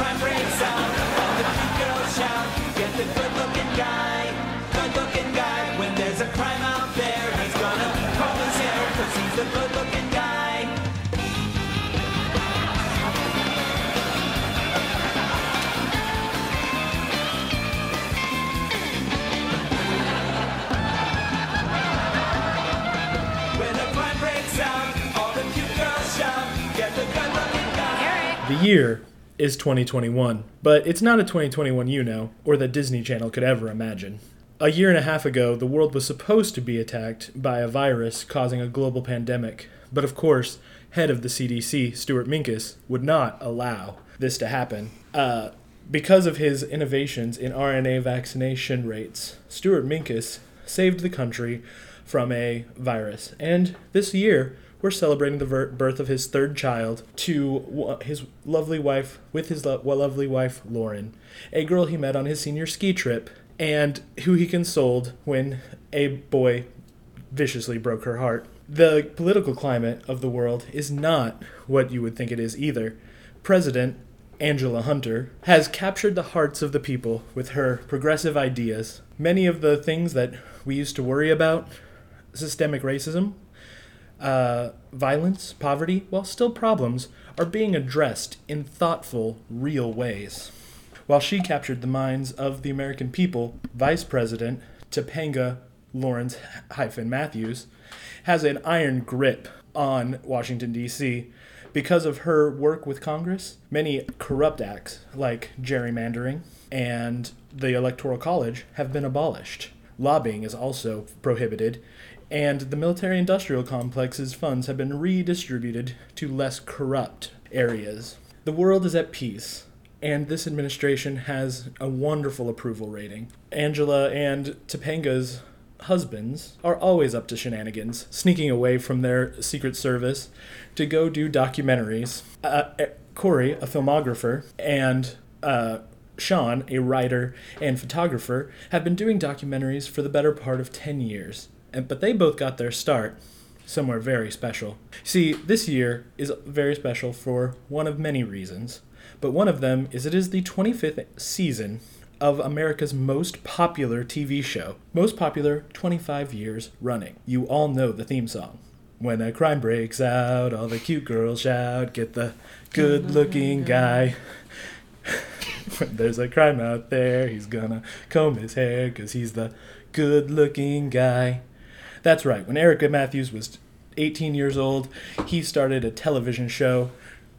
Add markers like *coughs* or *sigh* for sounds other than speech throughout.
crime breaks out, all the cute girls shout, get the good-looking guy, good-looking guy. When there's a crime out there, he's gonna comb his hair, cause he's the the good-looking guy. The year is 2021, but it's not a 2021 you know, or that Disney Channel could ever imagine. A year and a half ago, the world was supposed to be attacked by a virus causing a global pandemic, but of course, head of the CDC, Stuart Minkus, would not allow this to happen. Uh, because of his innovations in RNA vaccination rates, Stuart Minkus saved the country from a virus. And this year, we're celebrating the ver- birth of his third child to his lovely wife, with his lo- lovely wife, Lauren, a girl he met on his senior ski trip, and who he consoled when a boy viciously broke her heart. The political climate of the world is not what you would think it is either. President Angela Hunter has captured the hearts of the people with her progressive ideas. Many of the things that we used to worry about, systemic racism, uh, violence, poverty, while still problems, are being addressed in thoughtful, real ways. While she captured the minds of the American people, Vice President Topanga Lawrence hyphen Matthews has an iron grip on Washington, D.C. Because of her work with Congress, many corrupt acts like gerrymandering and the Electoral College have been abolished. Lobbying is also prohibited, and the military industrial complex's funds have been redistributed to less corrupt areas. The world is at peace, and this administration has a wonderful approval rating. Angela and Topanga's husbands are always up to shenanigans, sneaking away from their Secret Service to go do documentaries. Uh, eh, Cory, a filmographer, and uh, Shawn, a writer and photographer, have been doing documentaries for the better part of 10 years. But they both got their start somewhere very special. See, this year is very special for one of many reasons, but one of them is it is the 25th season of America's most popular TV show. Most popular 25 years running. You all know the theme song. When a crime breaks out, all the cute girls shout, get the good looking guy. when *laughs* there's a crime out there, he's gonna comb his hair because he's the good looking guy. That's right, when Eric Matthews was 18 years old, he started a television show,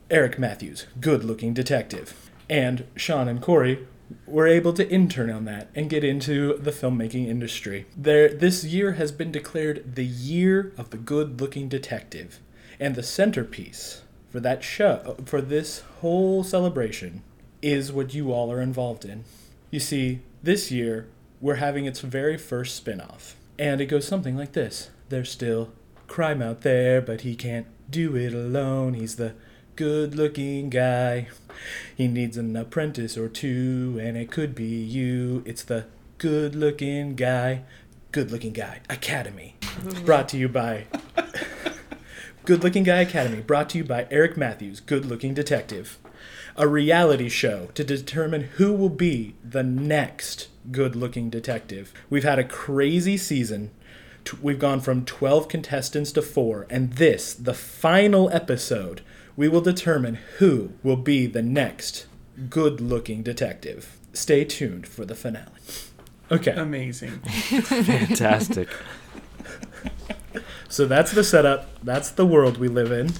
Eric Matthews, Good Looking Detective. And Shawn and Cory were able to intern on that and get into the filmmaking industry. There, this year has been declared the year of the good looking detective. And the centerpiece for that show, for this whole celebration, is what you all are involved in. You see, this year, we're having its very first spin off. And it goes something like this There's still crime out there, but he can't do it alone. He's the good looking guy. He needs an apprentice or two, and it could be you. It's the good looking guy. Good looking guy Academy. *laughs* Brought to you by *laughs* Good Looking Guy Academy, brought to you by Eric Matthews, Good Looking Detective. A reality show to determine who will be the next good looking detective. We've had a crazy season. We've gone from 12 contestants to four, and this, the final episode, we will determine who will be the next good looking detective. Stay tuned for the finale. Okay. Amazing. *laughs* Fantastic. So that's the setup. That's the world we live in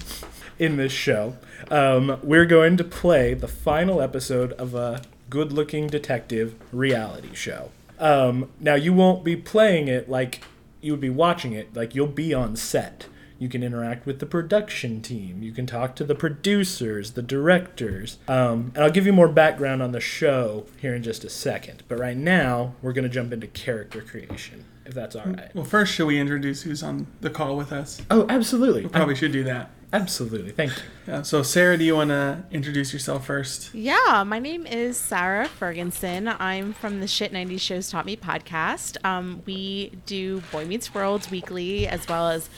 in this show. Um, we're going to play the final episode of a good looking detective reality show. Um, now, you won't be playing it like you would be watching it, like you'll be on set. You can interact with the production team. You can talk to the producers, the directors. Um, and I'll give you more background on the show here in just a second. But right now, we're going to jump into character creation, if that's all right. Well, first, should we introduce who's on the call with us? Oh, absolutely. We probably should do that. Absolutely. Thank you. Yeah, so, Sarah, do you want to introduce yourself first? Yeah, my name is Sarah Ferguson. I'm from the Shit 90s Shows Taught Me podcast. Um, we do Boy Meets World weekly as well as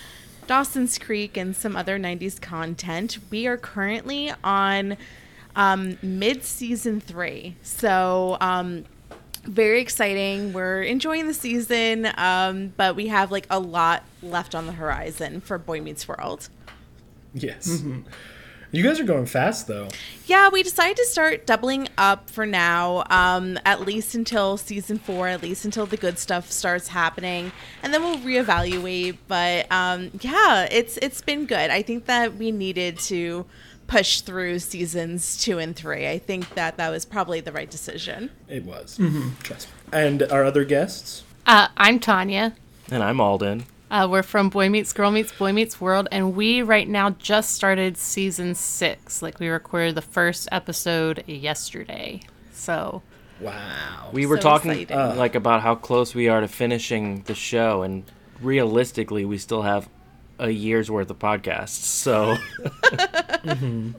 Dawson's Creek and some other 90s content. We are currently on um, mid season three. So, um, very exciting. We're enjoying the season, um, but we have like a lot left on the horizon for Boy Meets World. Yes. You guys are going fast though. Yeah, we decided to start doubling up for now, um, at least until season four, at least until the good stuff starts happening, and then we'll reevaluate. But um, yeah, it's it's been good. I think that we needed to push through seasons two and three. I think that that was probably the right decision. It was. Mm-hmm. Trust me. And our other guests? Uh, I'm Tanya. And I'm Alden. Uh, we're from Boy Meets Girl Meets Boy Meets World, and we right now just started season six. Like we recorded the first episode yesterday. So Wow. We were So talking uh, like about how close we are to finishing the show, and realistically, we still have a year's worth of podcasts. So *laughs*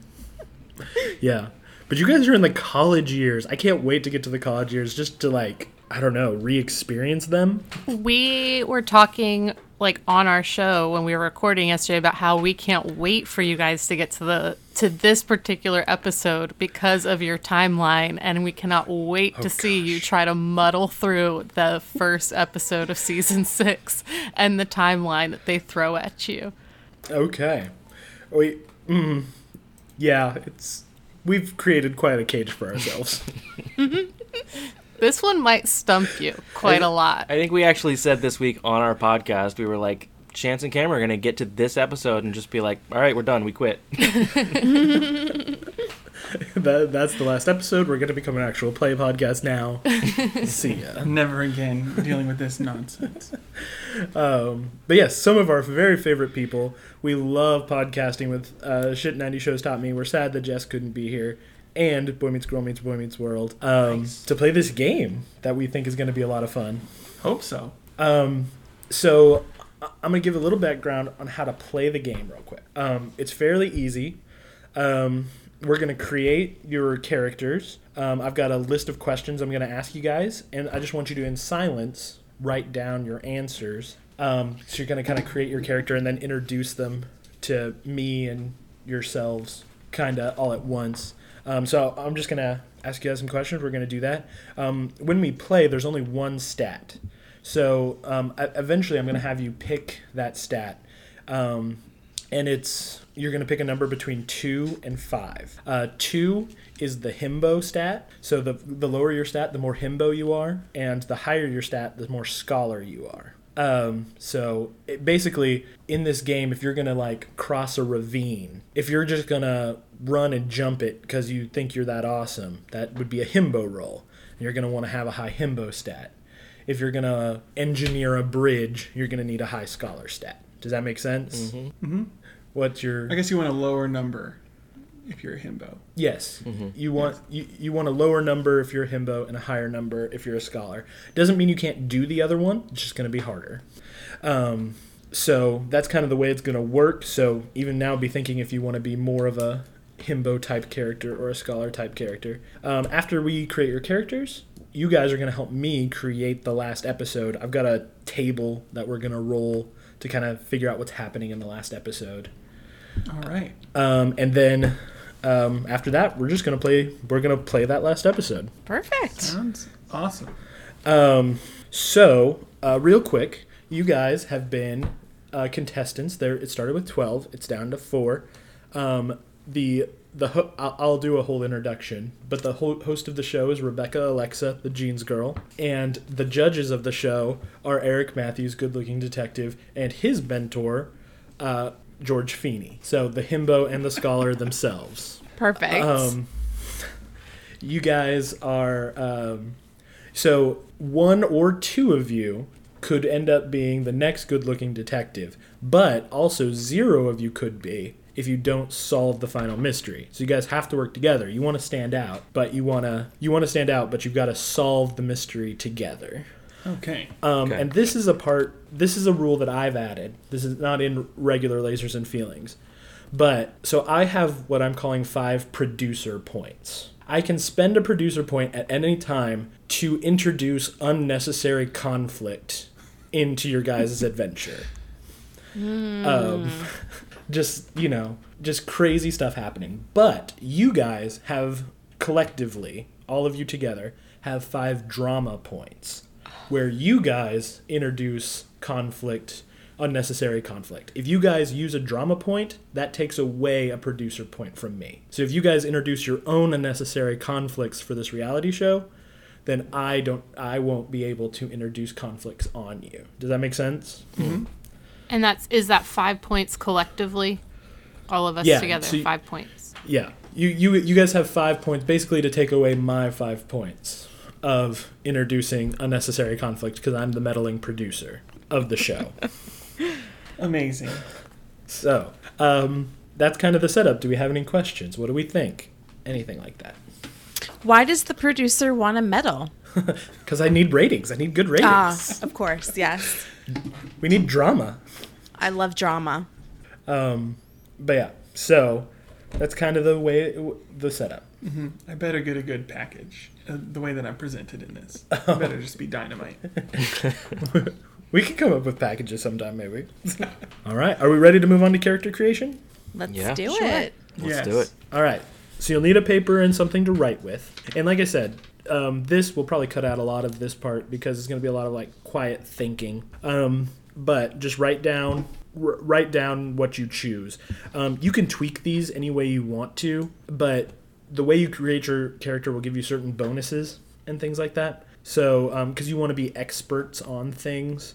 Yeah. But you guys are in the college years. I can't wait to get to the college years just to like, I don't know, re-experience them. we were talking like on our show when we were recording yesterday about how we can't wait for you guys to get to the to this particular episode because of your timeline and we cannot wait to see you try to muddle through the first episode of season *laughs* 6 and the timeline that they throw at you. Okay. We Mm, yeah, it's we've created quite a cage for ourselves. *laughs* This one might stump you quite a lot. I think we actually said this week on our podcast, we were like, Chance and Cameron are going to get to this episode and just be like, all right, we're done. We quit. *laughs* *laughs* that, that's the last episode. We're going to become an actual play podcast now. *laughs* See ya. Never again dealing with this nonsense. Um, but yes, some of our very favorite people. We love podcasting with uh, Shit 90 Shows Taught Me. We're sad that Jess couldn't be here. And Boy Meets Girl Meets Boy Meets World um, to play this game that we think is going to be a lot of fun. Hope so. Um, so I'm gonna give a little background on how to play the game real quick. Um, it's fairly easy. Um, we're gonna create your characters. Um, I've got a list of questions I'm gonna ask you guys, and I just want you to, in silence, write down your answers. Um, so you're gonna kind of create your character and then introduce them to me and yourselves, kind of all at once. Um, so I'm just gonna ask you guys some questions. We're gonna do that. Um, when we play, there's only one stat. So um, eventually, I'm to have you pick that stat, um, and it's you're to pick a number between two and five. Uh, two is the himbo stat. So the the lower your stat, the more himbo you are, and the higher your stat, the more scholar you are. Um, so basically, in this game, if you're gonna like cross a ravine, if you're just gonna run and jump it because you think you're that awesome, that would be a himbo roll. And you're gonna want to have a high himbo stat if you're gonna engineer a bridge, you're gonna need a high scholar stat. Does that make sense? Mm-hmm. What's your I guess you want a lower number if you're a himbo. yes? You want you, you want a lower number if you're a himbo and a higher number if you're a scholar. Doesn't mean you can't do the other one. It's just gonna be harder. Um, so that's kind of the way it's gonna work. So even now, be thinking if you want to be more of a himbo type character or a scholar type character. Um, after we create your characters, you guys are going to help me create the last episode. I've got a table that we're going to roll to kind of figure out what's happening in the last episode. All right. Um, and then um, after that, we're just going to play. We're going to play that last episode. Perfect. Sounds awesome. Um, so, uh, real quick, you guys have been uh, contestants. There, it started with twelve. It's down to four. Um, the the ho- I'll, I'll do a whole introduction, but the ho- host of the show is Rebecca Alexa, the Jeans Girl, and the judges of the show are Eric Matthews, good-looking detective, and his mentor, uh, George Feeny. So the himbo and the scholar *laughs* themselves. Perfect. Um, you guys are um, so one or two of you could end up being the next good-looking detective, but also zero of you could be if you don't solve the final mystery. So you guys have to work together. You want to stand out, but you want to you want to stand out, but you've got to solve the mystery together. Okay. Um, Okay. And this is a part. This is a rule that I've added. This is not in regular lasers and feelings, but so I have what I'm calling five producer points. I can spend a producer point at any time to introduce unnecessary conflict into your guys' adventure. Um, just you know just crazy stuff happening. But you guys have collectively all of you together have five drama points where you guys introduce conflict unnecessary conflict. If you guys use a drama point that takes away a producer point from me. So if you guys introduce your own unnecessary conflicts for this reality show then i don't i won't be able to introduce conflicts on you. Does that make sense mm-hmm. And that's is that five points collectively? All of us Yeah, together, so you- five points. Yeah, you you you guys have five points basically to take away my five points of introducing unnecessary conflict because I'm the meddling producer of the show. *laughs* Amazing. so um, that's kind of the setup. Do we have any questions? What do we think? Anything like that? Why does the producer want a medal? *laughs* Because I need ratings. I need good ratings. Ah, of course, yes. We need drama. I love drama. Um, but yeah, so that's kind of the way the setup. I better get a good package. Uh, the way that I'm presented in this, I better just be dynamite. *laughs* We can come up with packages sometime, maybe. *laughs* All right, are we ready to move on to character creation? Let's Yeah. do Sure. it. Let's Yes. do it. All right. So you'll need a paper and something to write with. And like I said, um, this will probably cut out a lot of this part because it's going to be a lot of like quiet thinking. Um, but just write down r- write down what you choose. Um, you can tweak these any way you want to, but the way you create your character will give you certain bonuses and things like that. So because you want to be experts on things,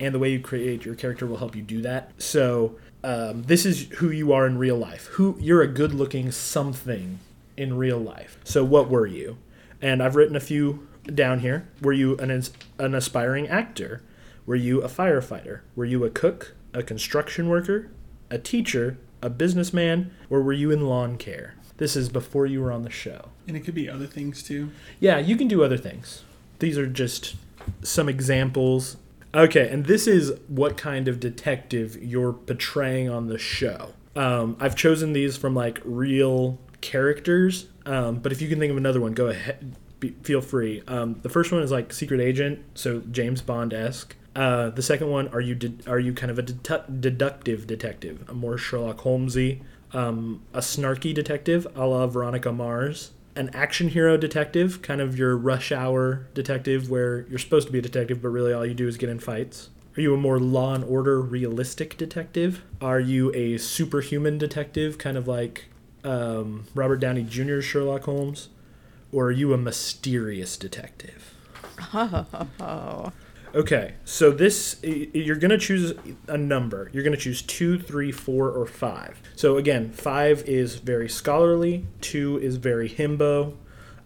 and the way you create your character will help you do that. So um, this is who you are in real life. Who you're a good-looking something in real life. So what were you? And I've written a few down here. Were you an an aspiring actor? Were you a firefighter? Were you a cook, a construction worker, a teacher, a businessman, or were you in lawn care? This is before you were on the show. And it could be other things too. Yeah, you can do other things. These are just some examples. Okay, and this is what kind of detective you're portraying on the show. Um, I've chosen these from like real characters, um, but if you can think of another one, go ahead. Be, feel free. Um, the first one is like secret agent, so James Bond esque. Uh, the second one, are you de- are you kind of a dedu- deductive detective, a more Sherlock Holmesy, um, a snarky detective, a la Veronica Mars, an action hero detective, kind of your rush hour detective where you're supposed to be a detective, but really all you do is get in fights? Are you a more law and order realistic detective? Are you a superhuman detective, kind of like um, Robert Downey Jr.'s Sherlock Holmes? Or are you a mysterious detective? Oh. *laughs* Okay, so this you're gonna choose a number. You're gonna choose two, three, four, or five. So again, five is very scholarly. Two is very himbo.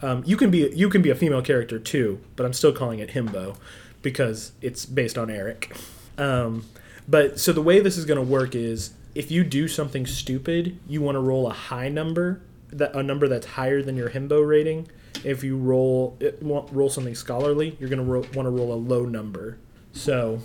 Um, you can be you can be a female character too, but I'm still calling it himbo because it's based on Eric. Um, but so the way this is gonna work is if you do something stupid, you want to roll a high number, that a number that's higher than your himbo rating. If you roll it, roll something scholarly, you're gonna ro- want to roll a low number. So,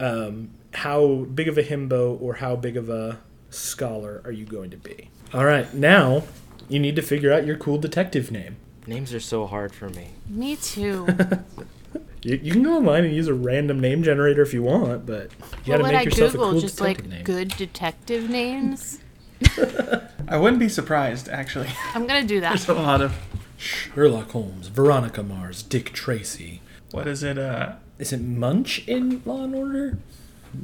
um, how big of a himbo or how big of a scholar are you going to be? All right, now you need to figure out your cool detective name. Names are so hard for me. Me too. *laughs* You, you can go online and use a random name generator if you want, but you got to would make I yourself Google? a cool Just detective like name. good detective names. *laughs* I wouldn't be surprised, actually. *laughs* I'm gonna do that. There's a lot of. Sherlock Holmes, Veronica Mars, Dick Tracy. What is it? Uh, Is it Munch in Law and Order?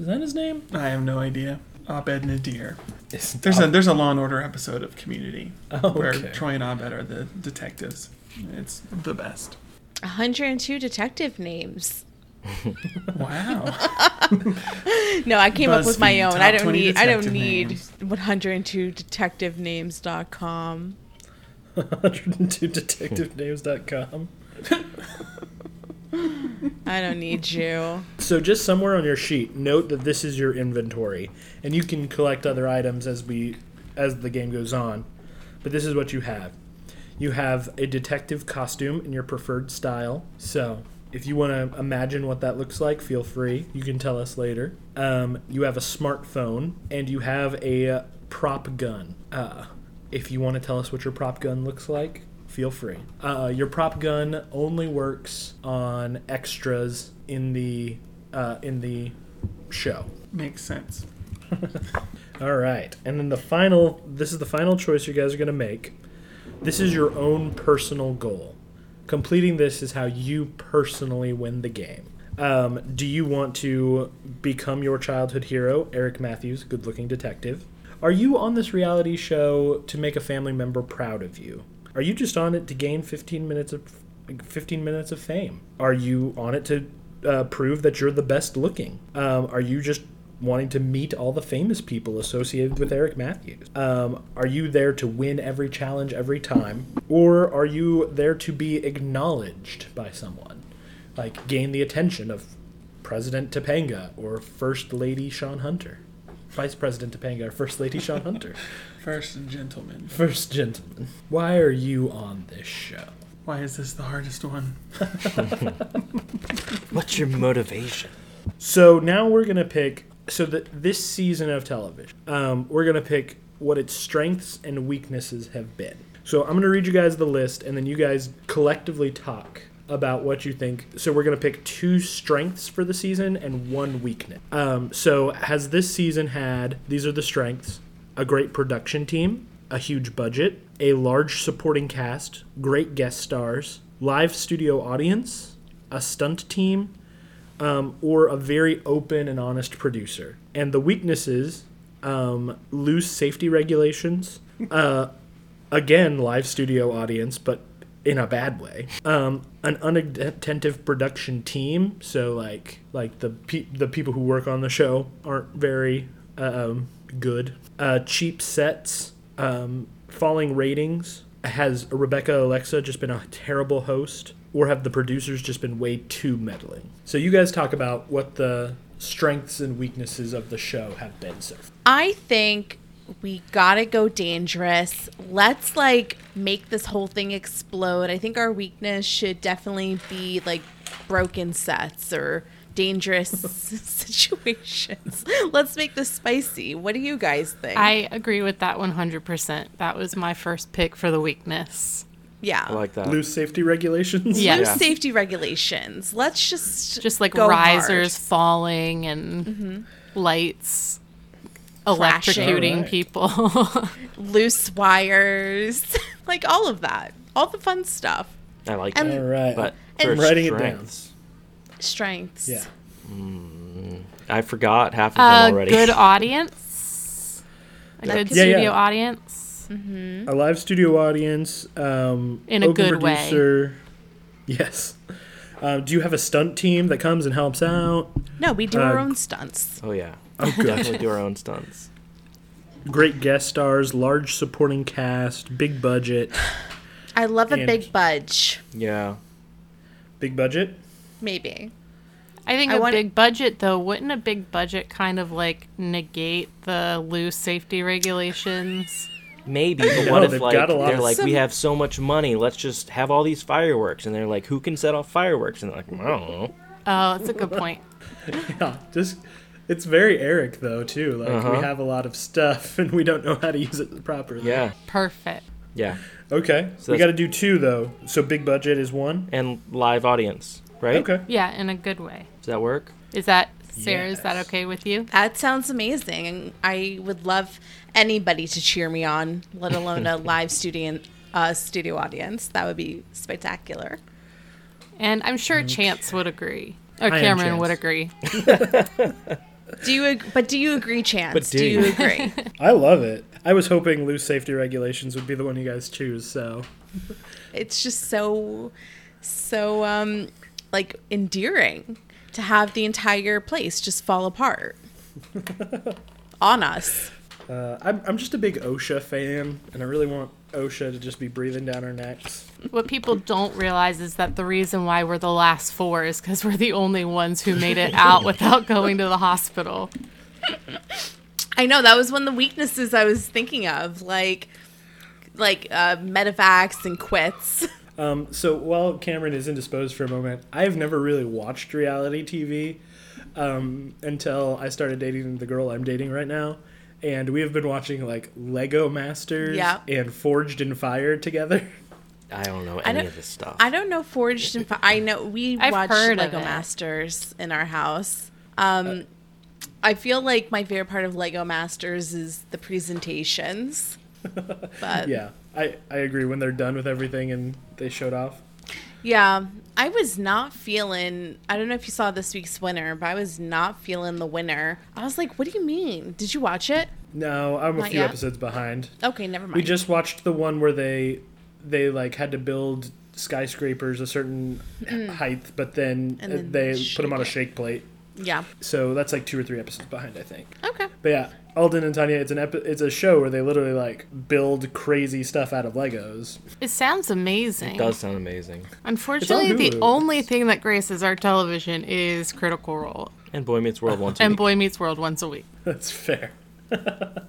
Is that his name? I have no idea. Abed Nadir. It's There's a there's a Law and Order episode of Community Oh, where. Troy and Abed are the detectives. It's the best. 102 detective names. *laughs* Wow. No, I came up with my own. I don't need I don't detective need names. 102detectivenames.com. 102detectivenames.com. I don't need you. So just somewhere on your sheet, note that this is your inventory, and you can collect other items as we as the game goes on. But this is what you have. You have a detective costume in your preferred style. So if you want to imagine what that looks like, feel free. You can tell us later. Um, you have a smartphone, and you have a uh, prop gun. Uh, if you want to tell us what your prop gun looks like, feel free. Uh, your prop gun only works on extras in the uh, in the show. Makes sense. *laughs* All right. And then the final this is the final choice you guys are going to make. This is your own personal goal. Completing this is how you personally win the game. Um, do you want to become your childhood hero, Eric Matthews, good looking detective? Are you on this reality show to make a family member proud of you? Are you just on it to gain 15 minutes of 15 minutes of fame? Are you on it to uh, prove that you're the best looking? Um, are you just wanting to meet all the famous people associated with Eric Matthews? Um, are you there to win every challenge every time? Or are you there to be acknowledged by someone? Like gain the attention of President Topanga or First Lady Shawn Hunter? Vice President Topanga or First Lady Shawn Hunter? *laughs* First gentleman. First gentleman. Why are you on this show? Why is this the hardest one? *laughs* What's your motivation? So now we're gonna pick. So that this season of television, um, we're gonna pick what its strengths and weaknesses have been. So I'm gonna read you guys the list, and then you guys collectively talk about what you think. So we're gonna pick two strengths for the season and one weakness. Um, so has this season had? These are the strengths: a great production team, a huge budget, a large supporting cast, great guest stars, live studio audience, a stunt team, um, or a very open and honest producer. And the weaknesses um, loose safety regulations, *laughs* uh, again, live studio audience, but in a bad way. Um, an unattentive production team, so like like the pe- the people who work on the show aren't very um, good. Uh, cheap sets, um, falling ratings. Has Rebecca Alexa just been a terrible host, or have the producers just been way too meddling? So you guys talk about what the strengths and weaknesses of the show have been so far. I think we gotta go dangerous. Let's like make this whole thing explode. I think our weakness should definitely be like broken sets or dangerous *laughs* situations. Let's make this spicy. What do you guys think? I agree with that 100%. That was my first pick for the weakness. Yeah. I like that. Loose safety regulations. Yeah. Loose Yeah. safety regulations. Let's just Just like go risers hard. falling and mm-hmm. lights electrocuting Alright. people. *laughs* loose wires, *laughs* like all of that, all the fun stuff. I like And- that. All right. But And- for I'm writing it down. strengths, Strengths. Yeah. Mm. I forgot half of them a already. good *laughs* audience. A That good could- Yeah, studio yeah. audience. A live studio audience. Um, In a open good way. producer. Yes. Uh, do you have a stunt team that comes and helps out? No, we do our Uh, own stunts. oh yeah, Oh, good. definitely do our own stunts. Great guest stars, large supporting cast, big budget. *sighs* I love a big budge. Yeah, Big budget? Maybe. I think I a want- big budget, though, wouldn't a big budget kind of like negate the loose safety regulations? Maybe. But *laughs* No, what if like got a lot they're of- like we have so much money, let's just have all these fireworks, and they're like, who can set off fireworks? And they're like, I don't know. Oh, that's a good *laughs* point. Yeah. Just. It's very Eric though too. Like we Uh-huh. have a lot of stuff *laughs* and we don't know how to use it properly. Yeah, Perfect. yeah, Okay. So we got to do two though. So big budget is one. and live audience, right? Okay. Yeah, in a good way. Does that work? Is that Sarah? Is that okay with you? That sounds amazing. And I would love anybody to cheer me on, let alone a *laughs* live studio uh, studio audience. That would be spectacular. And I'm sure Chance would agree. Or I Cameron would agree. *laughs* Do you? ag- But do you agree, Chance? But do do you you? agree? *laughs* I love it. I was hoping loose safety regulations would be the one you guys choose. So it's just so, so um, like endearing to have the entire place just fall apart *laughs* on us. uh, I'm I'm just a big OSHA fan, and I really want OSHA to just be breathing down our necks. What people don't realize is that the reason why we're the last four is because we're the only ones who made it out *laughs* without going to the hospital. I know that was one of the weaknesses I was thinking of, like, like uh, medevacs and quits. *laughs* Um, so while Cameron is indisposed for a moment, I've never really watched reality TV um, until I started dating the girl I'm dating right now. And we have been watching like Lego Masters Yeah. and Forged in Fire together. *laughs* I don't know any don't- of this stuff. I don't know Forged and Fi- I know we *laughs* I've watched heard of Lego. Masters in our house. Um, I feel like my favorite part of Lego Masters is the presentations. *laughs* But Yeah, I, I agree. When they're done with everything and they showed off. Yeah, I was not feeling. I don't know if you saw this week's winner, but I was not feeling the winner. I was like, "What do you mean? Did you watch it?" No, I'm a few yet? episodes behind. Okay, never mind. We just watched the one where they they like had to build skyscrapers a certain *clears throat* height, but then, uh, then they put them on a shake plate. yeah. So that's like two or three episodes behind, I think. Okay. But yeah, Alden and Tanya, it's an epi- it's a show where they literally like build crazy stuff out of Legos. It sounds amazing. It does sound amazing. Unfortunately, the only thing that graces our television is Critical Role And Boy Meets World once a and week. Boy Meets World once a week. *laughs* That's fair. *laughs*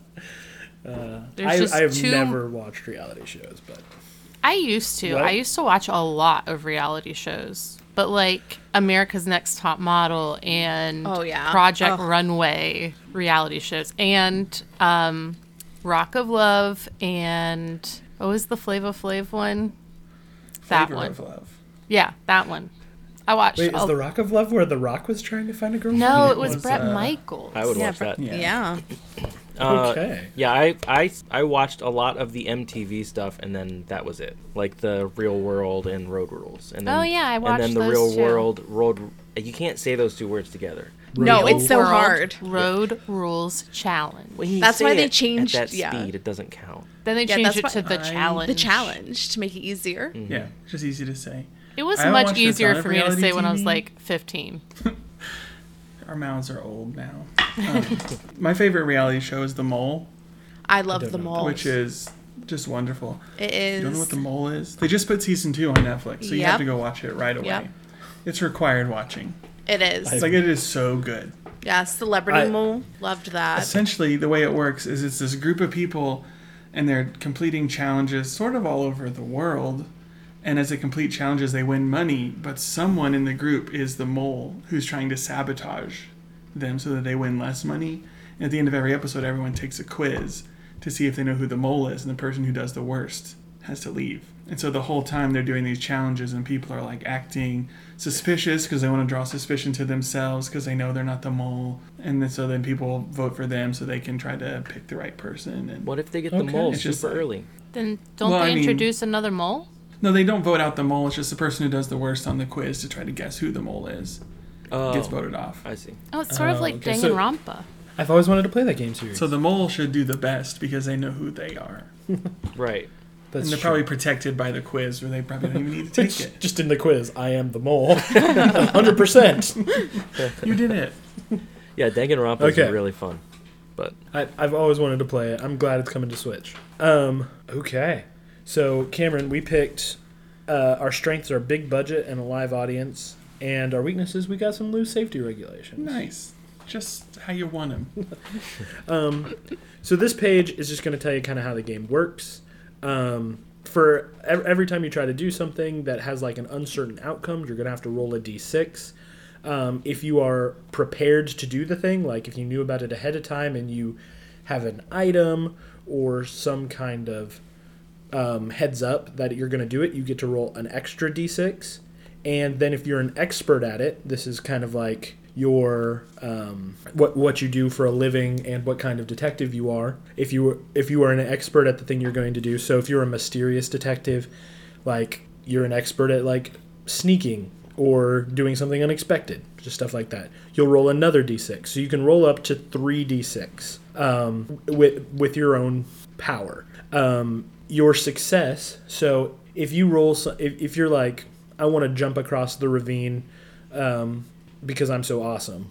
Uh, There's I, just I have two. never watched reality shows, but I used to. What? I used to watch a lot of reality shows, but like America's Next Top Model and Oh, yeah. Project Ugh. Runway reality shows, and um, Rock of Love, and what was the Flava Flav one? That Flavor one. of love. Yeah, that one. I watched. wait, is the Rock of Love where the Rock was trying to find a girl? no, it was, was, Bret uh, Michaels. I would Yeah, watch that. Yeah. Yeah. Uh, Okay. Yeah, I, I I watched a lot of the MTV stuff, and then that was it. Like the Real World and Road Rules. And then, Oh, yeah, I watched And then the Real too. World Road. You can't say those two words together. No, it's so World hard. Road Rules Challenge. When you That's say why they it changed- at that yeah. speed. It doesn't count. Then they Yeah, changed that's it to the I- challenge. The challenge to make it easier. Yeah, just easy to say. It was I much easier for me to reality say when I was like 15. *laughs* Our mouths are old now. Um, *laughs* my favorite reality show is The Mole, I love don't the mole. which is just wonderful. It is. You don't know what The Mole is? They just put season two on Netflix, so you have to go watch it right away. Yep. It's required watching. It is. It's like it is so good. yeah, celebrity I- mole. Loved that. Essentially, the way it works is it's this group of people, and they're completing challenges sort of all over the world. And as they complete challenges, they win money. But someone in the group is the mole who's trying to sabotage them so that they win less money. And at the end of every episode, everyone takes a quiz to see if they know who the mole is, and the person who does the worst has to leave. And so the whole time they're doing these challenges, and people are like acting suspicious because they want to draw suspicion to themselves because they know they're not the mole. And then, so then people vote for them so they can try to pick the right person. And What if they get the mole It's just super like- early? Then don't Well, they I mean- introduce another mole? No, they don't vote out the mole. It's just the person who does the worst on the quiz to try to guess who the mole is Oh, gets voted off. I see. Oh, it's sort of Oh, like okay, so- Danganronpa. I've always wanted to play that game series. So the mole should do the best because they know who they are. *laughs* Right. That's and they're true. probably protected by the quiz where they probably don't even need to take it. just in the quiz. I am the mole. *laughs* 100%. *laughs* You did it. Yeah, Danganronpa is really fun. But I, I've always wanted to play it. I'm glad it's coming to Switch. Um, okay. So, Cameron, we picked uh, our strengths are big budget and a live audience, and our weaknesses, we got some loose safety regulations. Nice. Just how you want them. *laughs* Um, so this page is just going to tell you kind of how the game works. Um, for every time you try to do something that has like an uncertain outcome, you're going to have to roll a d6. Um, if you are prepared to do the thing, like if you knew about it ahead of time and you have an item or some kind of um, heads up that you're going to do it, you get to roll an extra d6. And then if you're an expert at it, this is kind of like your um, what what you do for a living and what kind of detective you are. If you if you are an expert at the thing you're going to do, so if you're a mysterious detective, like you're an expert at like sneaking or doing something unexpected, just stuff like that. You'll roll another d6, so you can roll up to three d6 um, with with your own power. Um, your success. So if you roll, if, if you're like, I want to jump across the ravine um, because I'm so awesome.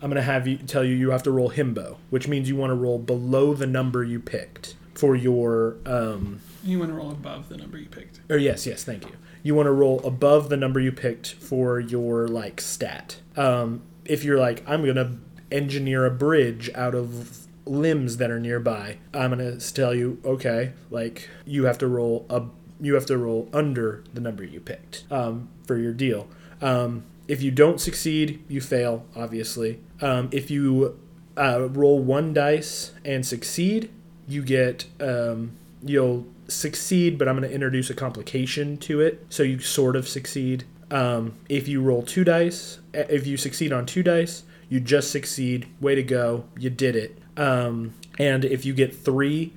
I'm gonna have you tell you you have to roll himbo, which means you want to roll below the number you picked for your um, You want to roll above the number you picked. or yes, yes, thank you. You want to roll above the number you picked for your like stat. Um, if you're like, I'm gonna engineer a bridge out of limbs that are nearby, I'm gonna tell you, okay, like you have to roll a, you have to roll under the number you picked um, for your deal. Um, if you don't succeed, you fail, obviously. Um, if you uh, roll one dice and succeed, you get um, you'll succeed, but I'm going to introduce a complication to it, so you sort of succeed. Um, if you roll two dice, eh, if you succeed on two dice, you just succeed. Way to go. You did it. Um, and if you get three,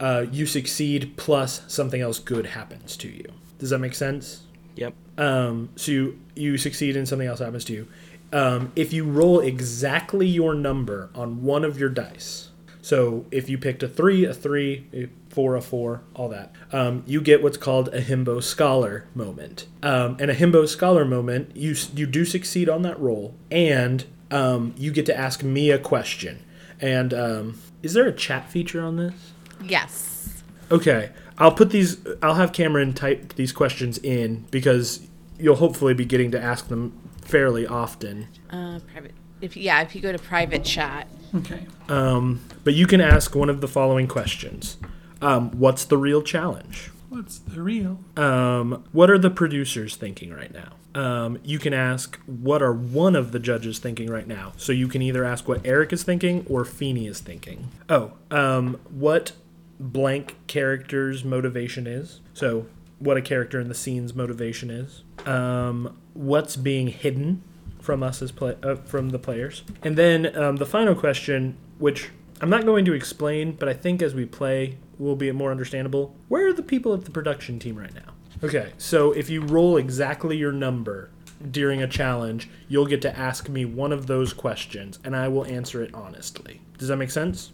uh, you succeed plus something else good happens to you. Does that make sense? Yep. Um, so you, you succeed and something else happens to you. Um, if you roll exactly your number on one of your dice, so if you picked a three, a three, a four, a four, all that, um, you get what's called a himbo scholar moment. Um, and a himbo scholar moment, you you do succeed on that roll, and um, you get to ask me a question. And um, is there a chat feature on this? Yes. Okay, I'll put these. I'll have Cameron type these questions in because you'll hopefully be getting to ask them fairly often. Uh, private. If yeah, if you go to private chat. Okay. Um, but you can ask one of the following questions: um, What's the real challenge? What's the real? Um, what are the producers thinking right now? Um, you can ask what are one of the judges thinking right now. So you can either ask what Eric is thinking or Feeny is thinking. Oh, um, what blank character's motivation is. So what a character in the scene's motivation is. Um, what's being hidden from us as play uh, from the players. And then um, the final question, which I'm not going to explain, but I think as we play will be more understandable. Where are the people at the production team right now? Okay, so if you roll exactly your number during a challenge, you'll get to ask me one of those questions, and I will answer it honestly. Does that make sense?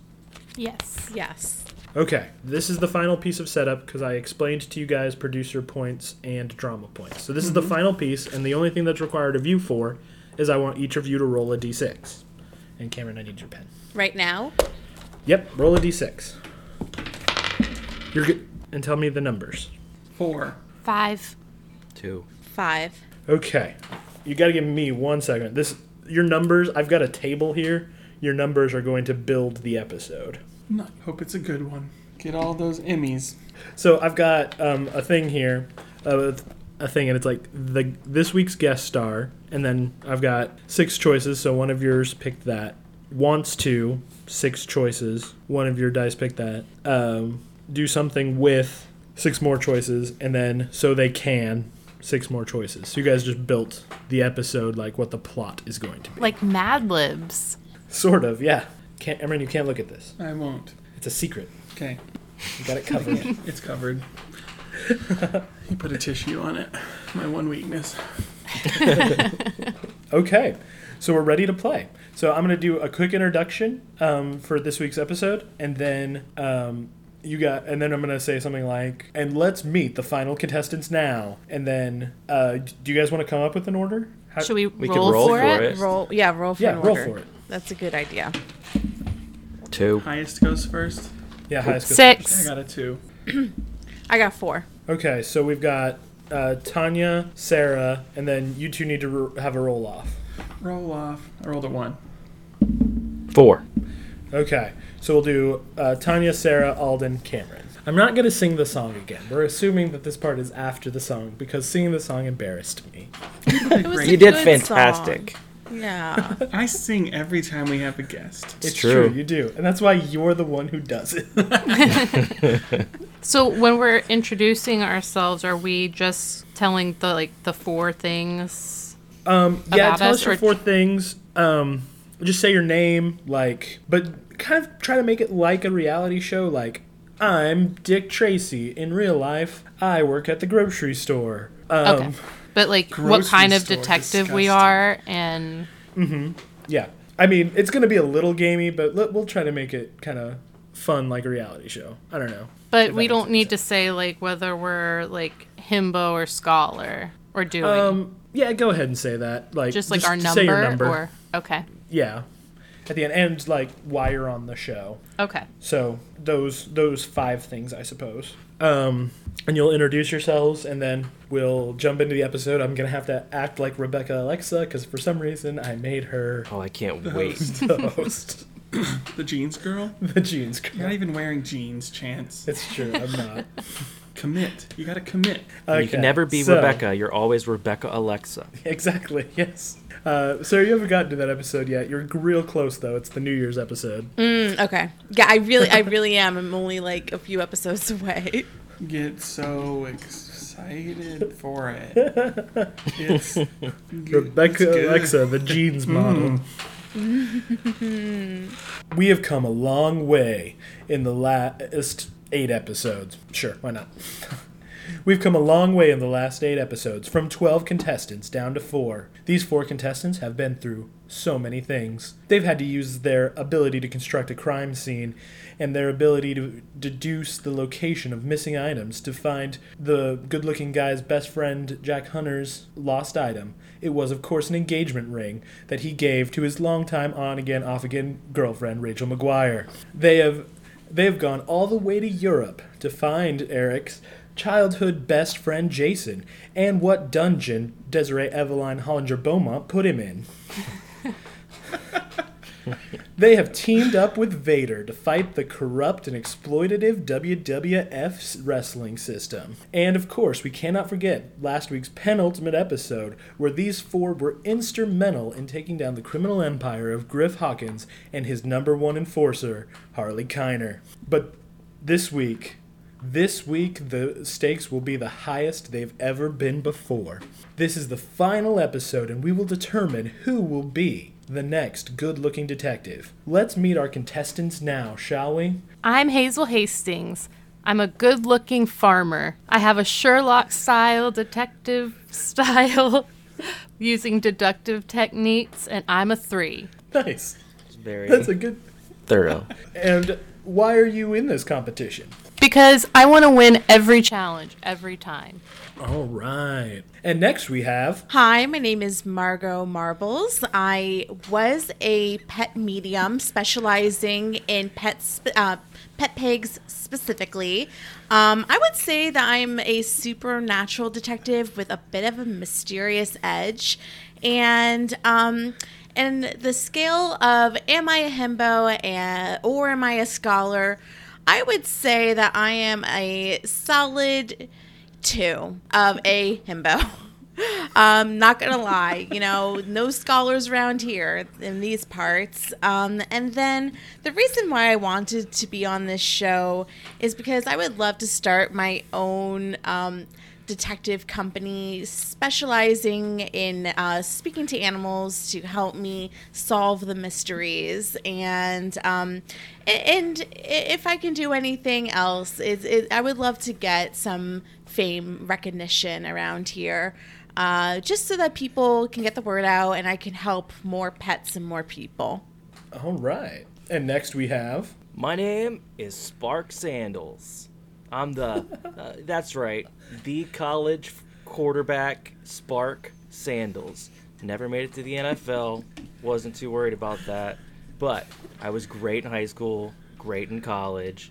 Yes. Yes. Okay, this is the final piece of setup because I explained to you guys producer points and drama points. So this is the mm-hmm. final piece, and the only thing that's required of you four is I want each of you to roll a d6. And Cameron, I need your pen. Right now. Yep, roll a d6. You're good. And tell me the numbers. Four. Five. Two. Five. Okay, you got to give me one second. This your numbers. I've got a table here. Your numbers are going to build the episode. No, hope it's a good one. Get all those Emmys. So I've got um, a thing here, uh, a thing, and it's like the this week's guest star, and then I've got six choices. So one of yours picked that. Wants to six choices. One of your dice picked that. Um, do something with six more choices, and then so they can six more choices. So you guys just built the episode like what the plot is going to be. Like Mad Libs. Sort of, yeah. Can't, Emran, you can't look at this. I won't. It's a secret. Okay. You got it covered. *laughs* It's covered. *laughs* you put a tissue on it. My one weakness. *laughs* Okay, so we're ready to play. So I'm going to do a quick introduction um, for this week's episode, and then um, you got, and then I'm going to say something like, "And let's meet the final contestants now." And then, uh, do you guys want to come up with an order? How- Should we, We could roll, roll for, for it? it. Roll. Yeah. Roll for Yeah, an roll order. for it. That's a good idea. Two. Highest goes first. Yeah, highest goes I got a two. *clears throat* I got four. Okay, so we've got uh, Tanya, Sarah, and then you two need to r- have a roll off. Roll off. I rolled a one. Four. Okay, so we'll do uh, Tanya, Sarah, Alden, Cameron. I'm not going to sing the song again. We're assuming that this part is after the song because singing the song embarrassed me. It was You a did good fantastic. song. Yeah. I sing every time we have a guest. It's true. true. you do. And that's why you're the one who does it. *laughs* So when we're introducing ourselves, are we just telling the like the four things? Um, yeah, About tell us us your or- four things. Um, just say your name, like, but kind of try to make it like a reality show. Like, I'm Dick Tracy. In real life, I work at the grocery store. Um, Okay. But like what kind of detective we are and Mm-hmm. Yeah. I mean, it's going to be a little gamey, but we'll try to make it kind of fun like a reality show. I don't know. but we don't need to say like whether we're like himbo or scholar or doing Um, yeah, go ahead and say that. Like, just like our say your number, or okay. Yeah, at the end, and like why you're on the show. Okay. So those those five things, I suppose. Um, and you'll introduce yourselves, and then we'll jump into the episode. I'm gonna have to act like Rebecca Alexa because for some reason I made her Oh, I can't *laughs* wait. the host, *laughs* The jeans girl? the jeans You're girl. not even wearing jeans, Chance. It's true. I'm not. *laughs* Commit. You gotta commit. You Okay, can never be so- Rebecca. You're always Rebecca Alexa. Exactly. Yes. Uh, so you haven't gotten to that episode yet. You're real close though. It's the New Year's episode. Mm, okay. Yeah, I really, I *laughs* really am. I'm only like a few episodes away. Get so excited *laughs* for it. It's *laughs* Rebecca it's. Alexa, the jeans model. we have come a long way in the last eight episodes. Sure, why not? We've come a long way in the last eight episodes, from 12 contestants down to four. These four contestants have been through so many things. They've had to use their ability to construct a crime scene and their ability to deduce the location of missing items to find the good looking guy's best friend, Jack Hunter's, lost item. It was, of course, an engagement ring that he gave to his longtime on again, off again girlfriend, Rachel McGuire. They have. They have gone all the way to Europe to find Eric's childhood best friend Jason and what dungeon Desiree Eveline Hollinger Beaumont put him in. *laughs* they have teamed up with Vader to fight the corrupt and exploitative WWF wrestling system. And of course, we cannot forget last week's penultimate episode, where these four were instrumental in taking down the criminal empire of Griff Hawkins and his number one enforcer, Harley Keiner. But this week, this week, the stakes will be the highest they've ever been before. This is the final episode, and we will determine who will be the next good looking detective. Let's meet our contestants now, shall we? I'm Hazel Hastings. I'm a good looking farmer. I have a Sherlock style detective style *laughs* using deductive techniques, and I'm a three. Nice. Very That's a good. thorough. And why are you in this competition? Because I want to win every challenge, every time. All right. And next we have. Hi, my name is Margot Marbles. I was a pet medium specializing in pets, uh, pet pigs specifically. Um, I would say that I'm a supernatural detective with a bit of a mysterious edge, and um, and the scale of am I a himbo and, or am I a scholar? I would say that I am a solid two of a himbo. *laughs* Um, not gonna lie, you know, *laughs* no scholars around here in these parts. Um, and then the reason why I wanted to be on this show is because I would love to start my own um, detective company specializing in uh, speaking to animals to help me solve the mysteries. And um, and if I can do anything else, it, it, I would love to get some fame recognition around here. Uh, just so that people can get the word out and I can help more pets and more people. All right. And next we have. My name is Spark Sandals. I'm the, uh, that's right, the college quarterback Spark Sandals. Never made it to the NFL, wasn't too worried about that. But I was great in high school, great in college.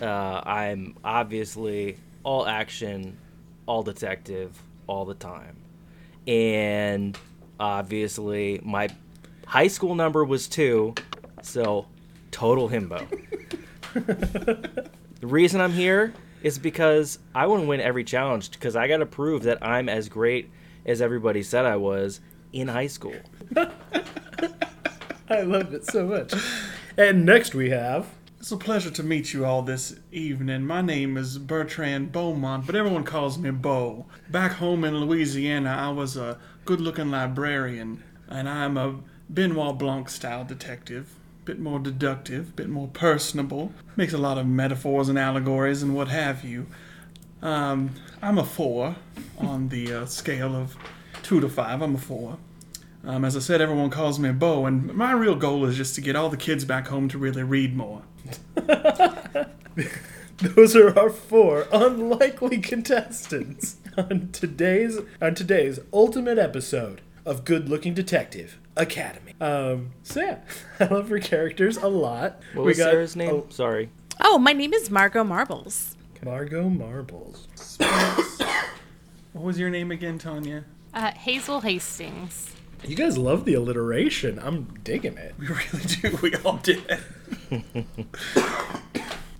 Uh, I'm obviously all action, all detective, all the time. And obviously, my high school number was two, so total himbo. *laughs* The reason I'm here is because I want to win every challenge because I got to prove that I'm as great as everybody said I was in high school. *laughs* I love it so much. And next we have. It's a pleasure to meet you all this evening. My name is Bertrand Beaumont, but everyone calls me Beau. Back home in Louisiana, I was a good looking librarian, and I'm a Benoit Blanc style detective. Bit more deductive, bit more personable. Makes a lot of metaphors and allegories and what have you. Um, I'm a four on the uh, scale of two to five. I'm a four. Um, as I said, everyone calls me a Beau, and my real goal is just to get all the kids back home to really read more. *laughs* Those are our four unlikely contestants on today's on today's ultimate episode of Good Looking Detective Academy. Um, so yeah, *laughs* I love her characters a lot. What was Sarah's name? oh, Sorry. Oh, my name is Margot Marbles. Margot Marbles. What was your name again, Tanya? Uh, Hazel Hastings. You guys love the alliteration. I'm digging it. We *laughs* really do. We all did. *laughs*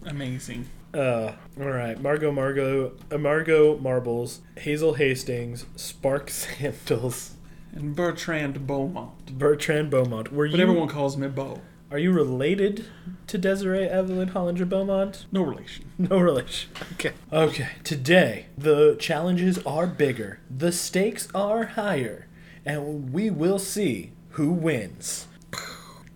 Amazing. Uh, all right, Margot, Margot, uh, Margot Marbles, Hazel Hastings, Spark Sandals, And Bertrand Beaumont. Bertrand Beaumont. Were But you? everyone calls me Beau. Are you related to Desiree Evelyn Hollinger Beaumont? No relation. *laughs* No relation. Okay. Okay. Today, the challenges are bigger, the stakes are higher, and we will see who wins.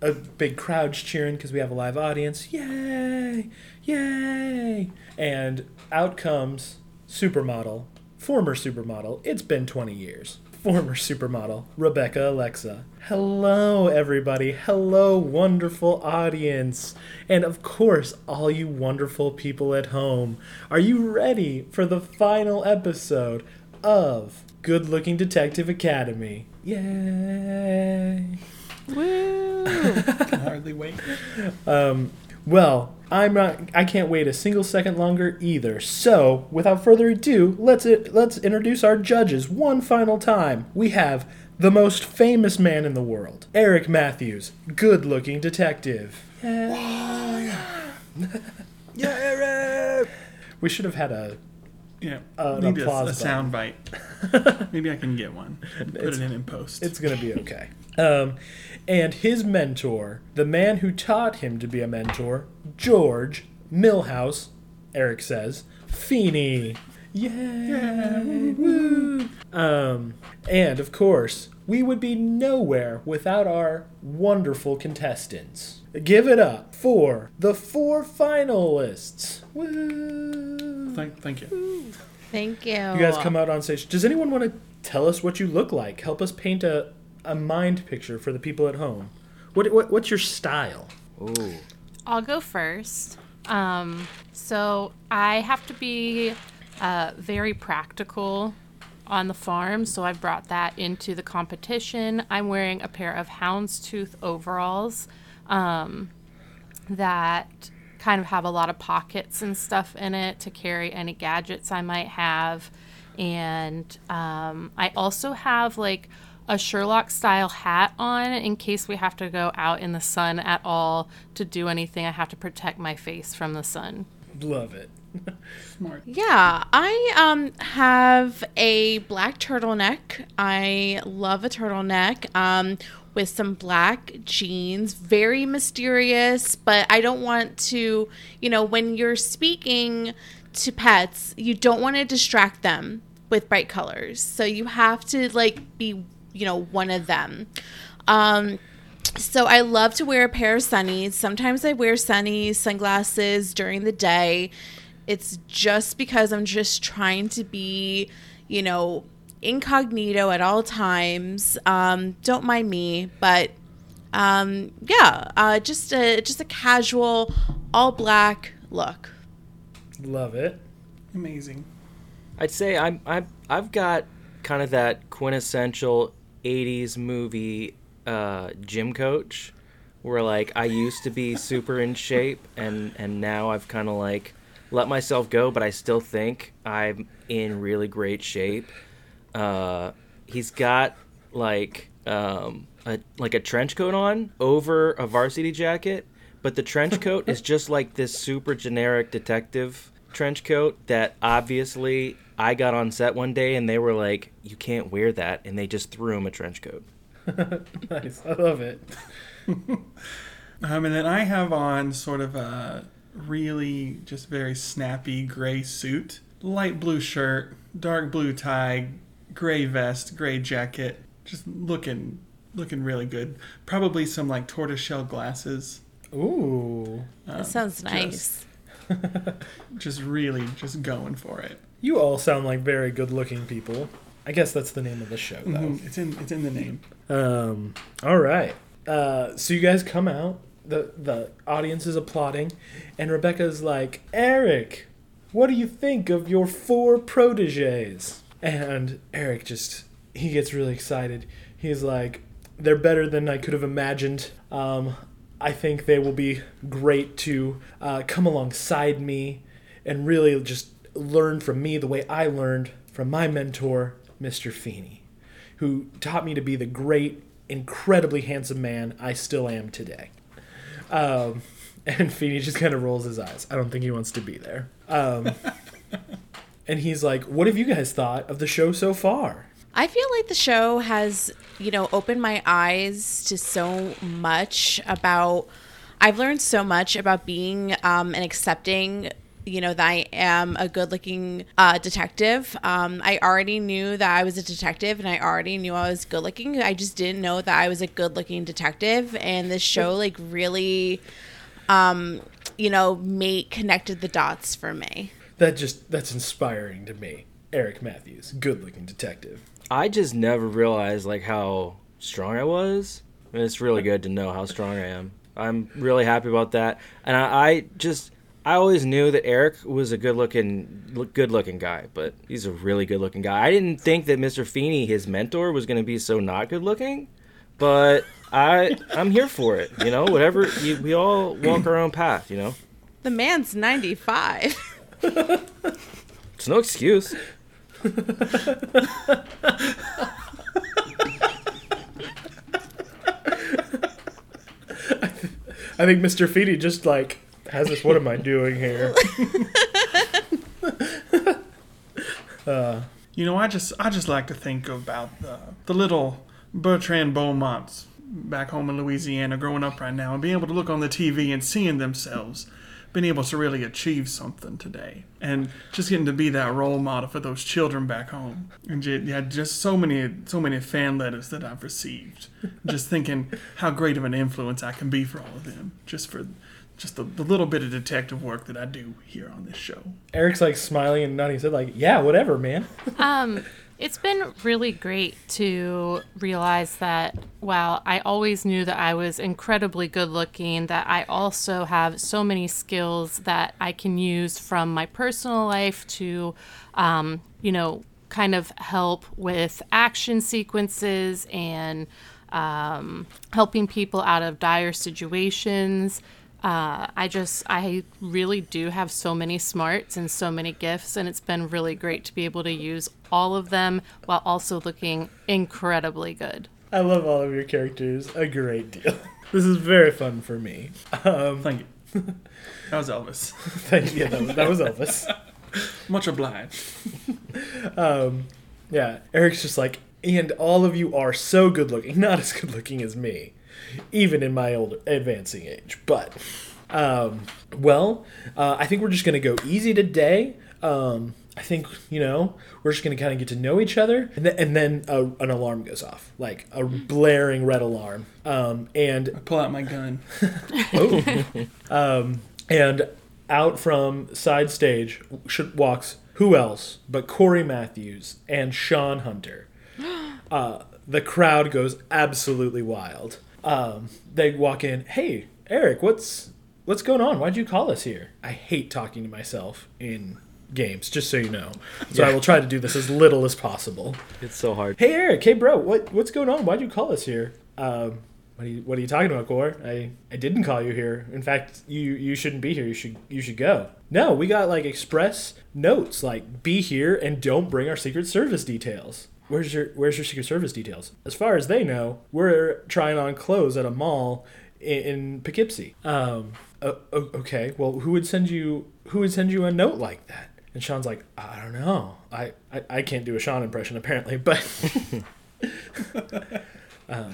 a big crowd's cheering because we have a live audience. Yay! Yay! And out comes supermodel, former supermodel. It's been 20 years. Former supermodel, Rebecca Alexa. Hello, everybody. Hello, wonderful audience. And of course, all you wonderful people at home. Are you ready for the final episode of Good Looking Detective Academy? Yay! Woo! Can hardly wait. Um, well, I'm not. I can't wait a single second longer either. So, without further ado, let's let's introduce our judges one final time. We have the most famous man in the world, Eric Matthews, good-looking detective. Yeah, yeah, *laughs* Eric. We should have had a. Yeah, Uh, an need a, a sound bite. *laughs* Maybe I can get one. and Put It's- it in in post. It's gonna be okay. Um, and his mentor, the man who taught him to be a mentor, George Millhouse. Eric says, Feeny. Yay! Woo! Um, and of course, we would be nowhere without our wonderful contestants. Give it up for the four finalists. Woo! Thank, thank you. Thank you. You guys come out on stage. Does anyone want to tell us what you look like? Help us paint a, a mind picture for the people at home. What, what what's your style? Ooh. I'll go first. Um, so I have to be uh, very practical on the farm, so I brought that into the competition. I'm wearing a pair of houndstooth overalls um, that kind of have a lot of pockets and stuff in it to carry any gadgets I might have. And um, I also have like a Sherlock style hat on in case we have to go out in the sun at all to do anything. I have to protect my face from the sun. Love it. Smart. Yeah, I um have a black turtleneck. I love a turtleneck. Um with some black jeans, very mysterious, but I don't want to, you know, when you're speaking to pets, you don't want to distract them with bright colors. So you have to like be, you know, one of them. Um so I love to wear a pair of sunnies. Sometimes I wear sunnies, sunglasses during the day. It's just because I'm just trying to be, you know, incognito at all times. Um, don't mind me, but um, yeah, uh, just a just a casual, all black look. Love it. Amazing. I'd say I'm I'm I've got kind of that quintessential '80s movie uh, gym coach, where like I used to be super in shape, and and now I've kind of like let myself go, but I still think I'm in really great shape. Uh, he's got like um, a like a trench coat on over a varsity jacket, but the trench coat is just like this super generic detective trench coat that obviously I got on set one day and they were like, "You can't wear that," and they just threw him a trench coat. *laughs* Nice. I love it. *laughs* Um, and then I have on sort of a really just very snappy gray suit, light blue shirt, dark blue tie, gray vest, gray jacket, just looking looking really good. Probably some like tortoiseshell glasses. Ooh. That sounds nice. *laughs* Just really just going for it. You all sound like very good-looking people. I guess that's the name of the show, though. Mhm, It's in it's in the name. Um, all right. Uh, so you guys come out. The the audience is applauding, and Rebecca's like, "Eric, what do you think of your four proteges?" And Eric just he gets really excited. He's like, "They're better than I could have imagined. Um, I think they will be great to uh, come alongside me and really just learn from me the way I learned from my mentor, Mr. Feeny." who taught me to be the great, incredibly handsome man I still am today. Um, *laughs* and Feeny just kind of rolls his eyes. I don't think he wants to be there. Um, *laughs* and he's like, What have you guys thought of the show so far? I feel like the show has, you know, opened my eyes to so much about. I've learned so much about being um, and accepting you know, that I am a good looking uh, detective. Um, I already knew that I was a detective and I already knew I was good looking. I just didn't know that I was a good looking detective. And this show, like, really, um, you know, made connected the dots for me. That just that's inspiring to me. Eric Matthews, good-looking detective. I just never realized like how strong I was. And it's really good to know how strong I am. I'm really happy about that. And I, I just I always knew that Eric was a good looking good looking guy, but he's a really good looking guy. I didn't think that Mr. Feeny, his mentor, was gonna be so not good looking. But I I'm here for it. You know, whatever you, we all walk our own path, you know? The man's 95. It's no excuse. I think Mr. Feeny just like has this. What am I doing here? *laughs* Uh, you know, I just I just like to think about the the little Bertrand Beaumonts back home in Louisiana growing up right now and being able to look on the TV and seeing themselves being able to really achieve something today. And just getting to be that role model for those children back home. And ju- yeah just so many so many fan letters that I've received. *laughs* Just thinking how great of an influence I can be for all of them just for just the, the little bit of detective work that I do here on this show. Eric's like smiling and nodding. His head, like, "Yeah, whatever, man." Um, *laughs* it's been really great to realize that while I always knew that I was incredibly good looking, that I also have so many skills that I can use from my personal life to, um, you know, kind of help with action sequences and um, helping people out of dire situations. Uh, I just, I really do have so many smarts and so many gifts, and it's been really great to be able to use all of them while also looking incredibly good. I love all of your characters a great deal. *laughs* This is very fun for me. Um, thank you *laughs* that was Elvis thank you. Yeah, that was, that was Elvis. *laughs* much obliged Yeah, Eric's just like, and all of you are so good looking. Not as good looking as me, even in my older advancing age. But, um, well, uh, I think we're just gonna go easy today. Um, I think you know we're just gonna kind of get to know each other, and then, and then uh, an alarm goes off, like a blaring red alarm. Um, and pull out my gun *laughs* Oh! And out from side stage should, walks who else but Cory Matthews and Shawn Hunter. *gasps* Uh, the crowd goes absolutely wild. Um, they walk in. Hey, Eric, what's what's going on? Why'd you call us here? I hate talking to myself in games, just so you know. So I will try to do this as little as possible. It's so hard. Hey, Eric. Hey, bro. What what's going on? Why'd you call us here? Um, what are you What are you talking about, Core? I I didn't call you here. In fact, you you shouldn't be here. You should you should go. No, we got like express notes like be here and don't bring our Secret Service details. Where's your Where's your Secret Service details? As far as they know, we're trying on clothes at a mall in, in Poughkeepsie. Um. o- okay. Well, who would send you Who would send you a note like that? And Shawn's like, I don't know. I, I, I can't do a Shawn impression apparently, but *laughs*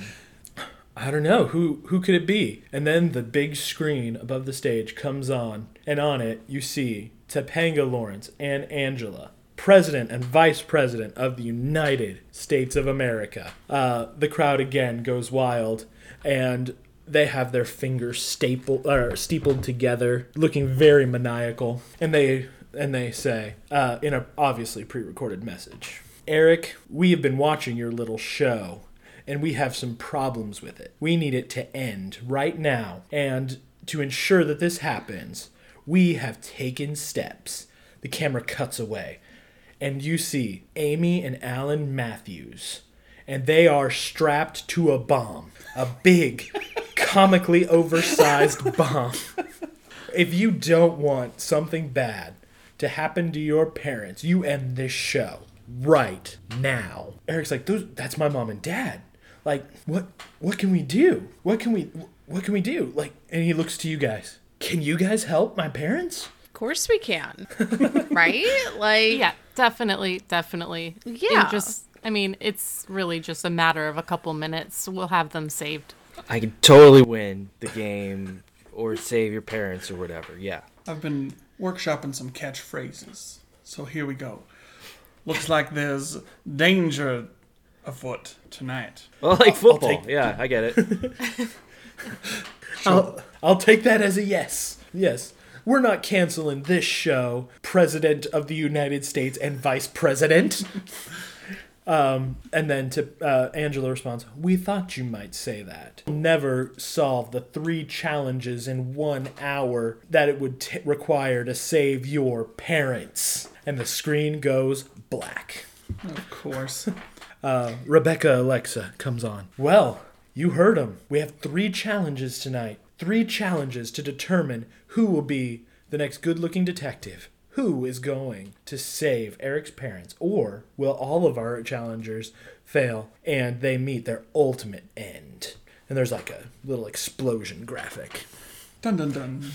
I don't know who who could it be. And then the big screen above the stage comes on, and on it you see Topanga Lawrence and Angela, President and Vice President of the United States of America. Uh, the crowd again goes wild, and they have their fingers stapled or steepled together, looking very maniacal, and they and they say uh, in a obviously pre-recorded message. Eric, we have been watching your little show and we have some problems with it. We need it to end right now. And to ensure that this happens, we have taken steps. The camera cuts away, and you see Amy and Alan Matthews, and they are strapped to a bomb, a big, *laughs* comically oversized bomb. If you don't want something bad to happen to your parents, you end this show right now. Eric's like, Those, that's my mom and dad. Like, what what can we do? What can we what can we do? Like, and he looks to you guys. Can you guys help my parents? Of course we can. *laughs* right? Like Yeah, definitely, definitely. In Yeah. just, I mean, it's really just a matter of a couple minutes. We'll have them saved. I can totally win the game or save your parents or whatever. Yeah. I've been workshopping some catchphrases. So here we go. Looks like there's danger afoot tonight. *laughs* Well, like football. take- yeah, I get it. *laughs* I'll, I'll take that as a yes. Yes. We're not canceling this show, President of the United States and Vice President. *laughs* um, and then to uh, Angela responds, We thought you might say that. Never solve the three challenges in one hour that it would t- require to save your parents. And the screen goes black. Of course. *laughs* Uh, Rebecca Alexa comes on. Well, you heard him. We have three challenges tonight. Three challenges to determine who will be the next good looking detective. Who is going to save Eric's parents? Or will all of our challengers fail and they meet their ultimate end? And there's like a little explosion graphic. Dun dun dun.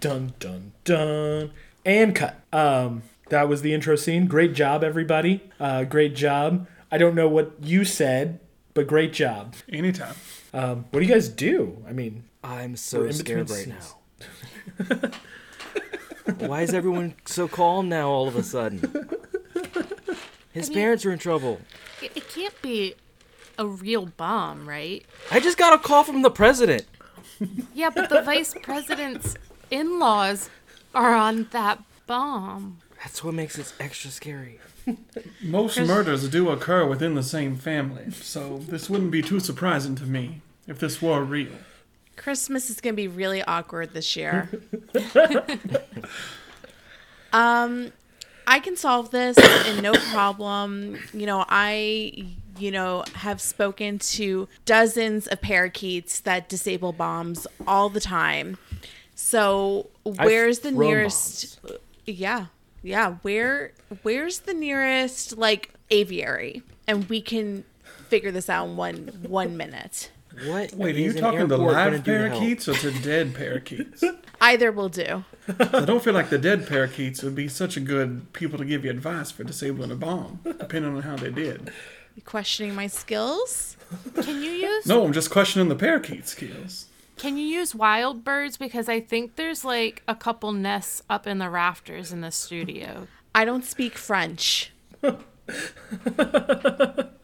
Dun dun dun. And cut. Um, that was the intro scene. Great job, everybody. Uh, great job. I don't know what you said, but great job. Anytime. Um, what do you guys do? I mean, I'm so scared right scenes. now. *laughs* Why is everyone so calm now all of a sudden? His parents are in trouble. It, it can't be a real bomb, right? I just got a call from the president. Yeah, but the vice president's in laws are on that bomb. That's what makes it extra scary. Most murders do occur within the same family, so this wouldn't be too surprising to me if this were real. Christmas is going to be really awkward this year. *laughs* um, I can solve this and no problem. You know, I, you know, have spoken to dozens of parakeets that disable bombs all the time. So, where's the nearest? Yeah, yeah. Where, where's the nearest like aviary, and we can figure this out in one one minute. Wait, are you talking to live do to help? parakeets or to dead parakeets? *laughs* Either will do. I don't feel like the dead parakeets would be such a good people to give you advice for disabling a bomb, depending on how they did. You questioning my skills? Can you use No, I'm just questioning the parakeet skills. Can you use wild birds because I think there's like a couple nests up in the rafters in the studio. I don't speak French. *laughs*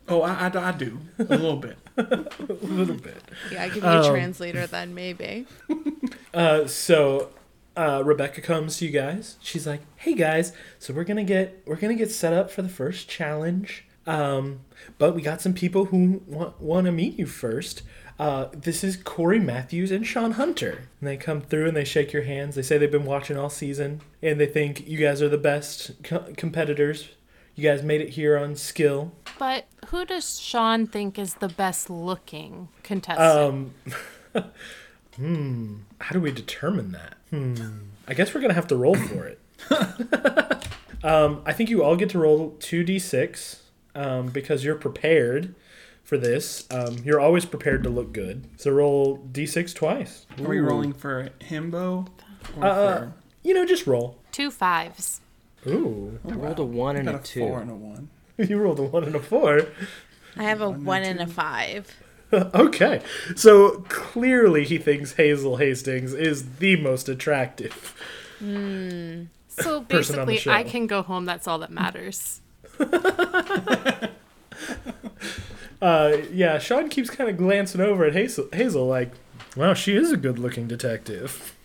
Oh, I, I, I do a little bit. *laughs* a little bit. Yeah, I can be a translator then, maybe. *laughs* Uh, so uh, Rebecca comes to you guys. She's like, "Hey guys, so we're gonna get we're gonna get set up for the first challenge. Um, but we got some people who want want to meet you first. Uh, this is Cory Matthews and Shawn Hunter. And they come through and they shake your hands. They say they've been watching all season and they think you guys are the best co- competitors. You guys made it here on skill. But who does Shawn think is the best looking contestant? Um, *laughs* hmm. How do we determine that? Hmm. I guess we're gonna have to roll for it. *laughs* um, I think you all get to roll two d6 um, because you're prepared for this. Um, you're always prepared to look good. So roll d6 twice. Are we rolling for himbo? Or Uh, for, You know, just roll. Two fives. Ooh, I rolled a one and a a two. four and a one. *laughs* you rolled a one and a four. I have a One and one and a five. *laughs* okay, so clearly he thinks Hazel Hastings is the most attractive. So *laughs* Person on the basically, I can go home. That's all that matters. Uh, yeah, Shawn keeps kind of glancing over at Hazel, Hazel like, wow, she is a good-looking detective.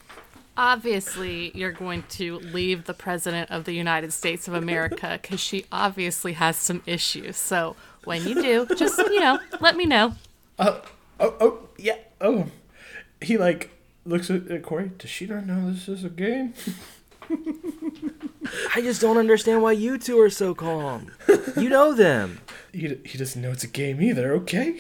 Obviously, you're going to leave the president of the United States of America because she obviously has some issues. So when you do, just you know, let me know. Oh, oh, yeah, oh. He like looks at, at Cory. Does she not know this is a game? I just don't understand why you two are so calm. You know them. *laughs* He, he doesn't know it's a game either. Okay.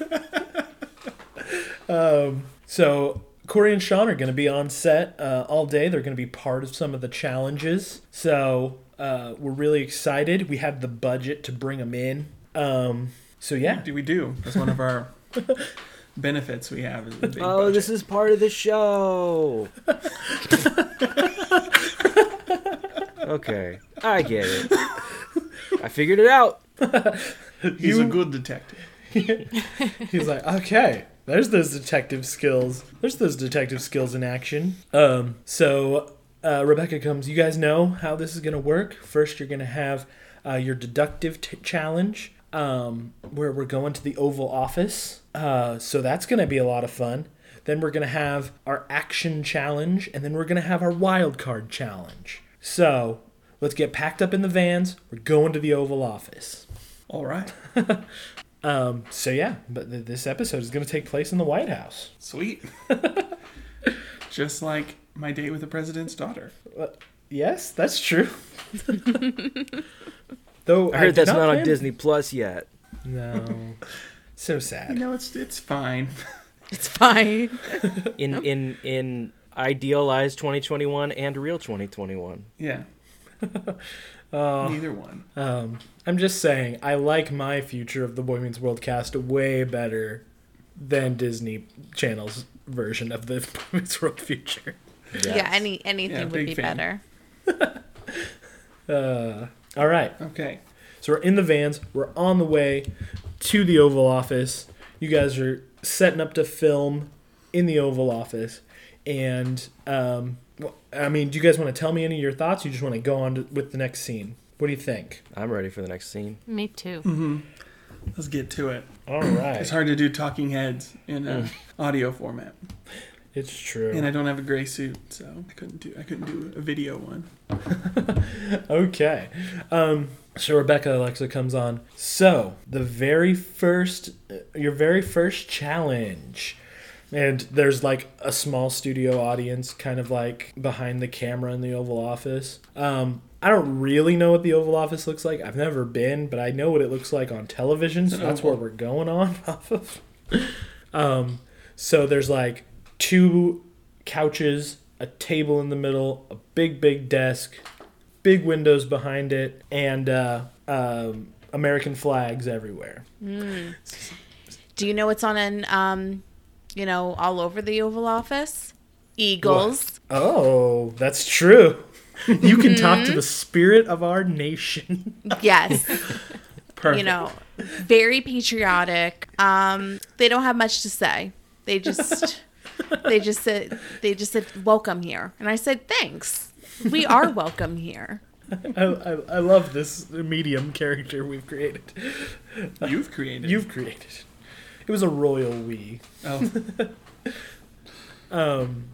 *laughs* um. So Cory and Shawn are going to be on set uh, all day. They're going to be part of some of the challenges. So uh, we're really excited. We have the budget to bring them in. Um. So yeah. Do we do? That's one of our *laughs* benefits we have. Is the big Oh, budget. this is part of the show. *laughs* okay, I get it. I figured it out. *laughs* He's You- a good detective. He's like, okay, there's those detective skills. There's those detective skills in action. Um, so uh, Rebecca comes. You guys know how this is going to work. First, you're going to have uh, your deductive t- challenge, um, where we're going to the Oval Office. Uh, so that's going to be a lot of fun. Then we're going to have our action challenge, and then we're going to have our wild card challenge. So let's get packed up in the vans. We're going to the Oval Office. All right. *laughs* Um, so yeah, but th- this episode is going to take place in the White House. Sweet. *laughs* Just like my date with the president's daughter. Yes, that's true. *laughs* Though I heard did that's not on Disney Plus yet. No, *laughs* so sad. You sad. know, it's it's fine. It's fine. In in in idealized 2021 and real 2021. Yeah. Oh. Neither one. Um, I'm just saying, I like my future of the Boy Meets World cast way better than Disney Channel's version of the *laughs* Boy Meets World future. Yeah, any anything Yeah, would be fan. better. Uh, all right. Okay. So we're in the vans. We're on the way to the Oval Office. You guys are setting up to film in the Oval Office, and um, well, I mean, do you guys want to tell me any of your thoughts? You just want to go on to, with the next scene. What do you think? I'm ready for the next scene. Me too. Mm-hmm. Let's get to it. All right, It's hard to do talking heads in a audio format, it's true. and I don't have a gray suit, so I couldn't do I couldn't do a video one. *laughs* Okay. Um, so Rebecca Alexa comes on. So the very first, your very first challenge, and there's like a small studio audience, kind of like behind the camera in the Oval Office. Um, I don't really know what the Oval Office looks like. I've never been, but I know what it looks like on television. So that's where we're going on *laughs* off of. Um, so there's like two couches, a table in the middle, a big, big desk, big windows behind it, and uh, um, American flags everywhere. Do you know what's on an um, you know, all over the Oval Office? Eagles. Oh, that's true. You can talk to the spirit of our nation. *laughs* Yes. Perfect. you know, very patriotic. Um, they don't have much to say. They just *laughs* they just said they just said welcome here. And I said thanks. We are *laughs* welcome here. I, I, I love this medium character we've created. You've created. You've created. It was a royal we. Oh, *laughs* Um,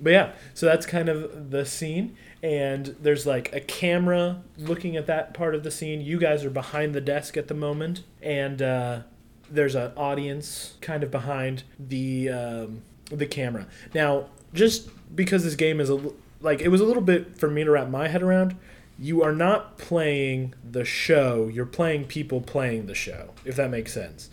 but yeah, so that's kind of the scene. And there's like a camera looking at that part of the scene. You guys are behind the desk at the moment, and uh, there's an audience kind of behind the um, the camera. Now, just because this game is a like it was a little bit for me to wrap my head around. You are not playing the show. You're playing people playing the show. If that makes sense.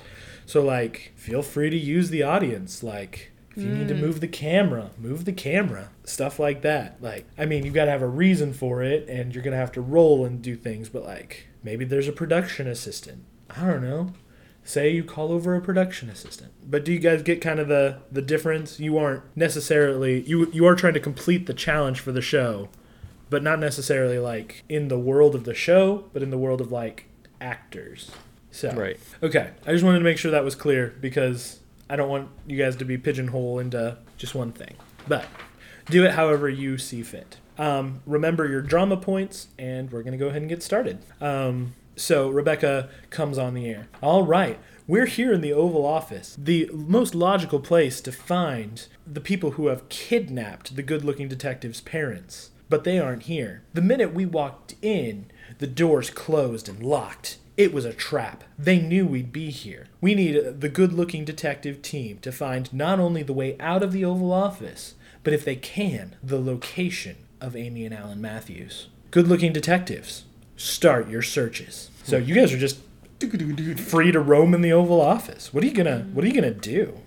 So like, feel free to use the audience. Like, if you need to mm. move the camera, move the camera. Stuff like that. Like, I mean, you've got to have a reason for it, and you're gonna have to roll and do things. But like, maybe there's a production assistant. I don't know. Say you call over a production assistant. But do you guys get kind of the the difference? You aren't necessarily you you are trying to complete the challenge for the show, but not necessarily like in the world of the show, but in the world of like actors. So Right. Okay, I just wanted to make sure that was clear because I don't want you guys to be pigeonholed into just one thing. But do it however you see fit. Um, remember your drama points, and we're going to go ahead and get started. Um, so Rebecca comes on the air. All right, we're here in the Oval Office, the most logical place to find the people who have kidnapped the good looking detective's parents. But they aren't here. The minute we walked in, the doors closed and locked. It was a trap. They knew we'd be here. We need the good looking detective team to find not only the way out of the Oval Office, but if they can, the location of Amy and Alan Matthews. Good looking detectives, start your searches. So you guys are just *laughs* free to roam in the Oval Office. What are you gonna what are you gonna do?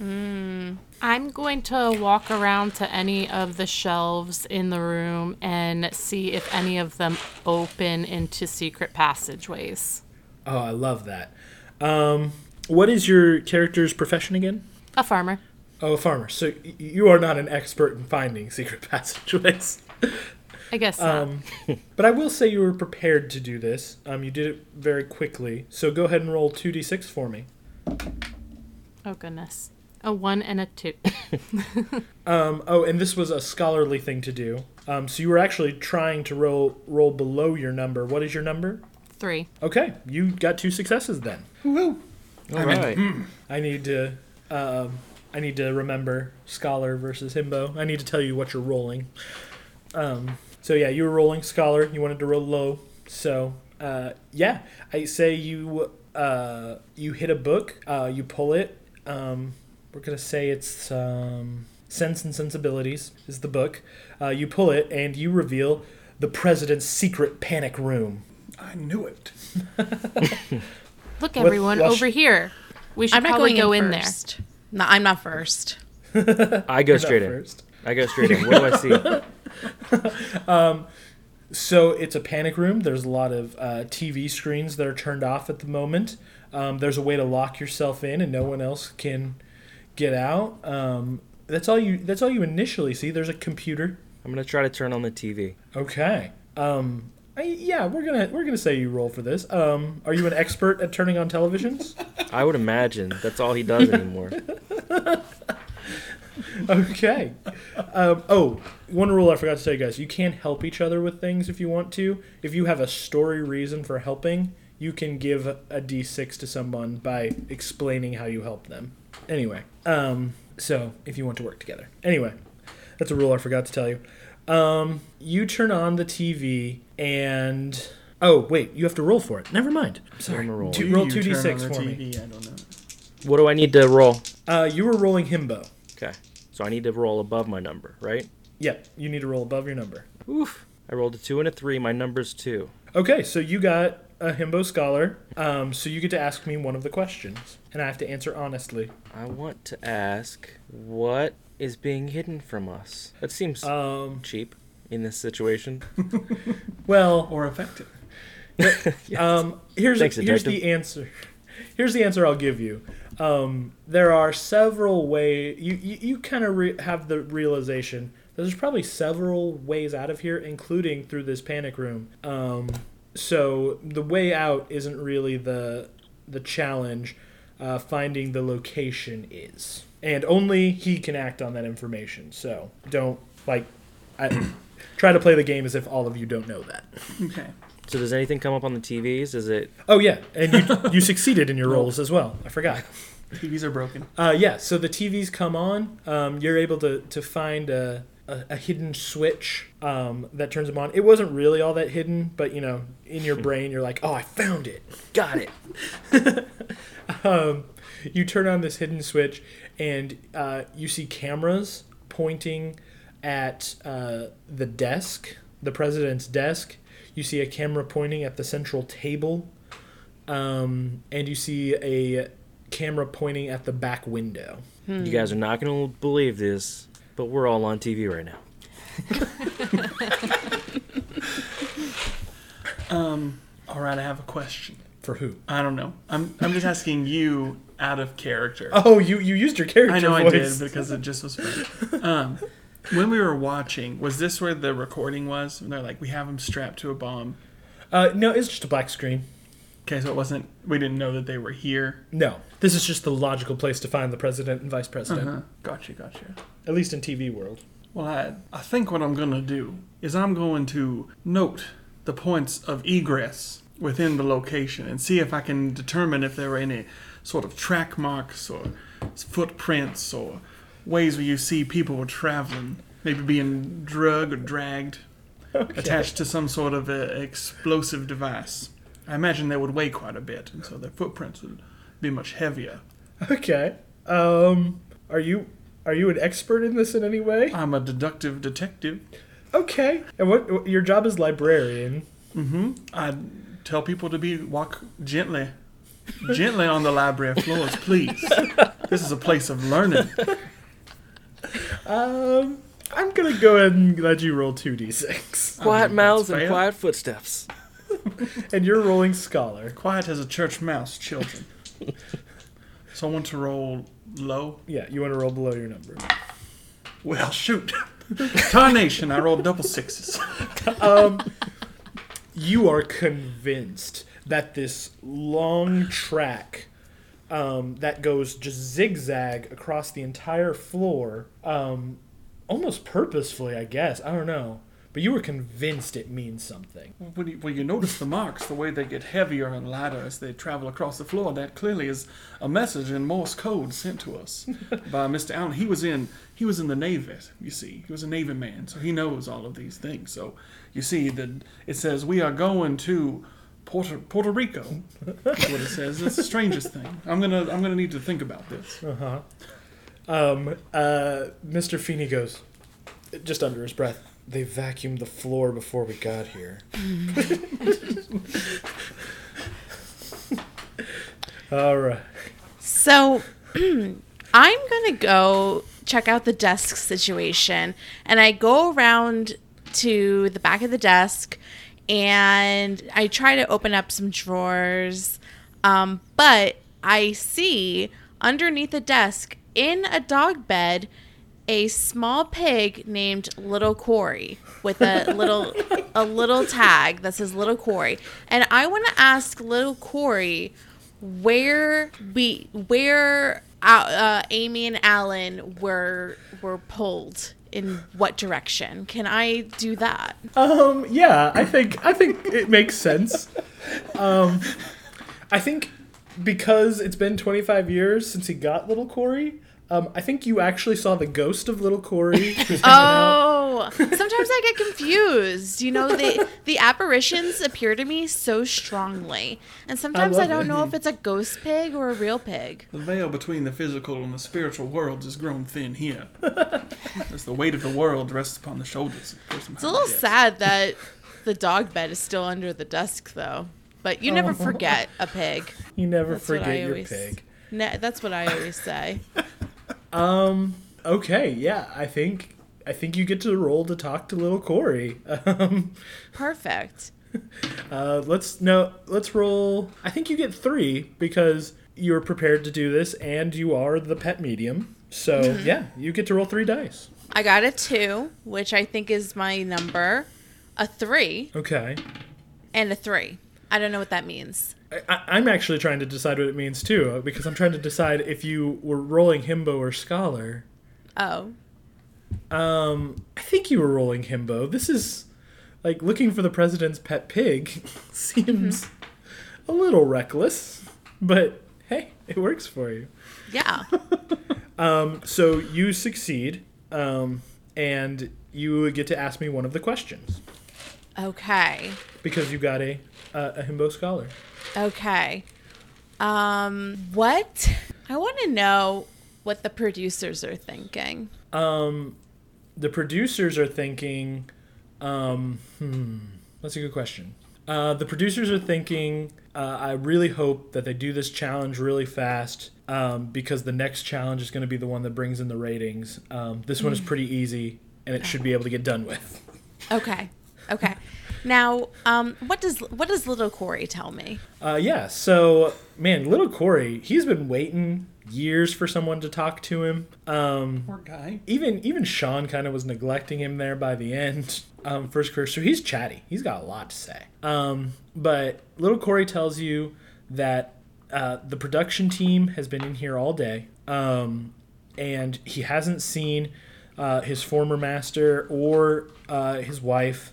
I'm going to walk around to any of the shelves in the room and see if any of them open into secret passageways. Oh, I love that. Um, what is your character's profession again? A farmer. Oh, a farmer. So y- you are not an expert in finding secret *laughs* passageways. I guess not. Um, *laughs* but I will say you were prepared to do this. Um, you did it very quickly. So go ahead and roll 2d6 for me. oh, goodness. A one and a two. *laughs* Um, oh, and this was a scholarly thing to do. Um, so you were actually trying to roll roll below your number. What is your number? Three. Okay, you got two successes then. Woo! All right. I need to um, I need to remember scholar versus himbo. I need to tell you what you're rolling. Um, so yeah, you were rolling scholar. You wanted to roll low. So uh, yeah, I say you uh, you hit a book. Uh, you pull it. Um, we're gonna say it's um, Sense and Sensibilities is the book. Uh, you pull it and you reveal the president's secret panic room. I knew it. *laughs* Look, everyone, what sh- over here. We should I'm not probably going go in, in, there. first. No, I'm not first. *laughs* I go Not straight in. first. I go straight in. What do I see? *laughs* So it's a panic room. There's a lot of uh, TV screens that are turned off at the moment. Um, there's a way to lock yourself in, and no one else can get out. Um, that's all you. That's all you initially see. There's a computer. I'm gonna try to turn on the TV. Okay. Um, I, yeah, we're gonna we're gonna say you roll for this. Um, are you an expert at turning on televisions? *laughs* I would imagine that's all he does anymore. *laughs* okay. Um, oh, one rule I forgot to tell you guys: you can't help each other with things if you want to. If you have a story reason for helping, you can give a d6 to someone by explaining how you help them. Anyway, um, so if you want to work together. Anyway, that's a rule I forgot to tell you. Um, you turn on the TV and oh wait, you have to roll for it. Never mind. Sorry. gonna roll. Two, roll two d six on the for me. I don't know. What do I need to roll? Uh, you were rolling himbo. Okay, so I need to roll above my number, right? Yep, you need to roll above your number. Oof. I rolled a two and a three. My number's two. Okay, so you got a himbo scholar. Um, so you get to ask me one of the questions, and I have to answer honestly. I want to ask what is being hidden from us. That seems Um, cheap in this situation. *laughs* well, Or effective. *laughs* *laughs* um, here's Thanks, here's the answer. Here's the answer I'll give you. Um, there are several ways. You you, you kind of re- have the realization that there's probably several ways out of here, including through this panic room. Um, so the way out isn't really the the challenge. Uh, finding the location is, and only he can act on that information. So don't like. I, *coughs* try to play the game as if all of you don't know that. Okay. So does anything come up on the TVs? Is it Oh yeah, and you *laughs* you succeeded in your roles as well. I forgot. TVs are broken. Uh, yeah, so the TVs come on. Um, you're able to to find a a, a hidden switch um, that turns them on. It wasn't really all that hidden, but you know, in your *laughs* brain, you're like, oh, I found it, got it. *laughs* um, you turn on this hidden switch, and uh, you see cameras pointing at uh, the desk, the president's desk. You see a camera pointing at the central table, um, and you see a camera pointing at the back window. you guys are not going to believe this, but we're all on TV right now. *laughs* Um. All right. I have a question. For who? I don't know. I'm. I'm just asking you out of character. Oh, you you used your character I know I did because it just was funny. Um, when we were watching, was this where the recording was? And they're like, we have him strapped to a bomb. Uh, no, it's just a black screen. Okay, so it wasn't. We didn't know that they were here. No, this is just the logical place to find the president and vice president, Uh-huh. Gotcha. Gotcha. at least in TV world. Well, I, I think what I'm going to do is I'm going to note the points of egress within the location and see if I can determine if there are any sort of track marks or footprints or ways where you see people were traveling, maybe being drugged or dragged, attached to some sort of uh explosive device. I imagine they would weigh quite a bit, and so their footprints would be much heavier. Okay. Um, are you are you an expert in this in any way? I'm a deductive detective. Okay. And what, what your job is librarian? Mm-hmm. I tell people to be walk gently, gently on the library floors, please. This is a place of learning. Um, I'm gonna go ahead and let you roll two d6, Quiet mouths and quiet footsteps. *laughs* and you're rolling scholar. Quiet as a church mouse, children. So I want to roll low. Yeah, you want to roll below your number. Well, shoot. *laughs* Tarnation. I rolled double sixes. *laughs* um, you are convinced that this long track um, that goes just zigzag across the entire floor, um, almost purposefully, I guess. I don't know. But you were convinced it means something. When you, when you notice the marks, the way they get heavier and lighter as they travel across the floor, that clearly is a message in Morse code sent to us *laughs* by Mr. Alan. He was in he was in the Navy, you see. He was a Navy man, so he knows all of these things. So you see that it says we are going to Puerto Puerto Rico. That's what it says. It's the strangest thing. I'm gonna I'm gonna need to think about this. Um, uh, Mr. Feeny goes, just under his breath, they vacuumed the floor before we got here. *laughs* All right. So *clears throat* I'm gonna go check out the desk situation, and I go around to the back of the desk, and I try to open up some drawers, um, but I see underneath the desk in a dog bed a small pig named Little Cory with a *laughs* little a little tag that says Little Cory, and I want to ask Little Cory where we where uh, uh, Amy and Alan were were pulled in what direction. Can I do that? Um, yeah, I think I think it makes sense. Um, I think because it's been 25 years since he got little Cory, um, I think you actually saw the ghost of little Cory. *laughs* *laughs* who's hanging out. Oh, sometimes I get confused. You know, the *laughs* the apparitions appear to me so strongly, and sometimes I, love don't it. know if it's a ghost pig or a real pig. The veil between the physical and the spiritual worlds has grown thin here. As the weight of the world rests upon the shoulders of the person It's a little sad that the dog bed is still under the desk, though. But you never forget a pig. You never That's forget I your always- pig. Ne- that's what I always say. Um. Okay. Yeah. I think I think you get to roll to talk to little Cory. Um. Perfect. *laughs* Uh. Let's no. Let's roll. I think you get three because you're prepared to do this and you are the pet medium. So Mm-hmm. yeah, you get to roll three dice. I got a two, which I think is my number, a three, Okay. and a three. I don't know what that means. I, I'm actually trying to decide what it means too, because I'm trying to decide if you were rolling himbo or scholar. Oh, Um, I think you were rolling himbo. This is like looking for the president's pet pig. *laughs* Seems a little reckless, but hey, it works for you. yeah. *laughs* So you succeed, um, and you get to ask me one of the questions Okay. because you got a uh, a himbo scholar. Okay. Um, what? I want to know what the producers are thinking. Um, the producers are thinking, um, hmm, that's a good question. Uh, the producers are thinking, uh, I really hope that they do this challenge really fast um, because the next challenge is going to be the one that brings in the ratings. Um, this one is pretty easy and it should be able to get done with. Okay. Okay. Now, um, what does what does little Cory tell me? Uh, yeah, so man, little Cory, he's been waiting years for someone to talk to him. Um, Poor guy. even even Shawn kind of was neglecting him there by the end. *laughs* Um, first career, so he's chatty. He's got a lot to say. Um, but little Cory tells you that uh, the production team has been in here all day, um, and he hasn't seen uh, his former master or uh, his wife,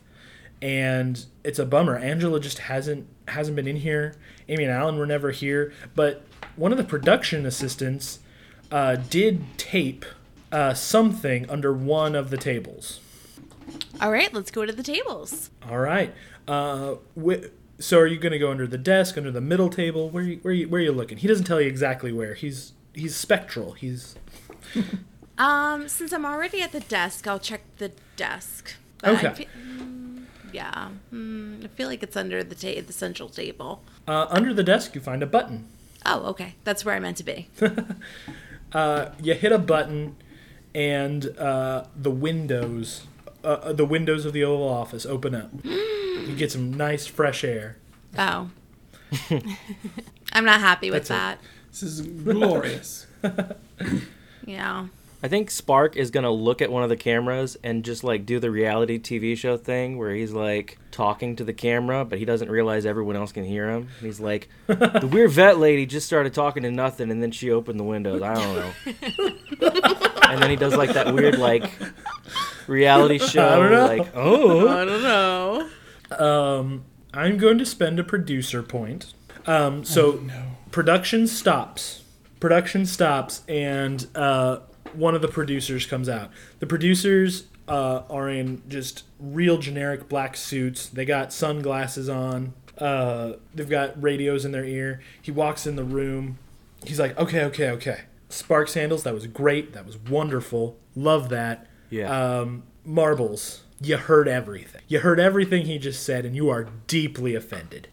and it's a bummer. Angela just hasn't hasn't been in here. Amy and Alan were never here, but one of the production assistants uh, did tape uh, something under one of the tables. All right, let's go to the tables. All right. Uh, wh- so are you going to go under the desk, under the middle table? Where you, where you, where are you looking? He doesn't tell you exactly where. He's he's spectral. He's *laughs* Um, since I'm already at the desk, I'll check the desk. But Okay. Fe- yeah, mm, I feel like it's under the ta- the central table. uh, under the desk. You find a button. Oh, okay, that's where I meant to be. *laughs* Uh, you hit a button, and uh, the windows, uh, uh, the windows of the Oval Office open up. you get some nice fresh air. Oh, *laughs* I'm not happy with That's that. it. This is glorious. *laughs* Yeah. I think Spark is gonna look at one of the cameras and just like do the reality TV show thing where he's like talking to the camera, but he doesn't realize everyone else can hear him. And he's like, *laughs* "The weird vet lady just started talking to nothing, and then she opened the windows. I don't know." *laughs* and then he does like that weird like reality *laughs* show, don't know. like, "Oh, I don't know. Um, I'm going to spend a producer point. Um, so production stops. Production stops, and uh, one of the producers comes out. The producers uh, are in just real generic black suits. They got sunglasses on. Uh, they've got radios in their ear. He walks in the room. He's like, "Okay, okay, okay. Spark sandals. That was great. That was wonderful. Love that. yeah." Um, marbles. You heard everything. You heard everything he just said, and you are deeply offended.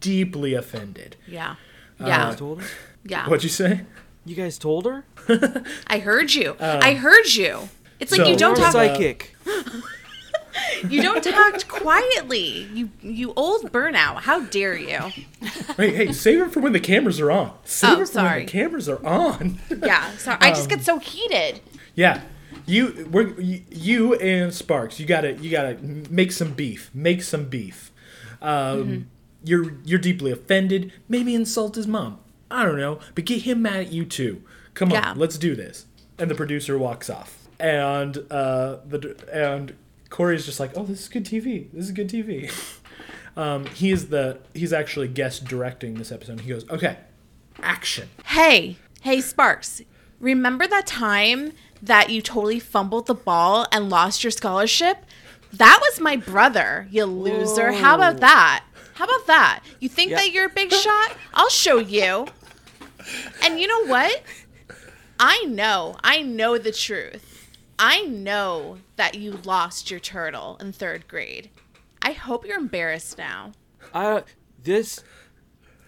Deeply offended. Yeah. Uh, Yeah. you told her? yeah. What'd you say? You guys told her? *laughs* I heard you. I heard you. It's like so- you don't You're talk. psychic. *laughs* You don't talk quietly. You you old burnout. How dare you? Hey, hey, save it for when the cameras are on. Save Oh, it for sorry. when the cameras are on. *laughs* Yeah. Sorry. I just Um, get so heated. yeah, you, we're, you, you and Sparks, you gotta, you gotta make some beef. Make some beef. Um, You're, you're deeply offended. Maybe insult his mom. I don't know, but get him mad at you too. Come Yeah. on, let's do this. And the producer walks off, and uh, the and Cory's just like, oh, this is good TV. This is good TV. *laughs* Um, he is the he's actually guest directing this episode. He goes, okay, action. Hey, hey, Sparks. Remember that time that you totally fumbled the ball and lost your scholarship? That was my brother, you loser. How about that? How about that? You think Yeah. that you're a big *laughs* shot? I'll show you. And you know what? I know. I know the truth. I know that you lost your turtle in third grade. I hope you're embarrassed now. I this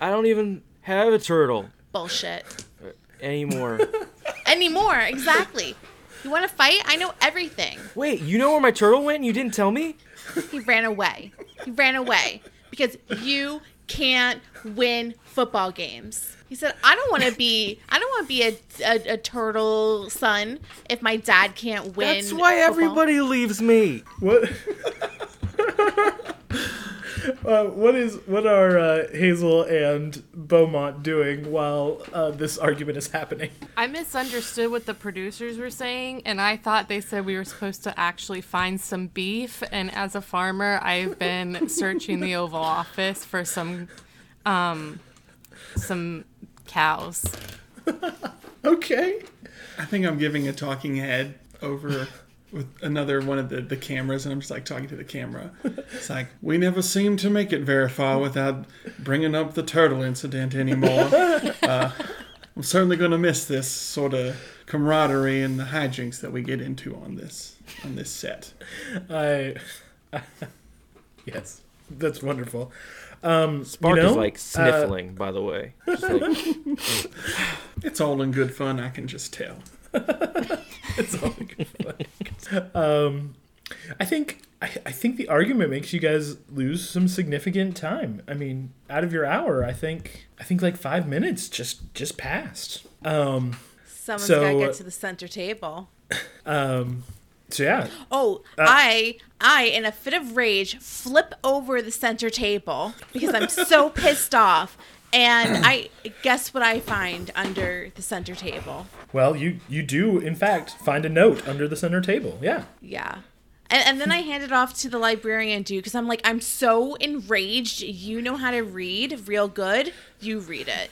I don't even have a turtle Bullshit. Uh, anymore. *laughs* Anymore, exactly. You want to fight? I know everything. Wait, you know where my turtle went? You didn't tell me? He ran away. He ran away because you can't win football games. He said, "I don't want to be. I don't want to be a, a, a turtle son if my dad can't win." That's why football." everybody leaves me. What? *laughs* *laughs* uh, what is what are uh, Hazel and Beaumont doing while uh, this argument is happening? I misunderstood what the producers were saying, and I thought they said we were supposed to actually find some beef. And as a farmer, I've been searching the Oval Office for some, um, some cows. *laughs* Okay. I think I'm giving a talking head over with another one of the, the cameras, and I'm just like talking to the camera. *laughs* It's like, we never seem to make it very far without bringing up the turtle incident anymore. *laughs* Uh, I'm certainly going to miss this sort of camaraderie and the hijinks that we get into on this on this set. I. *laughs* yes, that's wonderful. Um, Spark you know, is like sniffling, by the way. Like, It's all in good fun, I can just tell. *laughs* It's all good fun. um, I think I, I think the argument makes you guys lose some significant time. I mean, out of your hour, I think I think like five minutes just just passed. Um, Someone's So- got to get to the center table. um, so yeah, Oh, Uh, I, I, in a fit of rage, flip over the center table because I'm so pissed off. And *clears throat* I guess what I find under the center table. well, you you do in fact find a note under the center table. Yeah. Yeah. And, and then I hand it off to the librarian dude because I'm like, I'm so enraged. You know how to read real good. You read it.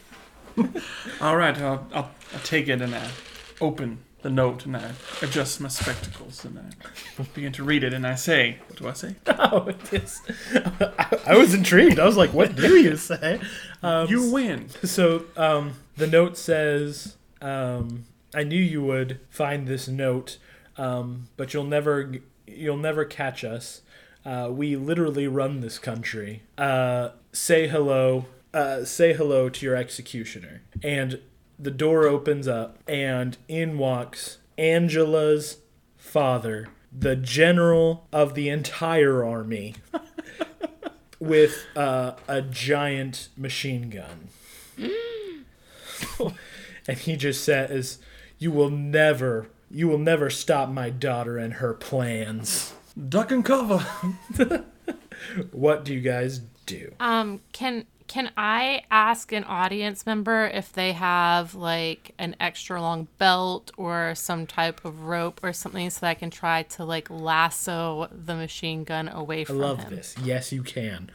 *laughs* All right, I'll, I'll, I'll take it and I open the note and I adjust my spectacles and I begin to read it and I say, what do I say? *laughs* Oh. I, I was intrigued. I was like, what do you say? Um, You win. So um, the note says, um, "I knew you would find this note, um, but you'll never, you'll never catch us. Uh, we literally run this country. Uh, say hello, uh, say hello to your executioner." And the door opens up, and in walks Angela's father, the general of the entire army *laughs* with uh, a giant machine gun. *laughs* and he just says, You will never You will never stop my daughter and her plans. Duck and cover. *laughs* What do you guys do? Um, can can I ask an audience member if they have like an extra long belt or some type of rope or something so that I can try to like lasso the machine gun away from him? I love him? this. Yes, you can.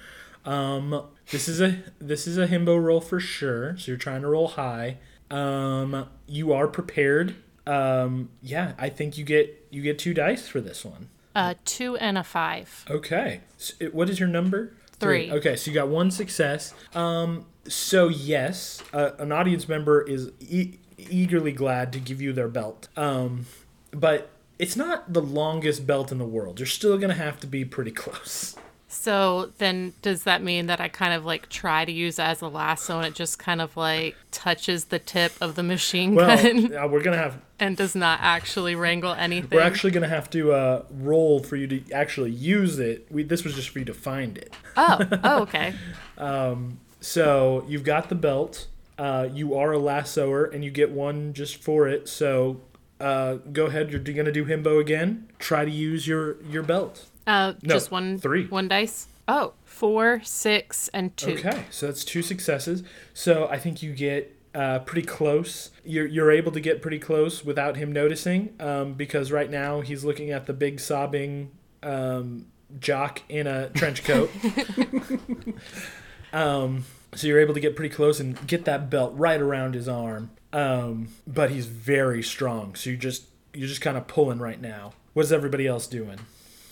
Um, this is a this is a himbo roll for sure. So you're trying to roll high. Um, you are prepared. Um, yeah, I think you get you get two dice for this one. Uh, two and a five. Okay. So, what is your number? Three. Okay, so you got one success. Um, so yes, uh, an audience member is e- eagerly glad to give you their belt. Um, but it's not the longest belt in the world. You're still gonna have to be pretty *laughs* close. So then, does that mean that I kind of like try to use it as a lasso and it just kind of like touches the tip of the machine Well, gun uh, we're gonna have *laughs* and does not actually wrangle anything? we're actually gonna have to uh, roll for you to actually use it. We this was just for you to find it. oh, oh, okay. *laughs* So you've got the belt. Uh, you are a lassoer, and you get one just for it. So uh, go ahead. You're gonna do himbo again. Try to use your your belt. Uh, No, just one, three. one dice. Oh, four, six, and two. Okay, so that's two successes. So I think you get uh, pretty close. You're you're able to get pretty close without him noticing, um, because right now he's looking at the big sobbing um, jock in a trench coat. *laughs* *laughs* um, so you're able to get pretty close and get that belt right around his arm. Um, but he's very strong, so you just you're just kind of pulling right now. What's everybody else doing?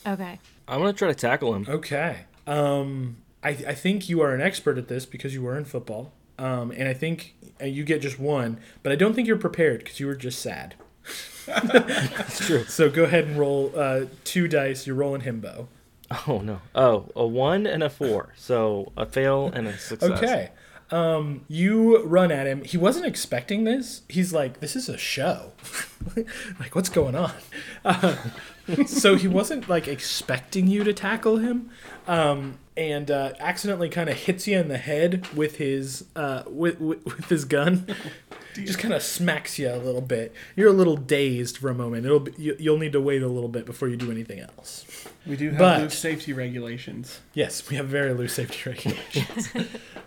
Okay. I'm gonna try to tackle him. Okay. Um, I, I think you are an expert at this because you were in football. Um, and I think uh, you get just one, but I don't think you're prepared because you were just sad. That's true. *laughs* So go ahead and roll uh, two dice. You're rolling himbo. Oh no. Oh, a one and a four. So a fail and a success. Okay. Um, you run at him. He wasn't expecting this. He's like, "This is a show. *laughs* like, what's going on?" Uh, so he wasn't like expecting you to tackle him, um, and uh, accidentally kind of hits you in the head with his uh, with, with with his gun. Just kind of smacks you a little bit. You're a little dazed for a moment. It'll be, you, you'll need to wait a little bit before you do anything else. We do have But- loose safety regulations. Yes, we have very loose safety *laughs* regulations.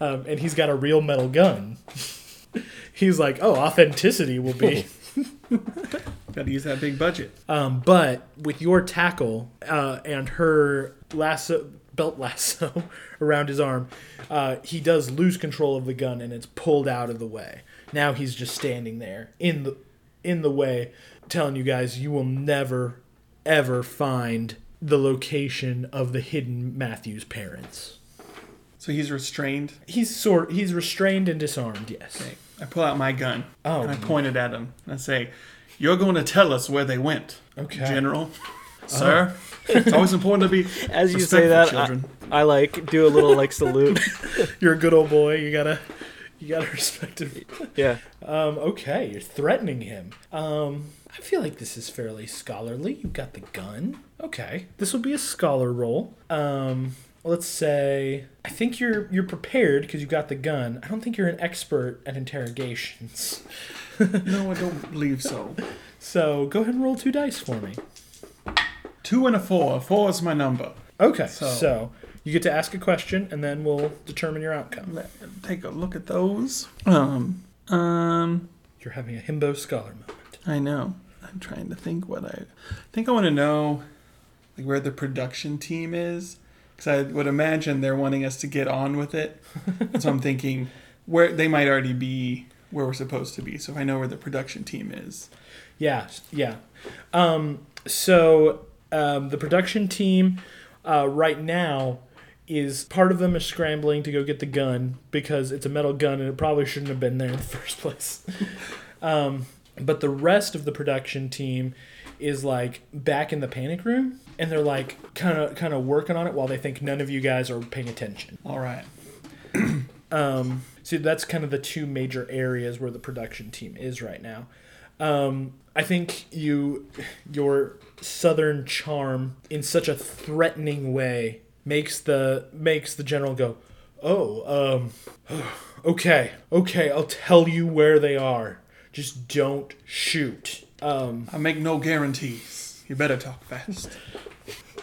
um, and he's got a real metal gun. *laughs* he's like, oh, authenticity will be. *laughs* Got to use that big budget. Um, but with your tackle uh, and her lasso, belt lasso around his arm, uh, he does lose control of the gun and it's pulled out of the way. Now he's just standing there in the in the way, telling you guys you will never ever find the location of the hidden Matthews parents. So he's restrained. He's sort he's restrained and disarmed, yes. Okay. I pull out my gun Oh. and I point it at him. And I say, "You're going to tell us where they went, Okay. General, uh-huh. sir." It's always important to be *laughs* As you say that, I. I like do a little like salute. *laughs* You're a good old boy. You gotta you gotta *laughs* respect him. Yeah. Um, okay, you're threatening him. Um, I feel like this is fairly scholarly. You've got the gun. Okay, this will be a scholar roll. Um, let's say I think you're you're prepared because you got the gun. I don't think you're an expert at interrogations. *laughs* no, I don't believe so. So go ahead and roll two dice for me. Two and a four. Four is my number. Okay, so, So- you get to ask a question and then we'll determine your outcome. Let take a look at those. Um, um, You're having a himbo scholar moment. I know. I'm trying to think what I I think I want to know, like where the production team is, because I would imagine they're wanting us to get on with it. *laughs* so I'm thinking where they might already be where we're supposed to be. So if I know where the production team is, Yeah, yeah. Um, so um, the production team uh, right now is part of them is scrambling to go get the gun because it's a metal gun and it probably shouldn't have been there in the *laughs* first place. um, but the rest of the production team is like back in the panic room and they're like kind of kind of working on it while they think none of you guys are paying attention. all right. *clears throat* Um, so that's kind of the two major areas where the production team is right now. Um, I think you, your southern charm in such a threatening way makes the makes the general go, oh, um, *sighs* okay, okay, I'll tell you where they are. Just don't shoot. I make no guarantees. You better talk fast.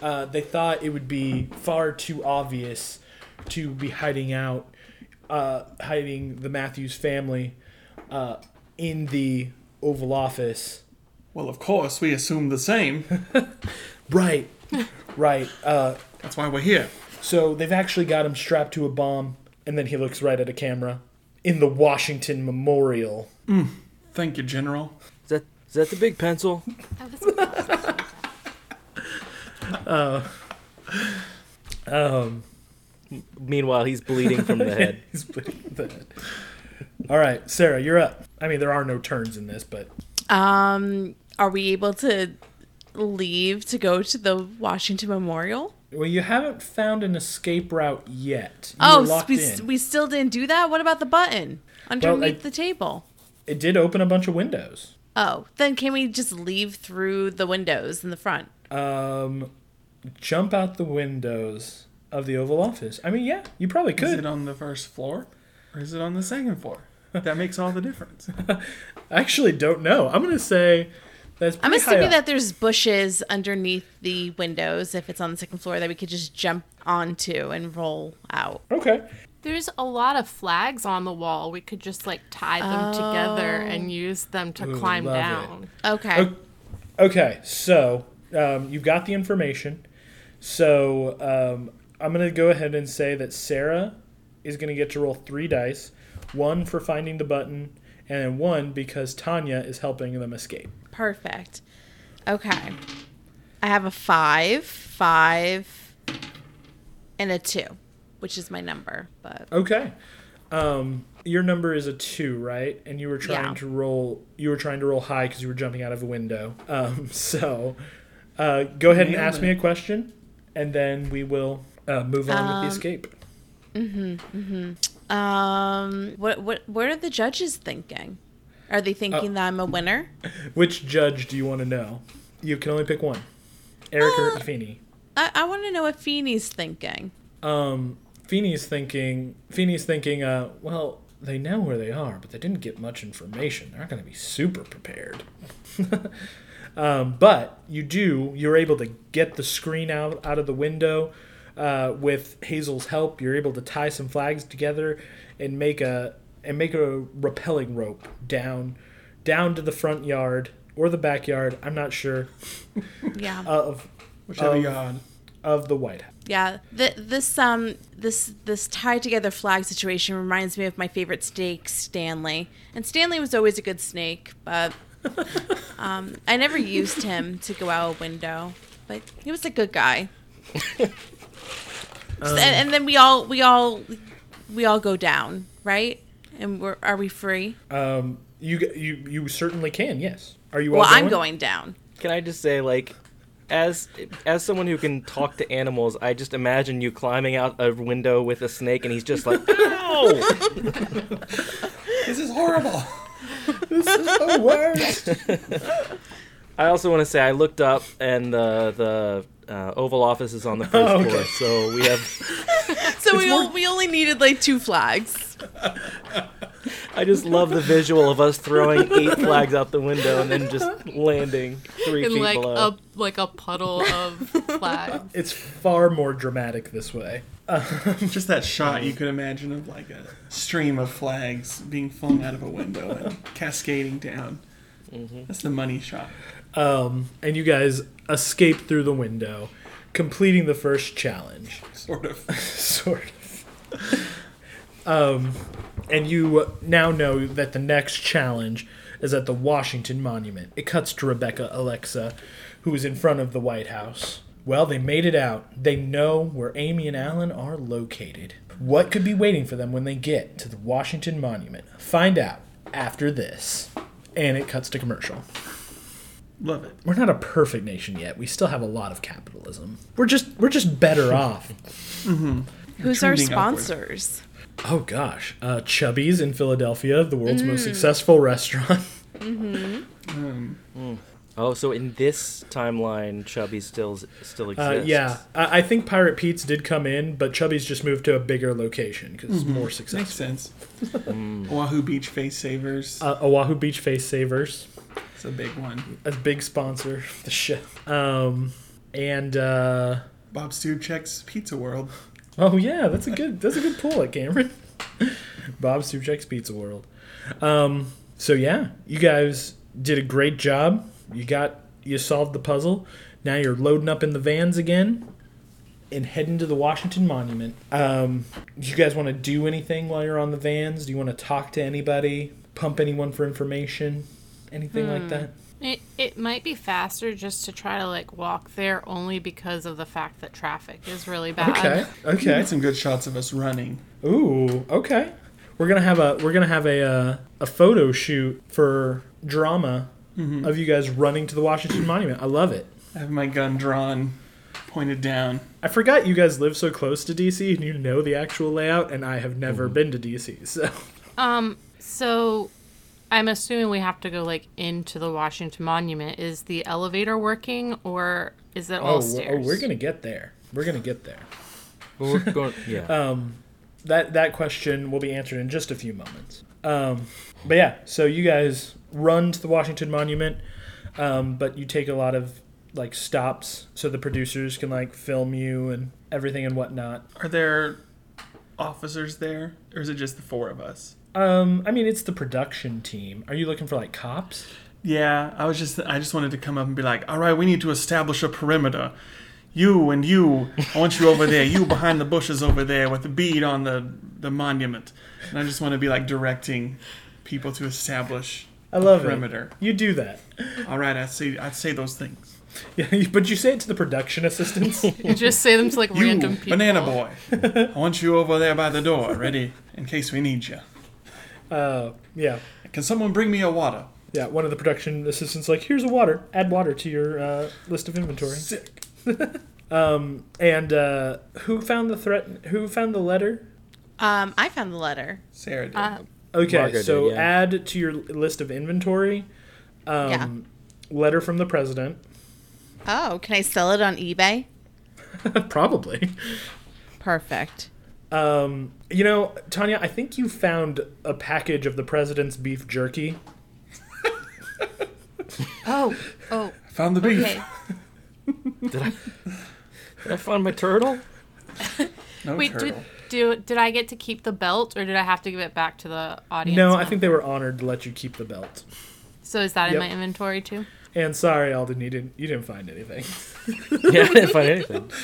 Uh, they thought it would be far too obvious to be hiding out, uh, hiding the Matthews family uh, in the Oval Office. Well, of course, we assume the same. *laughs* Right, right. Uh, That's why we're here. so they've actually got him strapped to a bomb, and then he looks right at a camera in the Washington Memorial. Thank you, General. Is that is that the big pencil? *laughs* Um, Meanwhile, he's bleeding from the head. *laughs* he's bleeding the head. All right, Sarah, you're up. I mean, there are no turns in this, but Um, are we able to leave to go to the Washington Memorial? well, you haven't found an escape route yet. You Oh, locked we, s- in. we still didn't do that. What about the button underneath I- the table? It did open a bunch of windows. Oh, then can we just leave through the windows in the front? Um, jump out the windows of the Oval Office. I mean, yeah, you probably Is could. it on the first floor or is it on the second floor? That makes all the difference. *laughs* I actually don't know. I'm gonna say that's. I'm assuming that there's bushes underneath the windows if it's on the second floor that we could just jump onto and roll out. Okay. There's a lot of flags on the wall. We could just like tie them together and use them to Ooh, climb love it. down. Okay. O- Okay, so um, you've got the information. So um, I'm gonna go ahead and say that Sarah is gonna get to roll three dice, one for finding the button, and then one because Tanya is helping them escape. Perfect. Okay. I have a five, five, and a two, which is my number. But Okay. Um, your number is a two, right? And you were trying Yeah. to roll. You were trying to roll high because you were jumping out of a window. Um, *laughs* so, uh, go ahead and ask me a question, and then we will uh, move on with the escape. Mm-hmm. Mm-hmm. Um, what what what are the judges thinking? Are they thinking that I'm a winner? *laughs* Which judge do you want to know? You can only pick one. Eric or Uh, Feeny. I, I want to know what Feeny's thinking. Um, Feeny's thinking. Feeny's thinking. Uh, well, they know where they are, but they didn't get much information. They're not going to be super prepared. *laughs* um, but you do. You're able to get the screen out out of the window. Uh, with Hazel's help, you're able to tie some flags together and make a and make a rappelling rope down down to the front yard or the backyard. I'm not sure *laughs* Yeah. of Whichever Of- yard. of the White House. Yeah, th- this um this this tied together flag situation reminds me of my favorite snake, Stanley. And Stanley was always a good snake, but *laughs* um, I never used him to go out a window. But he was a good guy. *laughs* So- and, and then we all we all we all go down, right? And we're are we free? Um, you you you certainly can. Yes. Are you? Well, all I'm going down. Can I just say, like, as as someone who can talk to animals, I just imagine you climbing out a window with a snake, and he's just like, *laughs* "Ow!" This is horrible. This is the worst. *laughs* I also want to say I looked up, and the the uh, Oval Office is on the first Oh, okay. floor, so we have. *laughs* So we, o- we only needed like two flags. *laughs* I just love the visual of us throwing *laughs* eight flags out the window and then just landing three In feet like below. a like a puddle of flags. It's far more dramatic this way. *laughs* Just that shot you could imagine of like a stream of flags being flung out of a window and cascading down. That's the money shot. Um, and you guys escape through the window, completing the first challenge. Sort of. sort of. Um, and you now know that the next challenge is at the Washington Monument. It cuts to Rebecca Alexa, who is in front of the White House. Well, they made it out. They know where Amy and Alan are located. What could be waiting for them when they get to the Washington Monument? Find out after this. And it cuts to commercial. Love it. We're not a perfect nation yet. We still have a lot of capitalism. We're just we're just better *laughs* off. Who's our sponsors? upward. Sponsors? Oh gosh, uh, Chubby's in Philadelphia, the world's most successful restaurant. *laughs* oh, so in this timeline, Chubby's still still Uh, exists. yeah, I, I think Pirate Pete's did come in, but Chubby's just moved to a bigger location because it's more successful. Makes successful. sense. Oahu Beach face savers. Uh, Oahu Beach Face Savers. It's a big one. a big sponsor *laughs* the show. Um, and uh, Bob Stubchek's Pizza World. Oh yeah, that's a good that's a good pull at *laughs* Cameron. Bob Stupchek's Pizza World. Um, so yeah, you guys did a great job. You got you solved the puzzle. Now you're loading up in the vans again and heading to the Washington Monument. Um, do you guys want to do anything while you're on the vans? Do you want to talk to anybody? Pump anyone for information? Anything like that? It, it might be faster just to try to like walk there only because of the fact that traffic is really bad. Okay. We Okay. some good shots of us running. Ooh, okay. We're gonna have a we're gonna have a uh, a photo shoot for drama of you guys running to the Washington Monument. I love it. I have my gun drawn, pointed down. I forgot you guys live so close to DC and you know the actual layout, and I have never been to DC. So Um, so I'm assuming we have to go like into the Washington Monument. Is the elevator working or is it all oh, stairs? oh, we're gonna get there. We're gonna get there. Well, we're going. *laughs* Yeah. Um, that that question will be answered in just a few moments. Um, but yeah, so you guys run to the Washington Monument, um, but you take a lot of like stops so the producers can like film you and everything and whatnot. Are there officers there, or is it just the four of us? Um, I mean, it's the production team. Are you looking for like cops? Yeah, I was just I just wanted to come up and be like, all right, we need to establish a perimeter. You and you, I want you over there. You behind the bushes over there with the bead on the the monument. And I just want to be like directing people to establish I love perimeter. it. You do that. All right, I say I say those things. Yeah, *laughs* but you say it to the production assistants. *laughs* You just say them to like You, random people. banana boy, I want you over there by the door, ready in case we need you. Uh, yeah, Can someone bring me a water? yeah. One of the production assistants like, here's a water. Add water to your uh, list of inventory. Sick. *laughs* Um, and uh, who found the threat? Who found the letter? Um, I found the letter. Sarah did. Uh, Okay, Margaret so did, yeah. add to your list of inventory. Um, Letter from the president. Oh, can I sell it on eBay? *laughs* Probably. Perfect. Um, you know, Tanya, I think you found a package of the president's beef jerky. *laughs* oh, oh, Found the beef. okay. Did I? Did I find my turtle? No Wait, turtle. did, do, did I get to keep the belt or did I have to give it back to the audience? No, I think they were honored to let you keep the belt. So is that Yep. in my inventory too? And sorry, Alden, you didn't you didn't find anything. *laughs* Yeah, I didn't find anything. *laughs*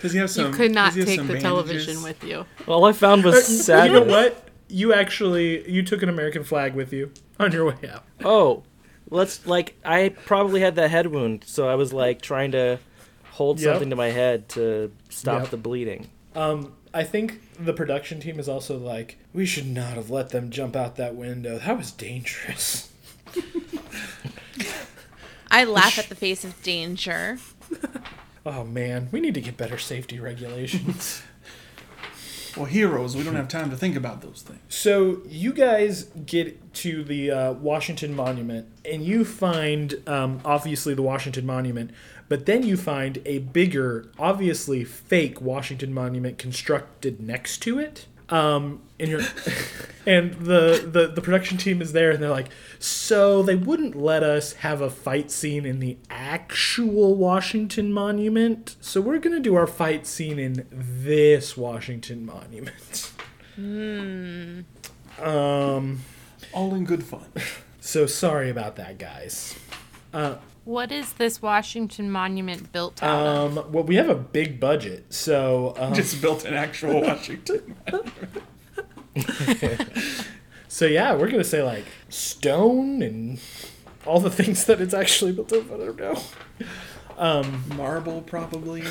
Does he have some? you could not does he have take some the television with you. All I found was you know what? You actually you took an American flag with you on your way out. Oh, let's like I probably had that head wound, so I was like trying to hold Yep. something to my head to stop Yep. the bleeding. Um, I think the production team is also like, we should not have let them jump out that window. That was dangerous. *laughs* I laugh at the face of danger. *laughs* Oh man, we need to get better safety regulations. *laughs* Well, heroes. We don't have time to think about those things. so you guys get to the uh, Washington Monument, and you find um, obviously the Washington Monument, but then you find a bigger, obviously fake Washington Monument constructed next to it. Um, and you're, *laughs* and the, the the production team is there, and they're like, so they wouldn't let us have a fight scene in the actual Washington Monument, so we're gonna do our fight scene in this Washington Monument. Um. All in good fun. *laughs* So sorry about that, guys. What is this Washington Monument built out of? Um, well, we have a big budget, so um, Just built an actual *laughs* Washington. so yeah, we're gonna say like stone and all the things that it's actually built of. I don't know. Marble, probably.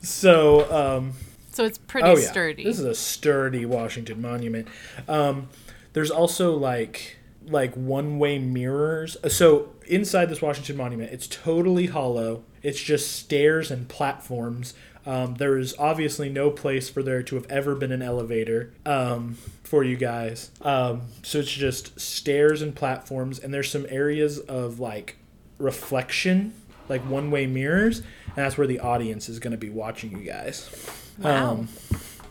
So um, So it's pretty oh yeah, sturdy. this is a sturdy Washington Monument. Um, there's also like like one way mirrors. So inside this Washington Monument, it's totally hollow. It's just stairs and platforms. Um, there is obviously no place for there to have ever been an elevator um, for you guys. Um, so it's just stairs and platforms, and there's some areas of like reflection, like one way mirrors, and that's where the audience is going to be watching you guys. wow. Um,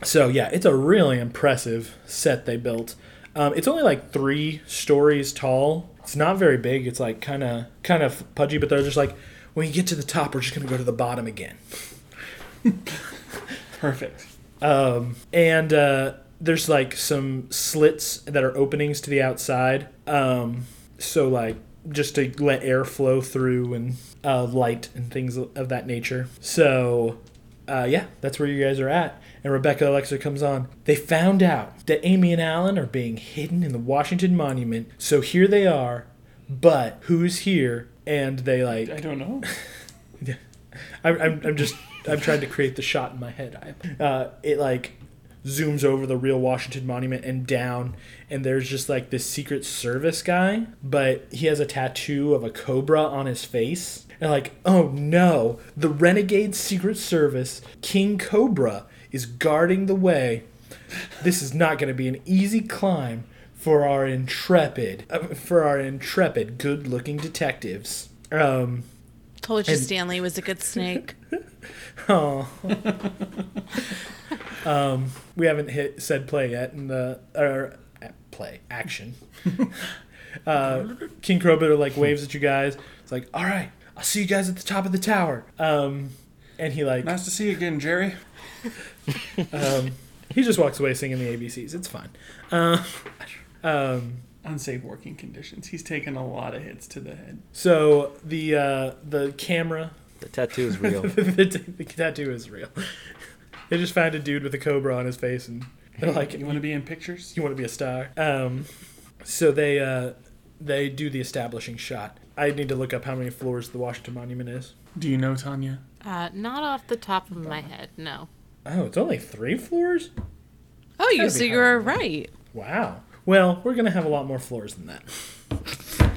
so yeah, it's a really impressive set they built. Um, it's only like three stories tall. It's not very big. It's like kind of kind of pudgy, but they're just like, when you get to the top, we're just gonna go to the bottom again. Perfect. Um, and uh, there's like some slits that are openings to the outside. Um, so like just to let air flow through and uh, light and things of that nature. So uh, yeah, that's where you guys are at. And Rebecca Alexa comes on. They found out that Amy and Alan are being hidden in the Washington Monument. So here they are. But who's here? And they like I don't know. *laughs* I'm, I'm, I'm just I'm trying to create the shot in my head. Uh, it like zooms over the real Washington Monument and down, and there's just like this Secret Service guy, but he has a tattoo of a cobra on his face. And like, oh no, the renegade Secret Service King Cobra is guarding the way. This is not going to be an easy climb for our intrepid, uh, for our intrepid, good-looking detectives. Um, Told you And- Stanley was a good snake. *laughs* Oh. um, we haven't hit said play yet in the or uh, play action. *laughs* uh, King Crowbit like waves at you guys. It's like, all right, I'll see you guys at the top of the tower. Um, and he like Nice to see you again, Jerry. *laughs* um, he just walks away singing the ABCs. It's fine. Uh, um, Unsafe working conditions. He's taken a lot of hits to the head. so the uh, the camera The tattoo is real. *laughs* the, the tattoo is real. They just found a dude with a cobra on his face, and they're like, You want to be in pictures? you want to be a star. Um, so they uh, they do the establishing shot. I need to look up how many floors the Washington Monument is. Do you know, Tanya? Uh, not off the top of my head, no. Oh, it's only three floors. Oh, you so you're right. Wow. Well, we're gonna have a lot more floors than that.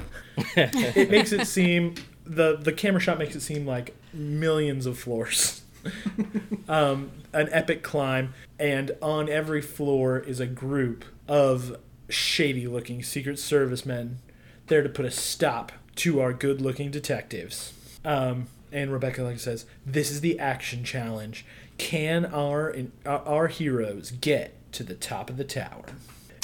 it makes it seem the the camera shot makes it seem like millions of floors. *laughs* um, an epic climb, and on every floor is a group of shady looking Secret Service men there to put a stop to our good looking detectives. Um, and Rebecca like says, "This is the action challenge. Can our our our heroes get to the top of the tower?"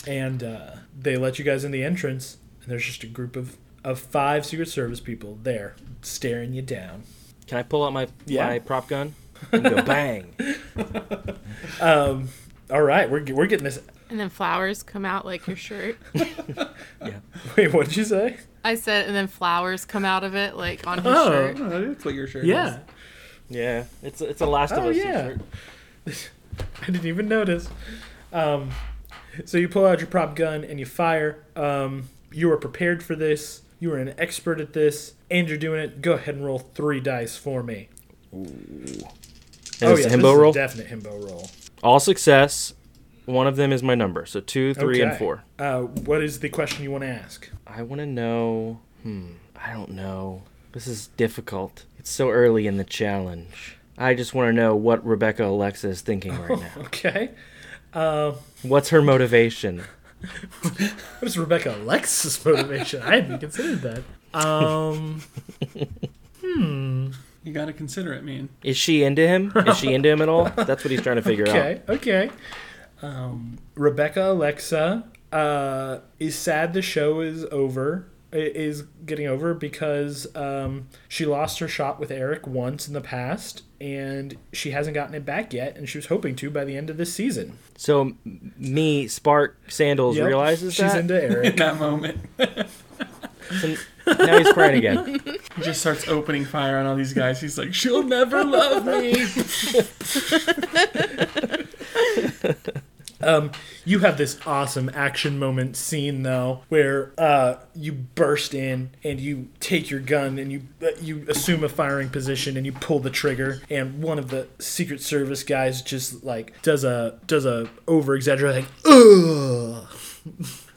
And uh, they let you guys in the entrance, and there's just a group of of five Secret Service people there staring you down. Can I pull out my Yeah. my prop gun *laughs* and go bang? *laughs* Um, all right, we're we're getting this. And then flowers come out like your shirt. *laughs* Yeah. Wait, what did you say? I said, and then flowers come out of it like on his Oh. shirt. Oh, that's what your shirt Yeah, Yeah, it's it's a Last of Oh, Us yeah. t-shirt. *laughs* I didn't even notice. Um, so you pull out your prop gun and you fire. Um, you were prepared for this. You were an expert at this, and you're doing it. Go ahead and roll three dice for me. And oh yeah, himbo is roll. a definite himbo roll. All success. One of them is my number, so two, three, and four. Uh, what is the question you want to ask? I want to know. Hmm. I don't know. This is difficult. It's so early in the challenge. I just want to know what Rebecca Alexa is thinking right *laughs* now. Okay. Uh, What's her motivation? *laughs* what is Rebecca Alexa's motivation? I hadn't considered that. Um, *laughs* hmm. You got to consider it, man. Is she into him? Is she into him at all? That's what he's trying to figure out. okay, okay. Um, Rebecca Alexa uh, is sad the show is over. I- Is getting over because um, she lost her shot with Eric once in the past, and she hasn't gotten it back yet. And she was hoping to by the end of this season. So me, Spark Sandals Yep, realizes she's that. into In Eric. *laughs* that moment, So now he's crying again. *laughs* he just starts opening fire on all these guys. He's like, "She'll never love me." *laughs* Um, you have this awesome action moment scene though, where uh, you burst in and you take your gun and you uh, you assume a firing position and you pull the trigger, and one of the Secret Service guys just like does a does a over exaggerating ugh. *laughs*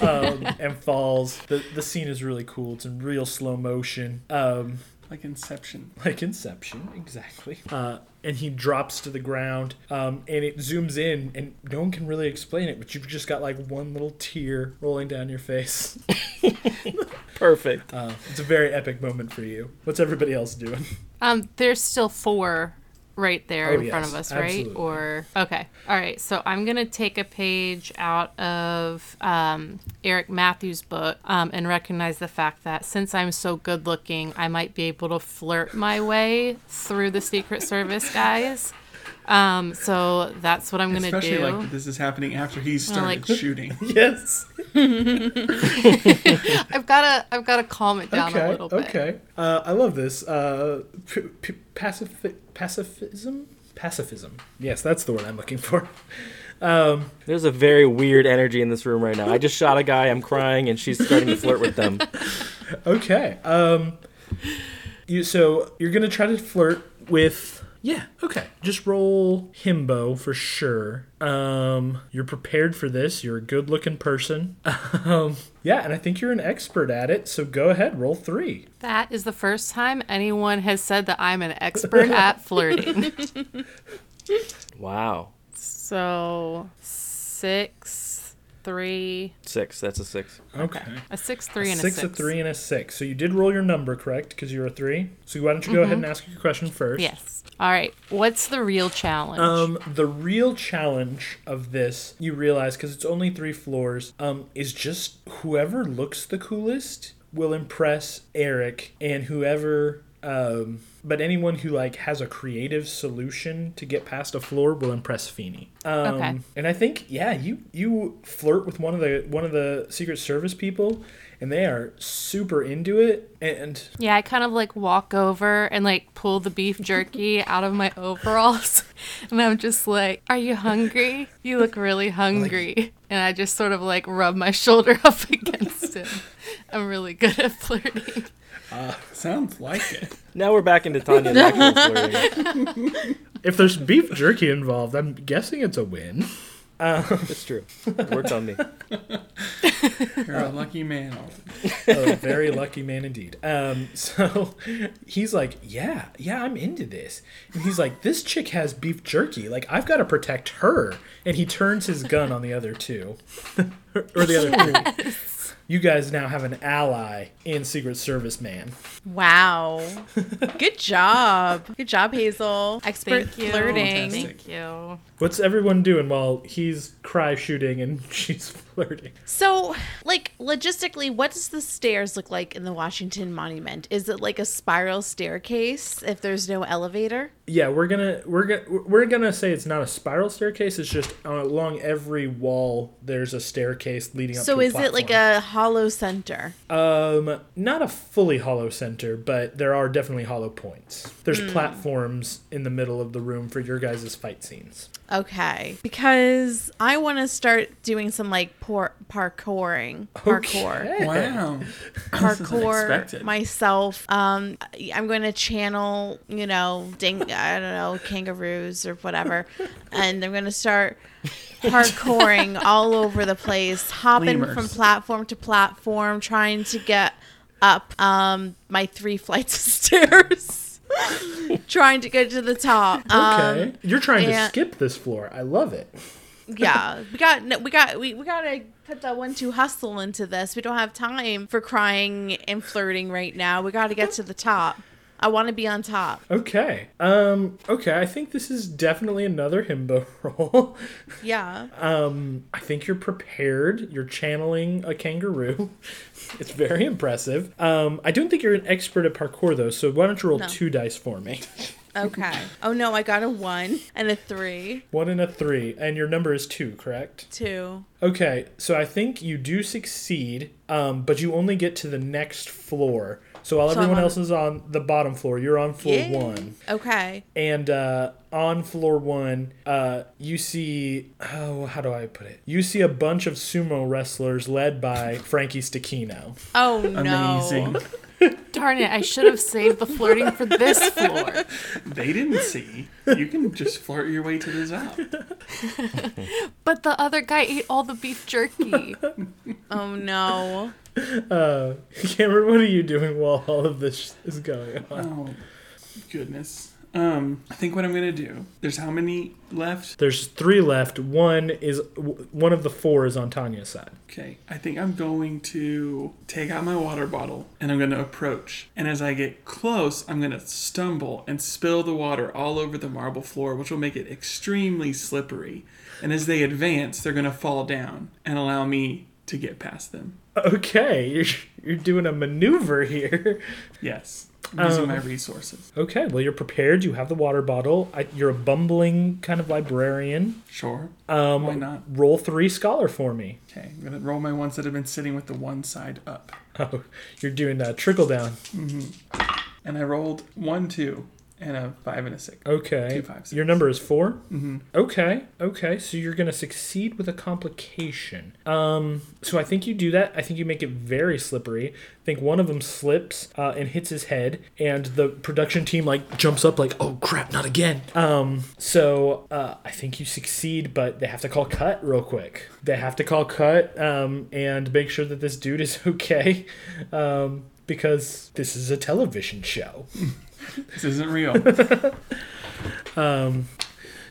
um, and falls. The the scene is really cool. It's in real slow motion. Um, like Inception. *laughs* like Inception, exactly. Uh, and he drops to the ground, um, and it zooms in, and no one can really explain it, but you've just got like one little tear rolling down your face. *laughs* Perfect. Uh, it's a very epic moment for you. What's everybody else doing? Um, there's still four right there Oh, in front of yes, us, right? absolutely. Or okay, all right. So I'm gonna take a page out of um, Eric Matthews' book um, and recognize the fact that since I'm so good looking, I might be able to flirt my way through the Secret Service guys. Um, so that's what I'm gonna do. Especially do. like this is happening after he's started like- shooting. *laughs* Yes. *laughs* I've gotta I've gotta calm it down a Okay. little bit. Okay. Uh, I love this. Uh, p- p- pacif- pacifism. Pacifism. Yes, that's the word I'm looking for. Um, There's a very weird energy in this room right now. I just shot a guy. I'm crying, and she's starting to flirt with them. *laughs* Okay. Um, you so you're gonna try to flirt with. Yeah. Okay. Just roll himbo for sure. Um, you're prepared for this. You're a good-looking person. *laughs* Um, yeah, and I think you're an expert at it. So go ahead, roll three. That is the first time anyone has said that I'm an expert *laughs* at flirting. Wow, So six, three, six. That's a six. Okay. a six, three, and a six, six. a three, and a six. So you did roll your number correct because you're a three. So why don't you go ahead and ask your question first? Yes. All right. What's the real challenge? Um, the real challenge of this, you realize, because it's only three floors, um, is just whoever looks the coolest will impress Eric, and whoever, um, but anyone who like has a creative solution to get past a floor will impress Feeny. Um, Okay. And I think, yeah, you you flirt with one of the one of the Secret Service people, and they are super into it, and yeah, I kind of like walk over and like pull the beef jerky out of my overalls, *laughs* and I'm just like, "Are you hungry? You look really hungry." And I just sort of like rub my shoulder *laughs* up against him. I'm really good at flirting. Sounds like it. *laughs* Now we're back into Tanya and actual *laughs* flirting. if there's beef jerky involved, I'm guessing it's a win. It's true. Worked on me. *laughs* You're a lucky man. A very lucky man indeed. Um, so he's like, yeah, yeah, I'm into this. And he's like, this chick has beef jerky. Like, I've got to protect her. And he turns his gun on the other two, or the other three. You guys now have an ally in Secret Service man. Wow. *laughs* Good job. Good job, Hazel. Expert Thank you. flirting. Thank you. What's everyone doing while he's cry shooting and *laughs* she's *laughs* flirting? So, like, logistically, what does the stairs look like in the Washington Monument? Is it like a spiral staircase if there's no elevator? Yeah, we're gonna we're gonna we're gonna say it's not a spiral staircase. It's just uh, along every wall there's a staircase leading up. So, is it like a hollow center? Um, not a fully hollow center, but there are definitely hollow points. There's Hmm. platforms in the middle of the room for your guys' fight scenes. Okay. Because I want to start doing some like por- parkouring. Parkour. Okay. Wow. *laughs* Parkour myself. Um, I'm going to channel, you know, ding, I don't know, kangaroos or whatever. *laughs* and I'm going to start parkouring all over the place, hopping Lemurs. from platform to platform, trying to get up um, my three flights of stairs. *laughs* trying to get to the top. Okay, Um, you're trying to skip this floor. I love it. Yeah we got we got we, we gotta put that one two hustle into this we don't have time for crying and flirting right now we gotta get to the top i want to be on top Okay. Um. Okay. I think this is definitely another himbo *laughs* roll. yeah Um. I think you're prepared. You're channeling a kangaroo. *laughs* It's very impressive. Um. I don't think you're an expert at parkour though. So why don't you roll No. two dice for me? *laughs* okay oh no i got a one and a three One and a three, and your number is two, correct? two Okay, so I think you do succeed, um, but you only get to the next floor. So while So I'm everyone on- else is on the bottom floor, you're on floor Yay. one. okay And uh, on floor one, uh, you see oh, how do I put it? You see a bunch of sumo wrestlers led by Frankie Stechino. oh no Amazing. Darn it! I should have saved the flirting for this floor. They didn't see. You can just flirt your way to the top. *laughs* But the other guy ate all the beef jerky. *laughs* oh no Uh, Cameron, what are you doing while all of this is going on? Oh, goodness. Um, I think what I'm gonna do. There's how many left? There's three left. One is one of the four is on Tanya's side. Okay, I think I'm going to take out my water bottle and I'm going to approach. And as I get close, I'm going to stumble and spill the water all over the marble floor, which will make it extremely slippery. And as they advance, they're going to fall down and allow me to get past them. Okay, *laughs* you're you're doing a maneuver here. Yes, I'm using Um, my resources. Okay, well you're prepared. You have the water bottle. I, you're a bumbling kind of librarian. Sure. Um, Why not? Roll three scholar for me. Okay, I'm going to roll my ones that have been sitting with the one side up. Oh, you're doing that trickle down. And I rolled one, two, and a five and a six. Okay. Two, five, six. Your number is 4 Mm-hmm. Okay. Okay. So you're gonna succeed with a complication. Um. So I think you do that. I think you make it very slippery. I think one of them slips uh, and hits his head, and the production team like jumps up like, "Oh crap, not again!" Um. So uh, I think you succeed, but they have to call cut real quick. They have to call cut um, and make sure that this dude is *laughs* okay, um, because this is a television show. *laughs* *laughs* This isn't real. *laughs* um,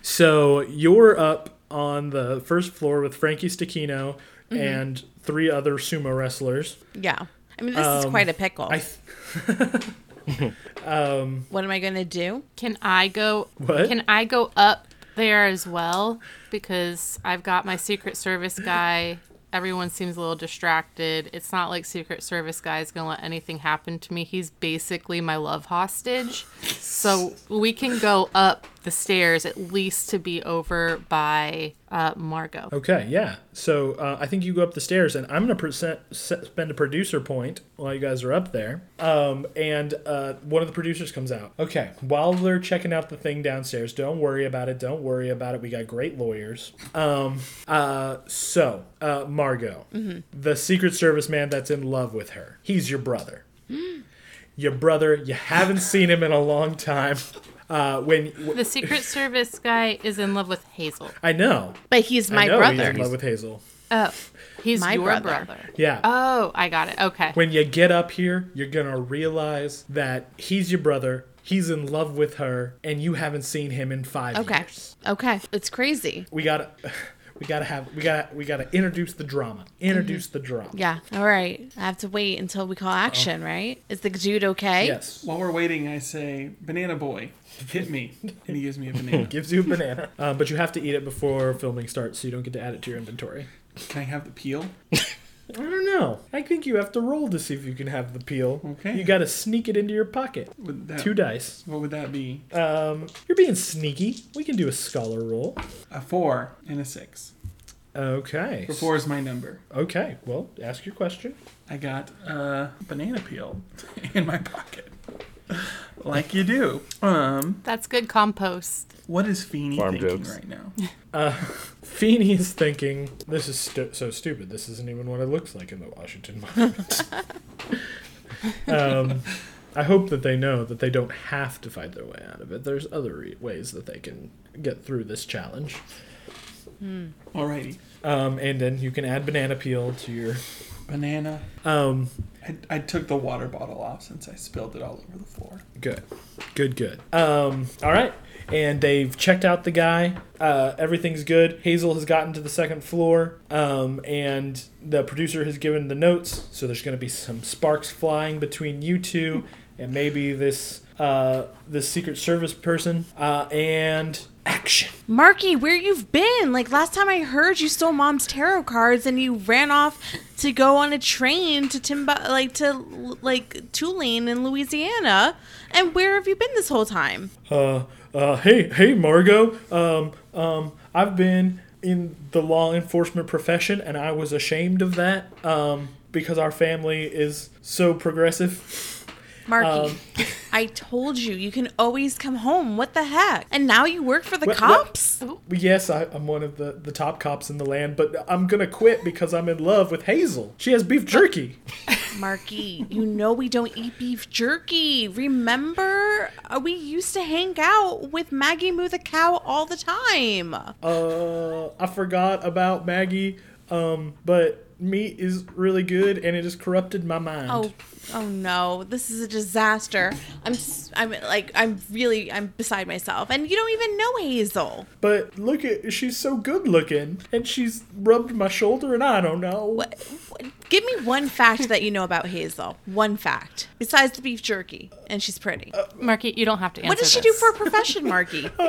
So you're up on the first floor with Frankie Stechino mm-hmm. and three other sumo wrestlers. Yeah. I mean, this is quite a um, pickle. I th- *laughs* um, what am I going to do? Can I go? What? Can I go up there as well? Because I've got my Secret Service guy. Everyone seems a little distracted. It's not like Secret Service guy is gonna let anything happen to me. He's basically my love hostage. So we can go up the stairs at least to be over by uh, Margot. okay, yeah. So uh, I think you go up the stairs, and I'm gonna percent, spend a producer point while you guys are up there. Um, and uh, one of the producers comes out. Okay, while they're checking out the thing downstairs, don't worry about it. Don't worry about it. We got great lawyers. Um, uh, so uh, Margot, the Secret Service man that's in love with her, he's your brother. *gasps* your brother. You haven't seen him in a long time. *laughs* Uh, when w- The Secret Service guy is in love with Hazel. I know, But he's I my know he's brother. in love with Hazel. Oh, he's My your brother. brother. Yeah. Oh, I got it. Okay. when you get up here, you're gonna realize that he's your brother. He's in love with her, and you haven't seen him in five Okay. years. Okay. It's crazy. We gotta, *sighs* we gotta have, we gotta, we gotta introduce the drama. Introduce mm-hmm. the drama. Yeah. All right. I have to wait until we call action, uh-huh. right? Is the dude okay? Yes. While we're waiting, I say, Banana Boy, hit me. And he gives me a *laughs* banana. Gives you a banana, *laughs* uh, but you have to eat it before filming starts, so you don't get to add it to your inventory. Can I have the peel? *laughs* I don't know. I think you have to roll to see if you can have the peel. Okay. You gotta sneak it into your pocket. Would that, Two dice. What would that be? Um, you're being sneaky. We can do a scholar roll. A four and a six. Okay. The four is my number. Okay. Well, ask your question. I got a banana peel in my pocket. *laughs* Like you do. Um, That's good compost. what is Feeny Farm thinking jokes. right now? *laughs* Feeny is thinking, this is stu- so stupid. This isn't even what it looks like in the Washington *laughs* Monument. um, I hope that they know that they don't have to fight their way out of it. There's other re- ways that they can get through this challenge. Alrighty. Um, and then you can add banana peel to your. Banana. Um, I, I took the water bottle off since I spilled it all over the floor. Good, good, good. Um, all right, and they've checked out the guy. Uh, everything's good. Hazel has gotten to the second floor, um, and the producer has given the notes. So there's going to be some sparks flying between you two, and maybe this uh, this Secret Service person. Uh, and action. Marky, where you've been? Like last time I heard, you stole mom's tarot cards and you ran off to go on a train to Timba, like to like Tulane in Louisiana. And where have you been this whole time? uh, uh, hey, hey, Margot. Um, um, I've been in the law enforcement profession, and I was ashamed of that. Um, because our family is so progressive. Marky, Um, *laughs* I told you you can always come home. What the heck? And now you work for the what- cops? Yes, I, I'm one of the, the top cops in the land, but I'm gonna quit because I'm in love with Hazel. She has beef jerky. *laughs* Marky, you know we don't eat beef jerky. Remember? Uh, We used to hang out with Maggie Moo the cow all the time. Uh, I forgot about Maggie. Um, but meat is really good, and it has corrupted my mind. Oh, oh no! This is a disaster. I'm, I'm like, I'm really, I'm beside myself. And you don't even know Hazel. But look at she's so good looking, and she's rubbed my shoulder, and I don't know. What, what? Give me one fact that you know about Hazel. One fact besides the beef jerky, and she's pretty. Marky, you don't have to answer what does she this. do for a profession, Marky? *laughs*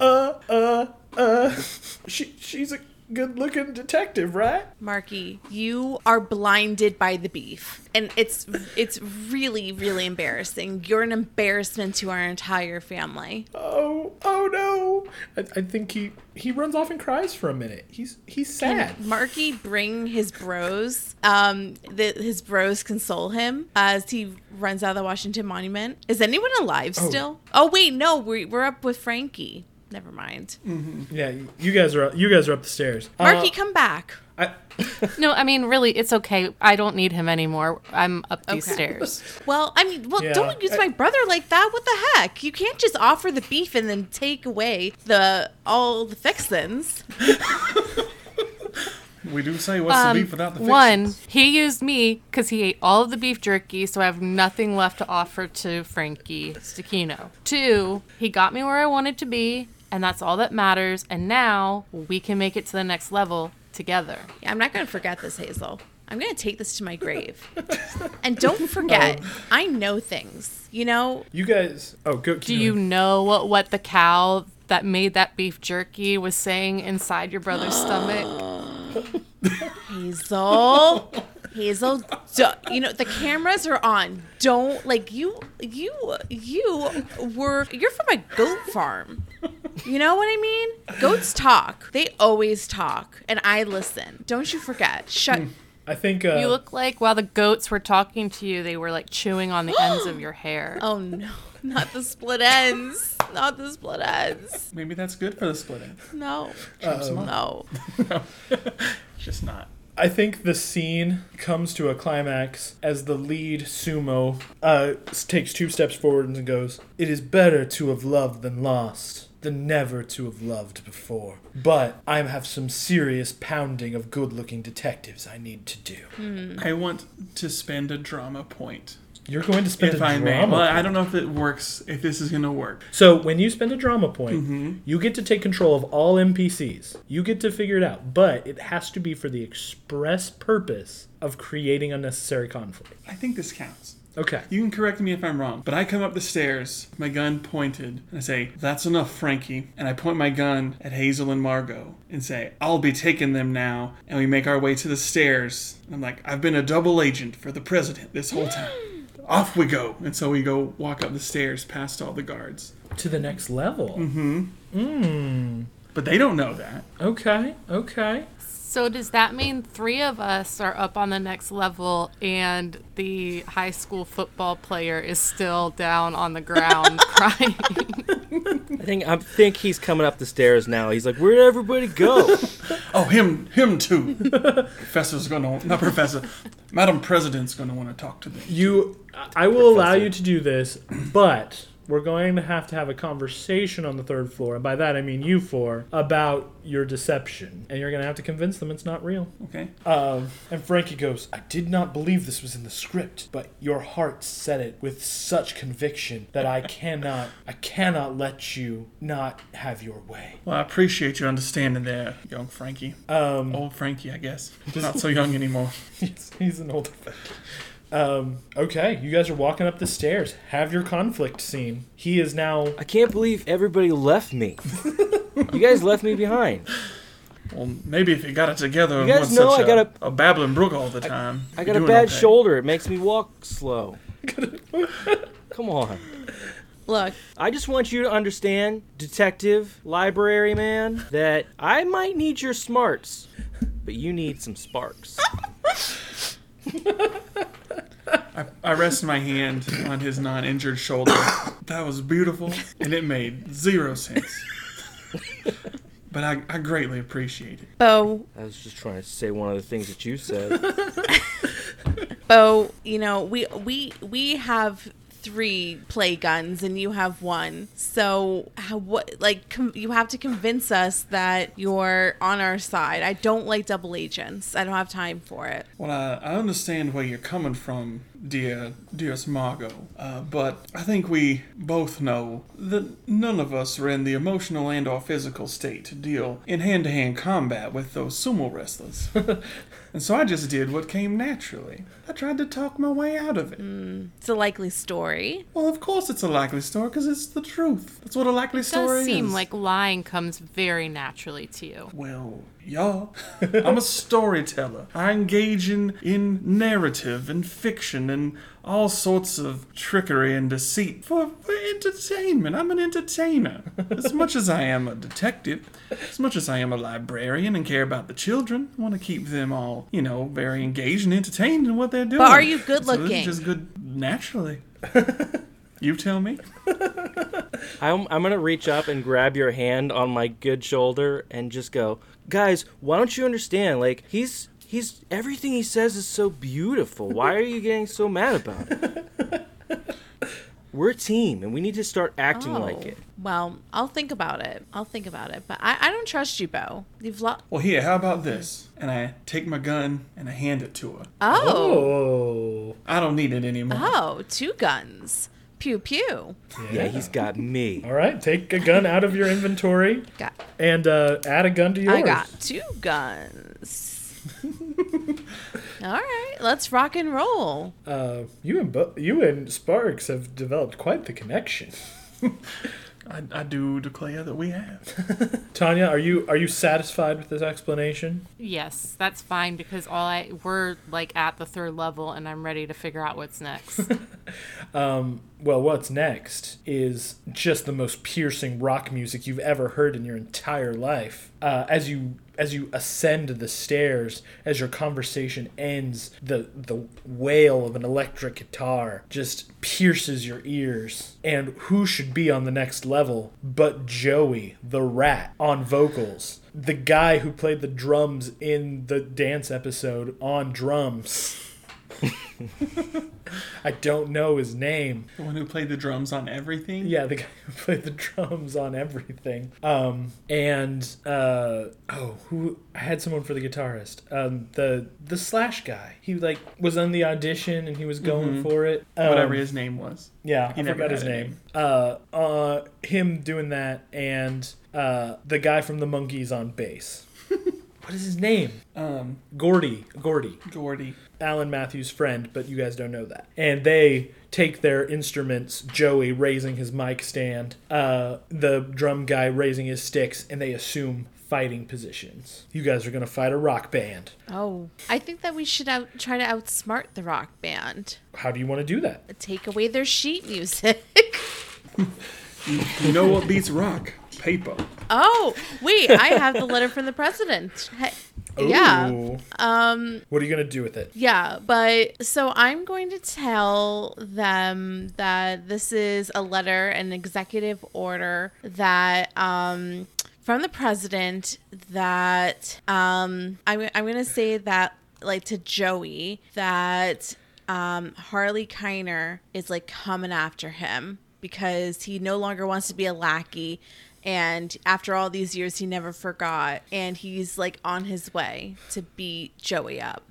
Uh, uh, uh, uh. She she's a good looking detective, right? Marky, you are blinded by the beef, and it's it's really really embarrassing. You're an embarrassment to our entire family. Oh oh no! I, I think he he runs off and cries for a minute. He's he's sad. Can Marky bring his bros? Um, the, his bros console him as he runs out of the Washington Monument. Is anyone alive still? Oh wait, no, we we're up with Frankie. Never mind. Yeah, you guys are up, you guys are up the stairs. Marky, Uh, come back. I, *laughs* No, I mean, really, it's okay. I don't need him anymore. I'm up these Okay. stairs. *laughs* Well, I mean, well, Yeah, don't use I- my brother like that. What the heck? You can't just offer the beef and then take away the all the fixins. *laughs* We do say what's Um, the beef without the one, he used me because he ate all of the beef jerky, so I have nothing left to offer to Frankie Stechino. Two, he got me where I wanted to be, and that's all that matters. And now we can make it to the next level together. Yeah, I'm not going to forget this, Hazel. I'm going to take this to my grave. *laughs* and don't forget, oh. I know things. You know, you guys. Oh, go. Do you know what, what the cow that made that beef jerky was saying inside your brother's stomach? *gasps* Hazel. *laughs* Hazel, do, you know the cameras are on. Don't like you. You you were you're from a goat farm. You know what I mean? Goats talk. They always talk, and I listen. Don't you forget. Shut. I think. Uh, You look like while the goats were talking to you, they were like chewing on the *gasps* ends of your hair. Oh no, not the split ends. Not the split ends. Maybe that's good for the split end. No. Uh-oh. No. *laughs* *laughs* Just not. I think the scene comes to a climax as the lead sumo uh, takes two steps forward and goes, It is better to have loved than lost, than never to have loved before. But I have some serious pounding of good looking detectives I need to do. I want to spend a drama point. You're going to spend If a I may. drama Well, I don't know if it works, if this is going to work. So when you spend a drama point, Mm-hmm. you get to take control of all NPCs. You get to figure it out, but it has to be for the express purpose of creating unnecessary conflict. I think this counts. Okay. You can correct me if I'm wrong, but I come up the stairs, my gun pointed, and I say, That's enough, Frankie. And I point my gun at Hazel and Margot and say, I'll be taking them now. And we make our way to the stairs. And I'm like, I've been a double agent for the president this whole time. *gasps* *laughs* Off we go. And so we go walk up the stairs past all the guards. To the next level. Mm-hmm. Mm. But they don't know that. Okay. Okay. So does that mean three of us are up on the next level and the high school football player is still down on the ground *laughs* crying? I think I think he's coming up the stairs now. He's like, "Where'd everybody go?" *laughs* Oh, him, him too. Professor's gonna, not professor, Madam President's gonna want to talk to them. You, I will allow you to do this, but we're going to have to have a conversation on the third floor, and by that I mean you four, about your deception, and you're going to have to convince them it's not real. Okay. Um, and Frankie goes, I did not believe this was in the script, but your heart said it with such conviction that I cannot, I cannot let you not have your way. Well, I appreciate your understanding there, young Frankie. Um, Old Frankie, I guess. He's *laughs* not so young anymore. *laughs* he's, he's an older Frankie. Um, okay, you guys are walking up the stairs. Have your conflict scene. He is now I can't believe everybody left me. you guys left me behind. Well, maybe if you got it together and guys wasn't know such I a, got a babbling brook all the time. I you're got a bad okay. shoulder. It makes me walk slow. *laughs* Come on. Look, I just want you to understand, detective, library man, that I might need your smarts, but you need some sparks. *laughs* I, I rest my hand on his non-injured shoulder. that was beautiful, and it made zero sense. but I, I greatly appreciate it. Bo, I was just trying to say one of the things that you said. *laughs* Bo, you know, we we we have three play guns and you have one. So how, what like com- you have to convince us that you're on our side. I don't like double agents. I don't have time for it. Well, I, understand where you're coming from, dear, dearest Margot, uh, but I think we both know that none of us are in the emotional and or physical state to deal in hand-to-hand combat with those sumo wrestlers. *laughs* and so I just did what came naturally. I tried to talk my way out of it. Mm. It's a likely story. Well, of course it's a likely story because it's the truth. That's what a likely It story does seem is. like lying comes very naturally to you. Well, y'all, *laughs* I'm a storyteller. I engage in, in narrative and fiction and all sorts of trickery and deceit for, for entertainment. I'm an entertainer. *laughs* As much as I am a detective, as much as I am a librarian and care about the children, I want to keep them all, you know, very engaged and entertained in what they're doing. But are you good So this is looking? just good naturally. *laughs* you tell me. I'm, I'm gonna reach up and grab your hand on my good shoulder and just go, guys, why don't you understand? Like he's he's everything he says is so beautiful. Why are you getting so mad about it? *laughs* We're a team, and we need to start acting like it. Oh, Well, I'll think about it. I'll think about it. But I, I don't trust you, Bo. You've lost. Well, here, how about this? And I take my gun and I hand it to her. Oh. Oh. I don't need it anymore. Oh, two guns. Pew pew. Yeah, he's got me. All right, take a gun out of your inventory Got. and uh, add a gun to yours. I got two guns. All right, let's rock and roll. Uh, you and Bo- you and Sparks have developed quite the connection. *laughs* I, I do declare that we have. *laughs* Tanya, are you are you satisfied with this explanation? Yes, that's fine because all I we're like at the third level and I'm ready to figure out what's next. *laughs* um, Well, what's next is just the most piercing rock music you've ever heard in your entire life. Uh, as you as you ascend the stairs, as your conversation ends, the the wail of an electric guitar just pierces your ears. And who should be on the next level but Joey, the rat, on vocals? The guy who played the drums in the dance episode on drums. *laughs* I don't know his name. The one who played the drums on everything. Yeah, the *laughs* guy who played the drums on everything. Um, and uh, oh, who I had someone for the guitarist. Um, the the Slash guy. He like was on the audition and he was going for it. Um, Whatever his name was. Yeah, He I forgot his name. name. Uh, uh, him doing that and uh, the guy from the Monkees on bass. *laughs* what is his name? Um, Gordy. Gordy. Gordy. Alan Matthews' friend, but you guys don't know that. And they take their instruments, Joey raising his mic stand, uh, the drum guy raising his sticks, and they assume fighting positions. You guys are going to fight a rock band. Oh, I think that we should out try to outsmart the rock band. How do you want to do that? Take away their sheet music. *laughs* You know what beats rock? Paper. oh, wait, I have the letter from the president. Hey, yeah. Um What are you going to do with it? Yeah, but so I'm going to tell them that this is a letter, an executive order that um, from the president that um, I'm, I'm going to say that like to Joey that um, Harley Keiner is like coming after him because he no longer wants to be a lackey. And after all these years, he never forgot. And he's like on his way to beat Joey up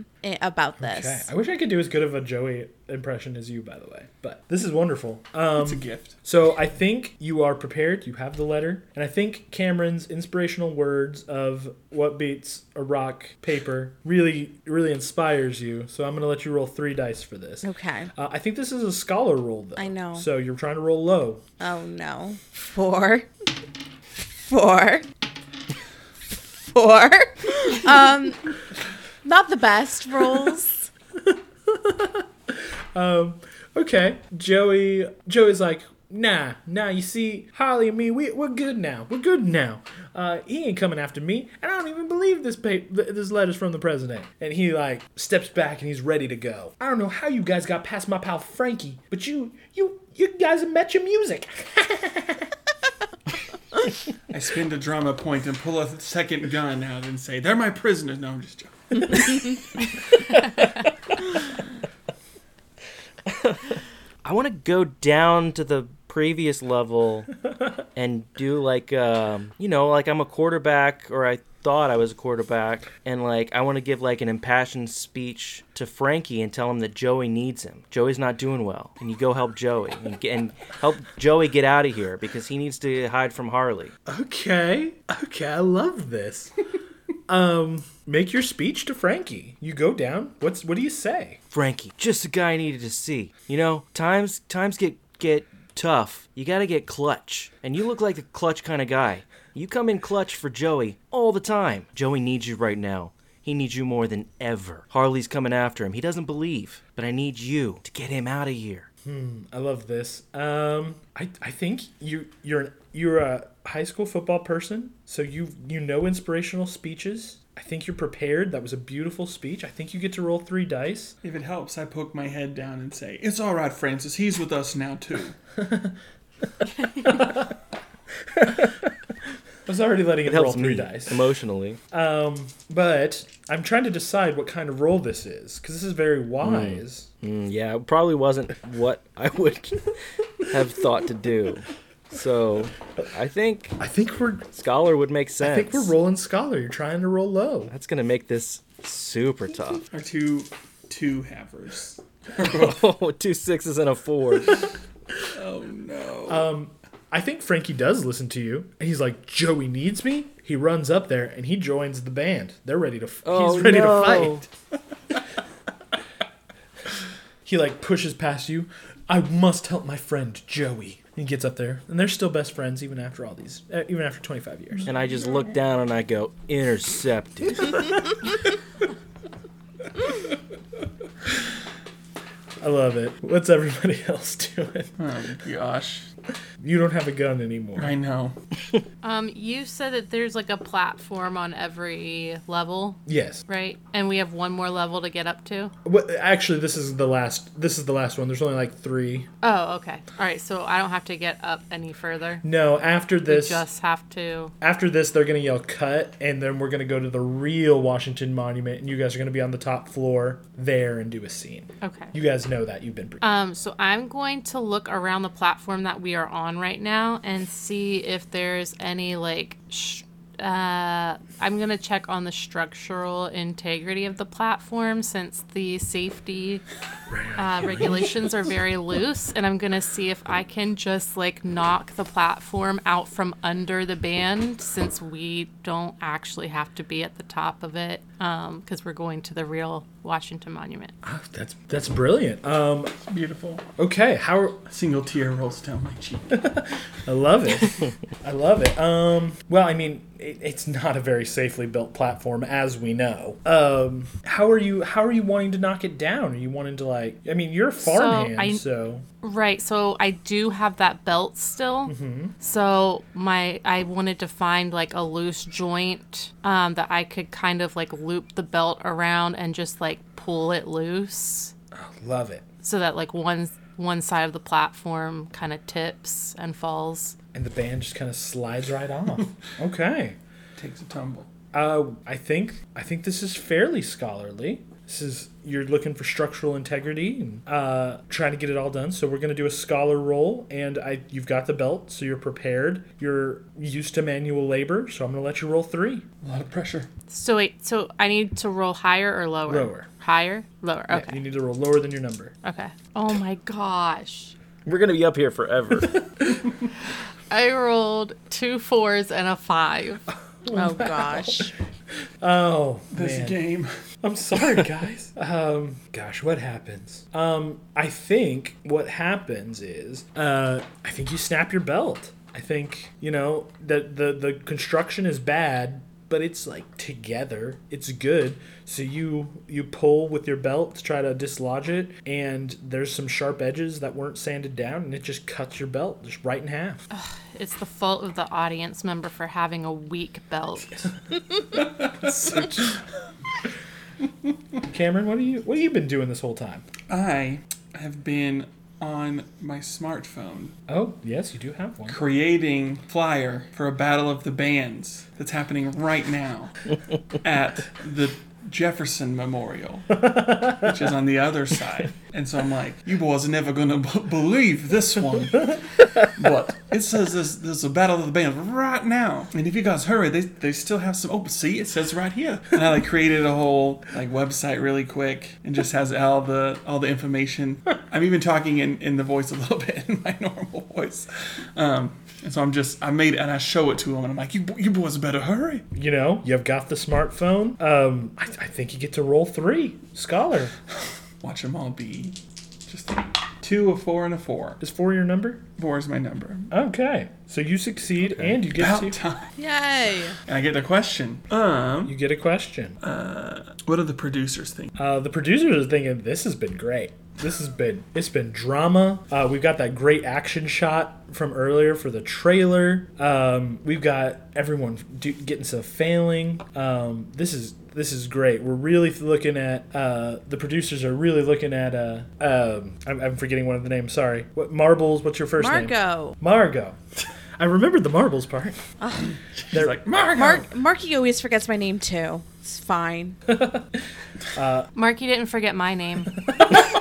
about this. Okay. I wish I could do as good of a Joey impression as you, by the way. But this is wonderful. Um, It's a gift. So I think you are prepared. You have the letter, and I think Cameron's inspirational words of "what beats a rock paper" really, really inspires you. So I'm gonna let you roll three dice for this. Okay. Uh, I think this is a scholar roll, though. I know. So you're trying to roll low. Oh no. Four. Four. Four. *laughs* Um not the best rolls. *laughs* Okay. Joey. Joey's like, nah, nah. You see, Harley and me, we we're good now. We're good now. Uh, he ain't coming after me, and I don't even believe this pa- th- this letter's from the president. And he like steps back and he's ready to go. I don't know how you guys got past my pal Frankie, but you you you guys have met your music. *laughs* I spin the drama point and pull a second gun out and say, "They're my prisoners." No, I'm just joking. I want to go down to the previous level and do like um, you know, like I'm a quarterback or I thought I was a quarterback and like I want to give like an impassioned speech to Frankie and tell him that Joey needs him. Joey's not doing well. And you go help Joey and, get, and help Joey get out of here because he needs to hide from Harley. Okay. Okay, I love this. Um, make your speech to Frankie. You go down. What's what do you say? Frankie, just the guy I needed to see. You know, times times get get tough. You got to get clutch. And you look like the clutch kind of guy. You come in clutch for Joey all the time. Joey needs you right now. He needs you more than ever. Harley's coming after him. He doesn't believe, but I need you to get him out of here. Hmm, I love this. Um, I, I think you you're an, you're a high school football person, so you you know inspirational speeches. I think you're prepared. That was a beautiful speech. I think you get to roll three dice. If it helps, I poke my head down and say, It's all right, Francis. He's with us now, too. *laughs* I was already letting it, It roll three me dice. emotionally. Um, but I'm trying to decide what kind of roll this is because this is very wise. Mm, yeah, it probably wasn't what I would *laughs* have thought to do. So, I think I think we're Scholar would make sense. I think we're rolling scholar. You're trying to roll low. That's gonna make this super tough. Our two two havers. *laughs* Oh, two sixes and a four. *laughs* Oh no. Um, I think Frankie does listen to you. And he's like, Joey needs me. He runs up there and he joins the band. They're ready to. f Oh, he's ready no. to fight. *laughs* he like pushes past you. I must help my friend Joey. He gets up there, and they're still best friends even after all these, uh, even after 25 years. And I just look down and I go, intercepted. *laughs* I love it. What's everybody *laughs* else doing? oh gosh. *laughs* You don't have a gun anymore. I know. *laughs* Um, you said that there's like a platform on every level, Yes. right? And we have one more level to get up to. Well, actually, this is the last. This is the last one. There's only like three. Oh, okay. All right, so I don't have to get up any further. No, after We this, just have to. after this, they're gonna yell cut, and then we're gonna go to the real Washington Monument, and you guys are gonna be on the top floor there and do a scene. Okay. You guys know that you've been. Pre- Um, so I'm going to look around the platform that we are on right now and see if there's any like. Sh- uh, I'm gonna check on the structural integrity of the platform since the safety uh, regulations are very loose, and I'm gonna see if I can just like knock the platform out from under the band since we don't actually have to be at the top of it because we're going to the real Washington Monument. Oh, that's that's brilliant. Um, Beautiful. okay, how are, A single tear rolls down my cheek. *laughs* I love it. I love it. Um, well, I mean, it, it's not a very safely built platform, as we know. Um, how are you? How are you wanting to knock it down? Are you wanting to like? I mean, you're a farmhand, I- so Right. So I do have that belt still. Mm-hmm. So my I wanted to find like a loose joint um, that I could kind of like loop the belt around and just like pull it loose love it. so that like one one side of the platform kind of tips and falls. And the band just kind of slides right off. *laughs* okay. Takes a tumble. Uh, I think I think this is fairly scholarly. This is you're looking for structural integrity and uh, trying to get it all done. So we're gonna do a scholar roll, and I you've got the belt, so you're prepared. You're used to manual labor, so I'm gonna let you roll three. A lot of pressure. So wait. So I need to roll higher or lower? Lower. Higher. Lower. Yeah, Okay. you need to roll lower than your number. Okay. Oh my gosh. We're gonna be up here forever. *laughs* I rolled two fours and a five. Oh gosh. Oh This man. game. I'm sorry, guys. *laughs* um, gosh, what happens? Um, I think what happens is, uh, I think you snap your belt. I think you know that the the construction is bad, but it's like together. It's good. So you you pull with your belt to try to dislodge it, and there's some sharp edges that weren't sanded down, and it just cuts your belt just right in half. It's the fault of the audience member for having a weak belt. *laughs* Cameron, what are you what have you been doing this whole time? I have been on my smartphone Oh, yes, you do have one. creating flyer for a battle of the bands that's happening right now *laughs* at the Jefferson Memorial, which is on the other side. And so I'm like, you boys are never gonna b- believe this one, but it says there's, there's a battle of the bands right now, and if you guys hurry, they, they still have some. Oh, see, it says right here. And I like created a whole like website really quick, and just has all the all the information. I'm even talking in in the voice a little *laughs* bit in my normal voice. Um, and so I'm just, I made it and I show it to him and I'm like, you, you boys better hurry. You know, you've got the smartphone. Um, I, I think you get to roll three. Scholar. *sighs* Watch them all be just two, a four, and a four. Is four your number? Four is my number. Okay. So you succeed and you get About to time. Yay. And I get a question. Um, you get a question. what do the producers think? Uh, the producers are thinking this has been great. This has been it's been drama. Uh, we've got that great action shot from earlier for the trailer. Um, we've got everyone do, getting some failing. Um, this is this is great. We're really looking at uh, the producers are really looking at. Uh, um, I'm, I'm forgetting one of the names. Sorry. What marbles? What's your first name? Margot. Margot. *laughs* I remembered the marbles part. *laughs* They're like, Margo! Mark Marky always forgets my name too. It's fine. *laughs* Marky didn't forget my name.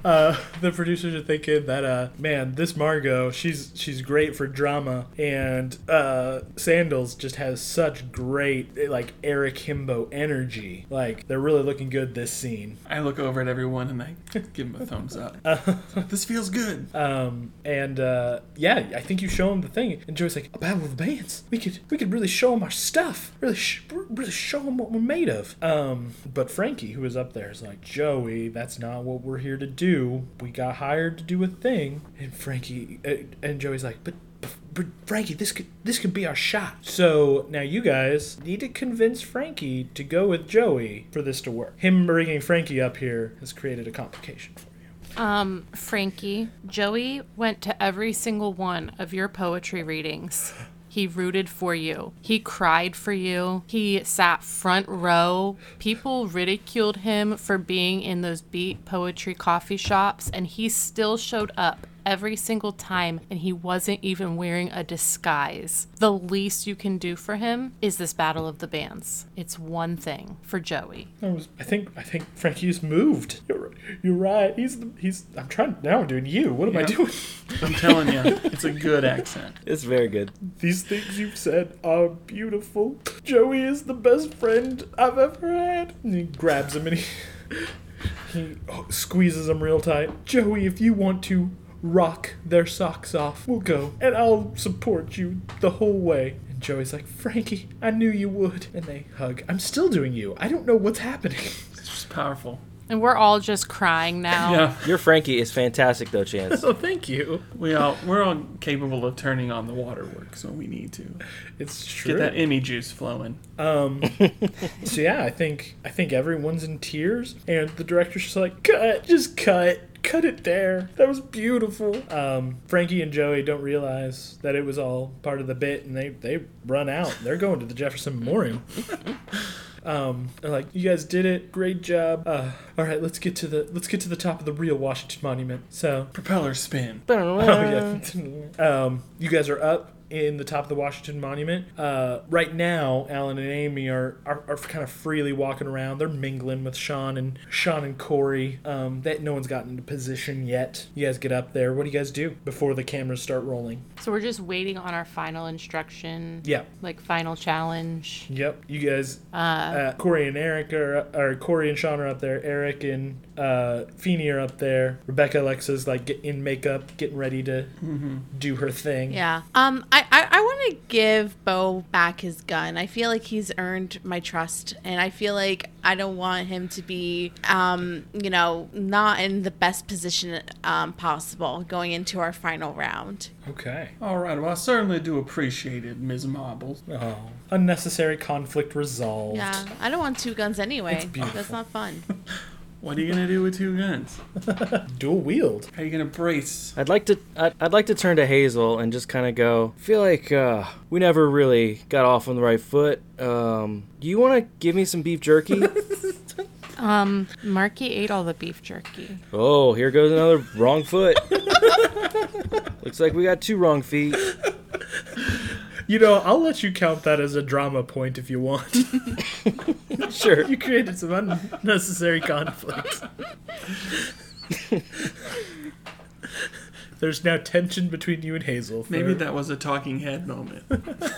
*laughs* the producers are thinking that uh man this margot she's she's great for drama. And uh sandals just has such great like eric himbo energy. Like they're really looking good this scene. I look over at everyone and I *laughs* give them a thumbs up. *laughs* this feels good. um and uh yeah i think you show them the thing. And joey's like a battle of the bands. We could we could really show them our stuff. Really sh- really show them what we're made of. Um but frankie who is up there is like joey that's not what we're here to do we got hired to do a thing and frankie uh, and joey's like but but Frankie, this could this could be our shot. So now you guys need to convince Frankie to go with Joey for this to work. Him bringing Frankie up here has created a complication for you. Um, Frankie, Joey went to every single one of your poetry readings. He rooted for you. He cried for you. He sat front row. People ridiculed him for being in those beat poetry coffee shops, and he still showed up every single time, and he wasn't even wearing a disguise. The least you can do for him is this battle of the bands. It's one thing for Joey. I was I think I think Frankie's moved. You're right. You're right. He's the he's I'm trying now I'm doing you. What am I doing? *laughs* I'm telling you, *laughs* it's a good accent. It's very good. These things you've said are beautiful. Joey is the best friend I've ever had. And he grabs him and he *laughs* he oh, squeezes him real tight. Joey, if you want to rock their socks off, we'll go, and I'll support you the whole way. And Joey's like, Frankie, I knew you would. And they hug. I'm still doing you. I don't know what's happening. *laughs* It's just powerful. And we're all just crying now. Yeah, *laughs* Your Frankie is fantastic, though, Chance. *laughs* oh, thank you. we all we're all capable of turning on the waterworks when we need to. It's true. Get that Emmy juice flowing. Um, *laughs* so yeah, I think I think everyone's in tears, and the director's just like, cut, just cut, cut it there. That was beautiful. Um, Frankie and Joey don't realize that it was all part of the bit, and they they run out. They're going to the Jefferson Memorial. Um, they're like, you guys did it, great job. Uh, all right, let's get to the let's get to the top of the real Washington Monument. So Propeller spin. *laughs* Oh yeah. *laughs* um, you guys are up in the top of the Washington Monument. Uh, right now, Alan and Amy are, are, are kind of freely walking around. They're mingling with Shawn and Shawn and Cory. Um, that no one's gotten into position yet. You guys get up there. What do you guys do before the cameras start rolling? So we're just waiting on our final instruction, Yeah. like final challenge. Yep. You guys, Uh, uh, Cory and Eric are, or Cory and Shawn are up there. Eric and uh, Feeny are up there. Rebecca Alexa's like get in makeup, getting ready to do her thing. Yeah. Um. I I, I want to give Bo back his gun. I feel like he's earned my trust, and I feel like I don't want him to be, um, you know, not in the best position um possible going into our final round. Okay. All right. Well, I certainly do appreciate it, Ms. Marbles. Oh, unnecessary conflict resolved. Yeah. I don't want two guns anyway. It's beautiful. That's not fun. *laughs* What are you gonna do with two guns? *laughs* Dual wield. How are you gonna brace? I'd like to I'd, I'd like to turn to Hazel and just kind of go. Feel like uh, we never really got off on the right foot. Um, do you want to give me some beef jerky? *laughs* um, Marky ate all the beef jerky. oh, here goes another wrong foot. *laughs* Looks like we got two wrong feet. You know, I'll let you count that as a drama point if you want. *laughs* Sure. you created some unnecessary conflict. There's now tension between you and Hazel. For, Maybe that was a talking head moment. *laughs*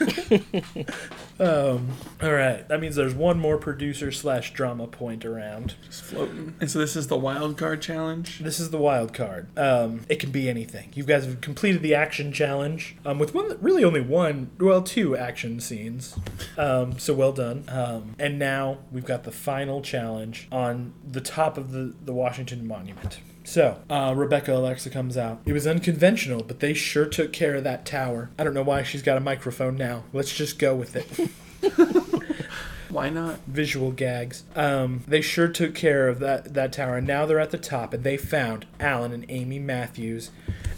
*laughs* Um. All right. That means there's one more producer slash drama point around. Just floating. And so this is the wild card challenge. This is the wild card. Um, it can be anything. You guys have completed the action challenge um, with one, really only one, well, two action scenes. Um, so well done. Um, and now we've got the final challenge on the top of the, the Washington Monument. So, uh, Rebecca Alexa comes out. It was unconventional, but they sure took care of that tower. I don't know why she's got a microphone now. Let's just go with it. *laughs* Why not? visual gags. Um, they sure took care of that that tower, and now they're at the top, and they found Alan and Amy Matthews.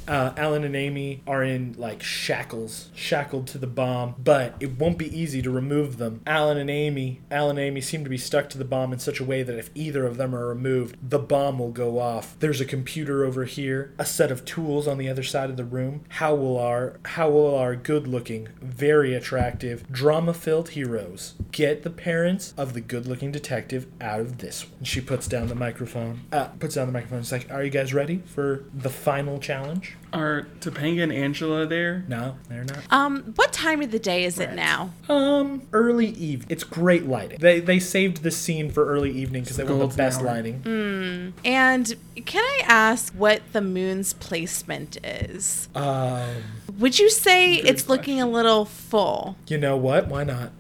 Uh, Alan and Amy are in like shackles, shackled to the bomb, but it won't be easy to remove them. Alan and Amy, Alan and Amy seem to be stuck to the bomb in such a way that if either of them are removed, the bomb will go off. There's a computer over here, a set of tools on the other side of the room. How will our how will our good-looking, very attractive, drama-filled heroes get the parents of the good-looking detective out of this one? She puts down the microphone. Uh, puts down the microphone. It's like, "Are you guys ready for the final challenge?" Are Topanga and Angela there? No, they're not. Um, what time of the day is it now? Um, early evening. It's great lighting. They they saved this scene for early evening because they want the Golden best hour. lighting. And can I ask what the moon's placement is? Um, Would you say Good it's looking a little full? you know what? Why not?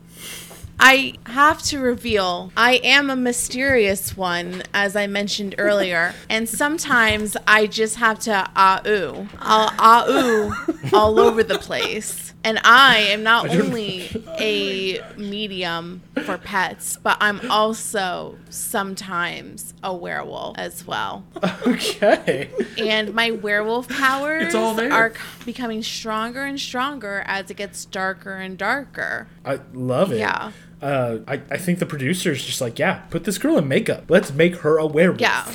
I have to reveal I am a mysterious one, as I mentioned earlier, *laughs* and sometimes I just have to ah ooh, I'll ah ooh all over the place. And I am not I only *laughs* a medium for pets, but I'm also sometimes a werewolf as well. Okay. And my werewolf powers It's all there. are becoming stronger and stronger as it gets darker and darker. I love it. Yeah. Uh, I, I think the producer's just like, yeah, put this girl in makeup. Let's make her a werewolf. Yeah.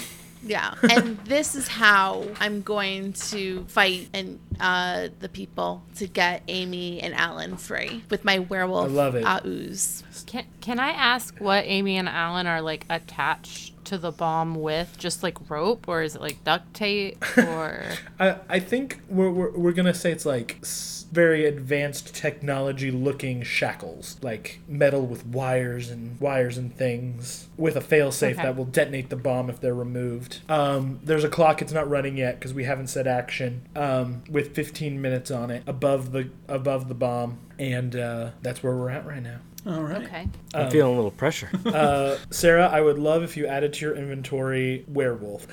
Yeah. *laughs* And this is how I'm going to fight and uh, the people to get Amy and Alan free with my werewolf I love it. uh, ooze. Can can I ask what Amy and Alan are like attached to the bomb with? Just like rope, or is it like duct tape, *laughs* or I, I think we're, we're, we're going to say it's like s- very advanced technology looking shackles, like metal with wires and wires and things, with a failsafe Okay. that will detonate the bomb if they're removed. Um, there's a clock, it's not running yet because we haven't said action, um, with 15 minutes on it above the above the bomb. And uh, that's where we're at right now. All right. okay? I'm feeling a little pressure. *laughs* Uh, Sarah, I would love if you added to your inventory werewolf.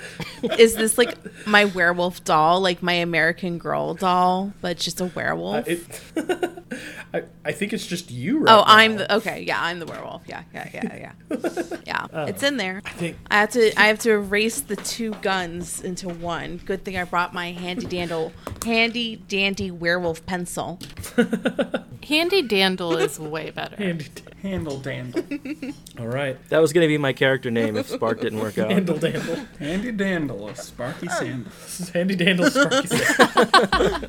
*laughs* Is this like my werewolf doll, like my American Girl doll, but just a Uh, werewolf? it, *laughs* I, I think it's just you right oh, now. I'm the okay. Yeah, I'm the werewolf. Yeah, yeah, yeah, yeah. Yeah, it's in there. I think I have to. I have to erase the two guns into one. Good thing I brought my handy dandy, handy dandy werewolf pencil. Handy Dandle is way better. Handy, Handle Dandle. *laughs* all right. That was gonna be my character name if Spark didn't work out. Handle Dandle. *laughs* Handy Dandle, a Sparky Sandal. This is Handy Dandle Sparky *laughs* Sam.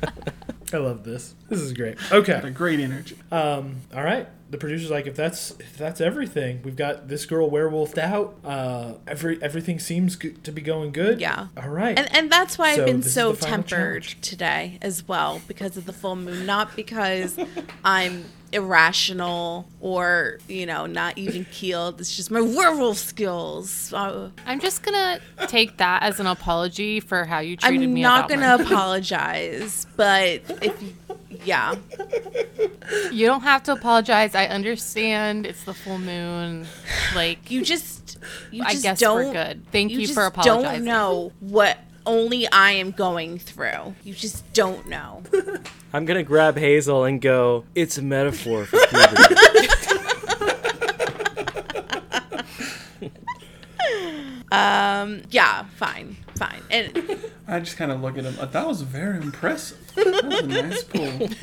I love this. This is great. Got Okay. a great energy. Um. All right. The producer's like, if that's if that's everything, we've got this girl werewolfed out. Uh, every everything seems good to be going good. Yeah. All right. And and that's why So I've been so tempered challenge. today as well because of the full moon, not because I'm irrational or you know not even keeled. It's just my werewolf skills. Uh, I'm just gonna take that as an apology for how you treated I'm me. not about gonna my- *laughs* apologize, but if yeah, You don't have to apologize. I understand. It's the full moon. Like you just you I just guess don't we're good. Thank you, just for apologizing. Don't know what only I am going through. You just don't know. I'm gonna grab Hazel and go. It's a metaphor for puberty. *laughs* Um, yeah, fine, fine, and *laughs* I just kind of look at him. uh, That was very impressive. That was a nice pull. *laughs*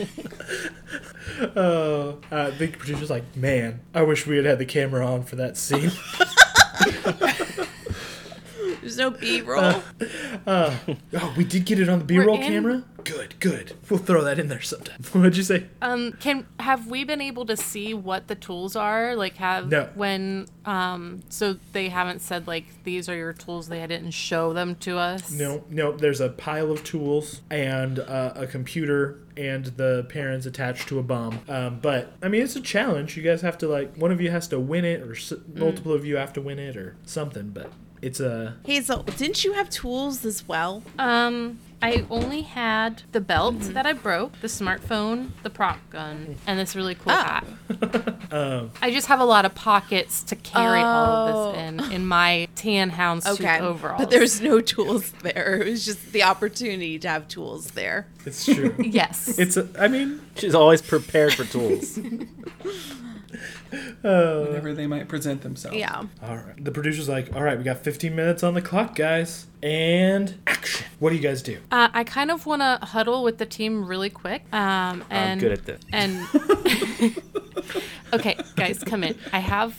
Uh, uh, the producer's like, man, I wish we had had the camera on for that scene. *laughs* There's no B-roll. *laughs* Oh, we did get it on the B-roll in- camera. Good, good. We'll throw that in there sometime. *laughs* What'd you say? Um, can have we been able to see what the tools are? Like, have No. when um, so they haven't said like these are your tools. They didn't show them to us. No, no. There's a pile of tools and uh, a computer and the parents attached to a bomb. Um, but I mean, it's a challenge. You guys have to like one of you has to win it, or s- multiple of you have to win it, or something. But it's a Hazel, didn't you have tools as well? Um, I only had the belt that I broke, the smartphone, the prop gun, and this really cool Oh. hat. *laughs* um, I just have a lot of pockets to carry all of Oh. this in in my tan houndstooth Okay. overalls. But there's no tools there. It was just the opportunity to have tools there. it's true. *laughs* yes. it's a. I mean, She's always prepared for tools. *laughs* *laughs* Whenever they might present themselves. Yeah. all right. The producer's like, all right, we got 15 minutes on the clock, guys, and action. What do you guys do? Uh, I kind of want to huddle with the team really quick. Um, and I'm good at this. And *laughs* okay, guys, come in. I have,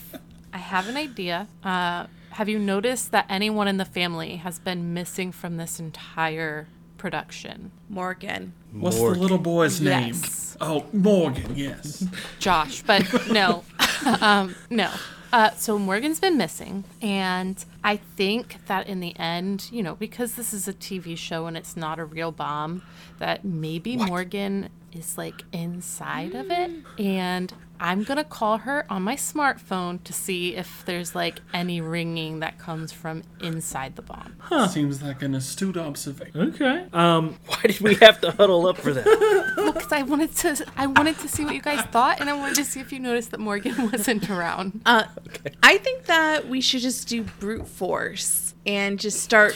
I have an idea. Uh, have you noticed that anyone in the family has been missing from this entire production? Morgan. What's Morgan. the little boy's name? Yes. Oh, Morgan. Yes. Josh, but no, *laughs* um, no. Uh, so Morgan's been missing, and I think that in the end, you know, because this is a TV show and it's not a real bomb, that maybe Morgan is like inside of it, and I'm gonna call her on my smartphone to see if there's like any ringing that comes from inside the bomb. Huh. Seems like an astute observation. Okay. Um, *laughs* Why did we have to huddle up for that? *laughs* Well, because I wanted to, I wanted to see what you guys thought, and I wanted to see if you noticed that Morgan *laughs* wasn't around. Uh, okay. I think that we should just do brute force and just start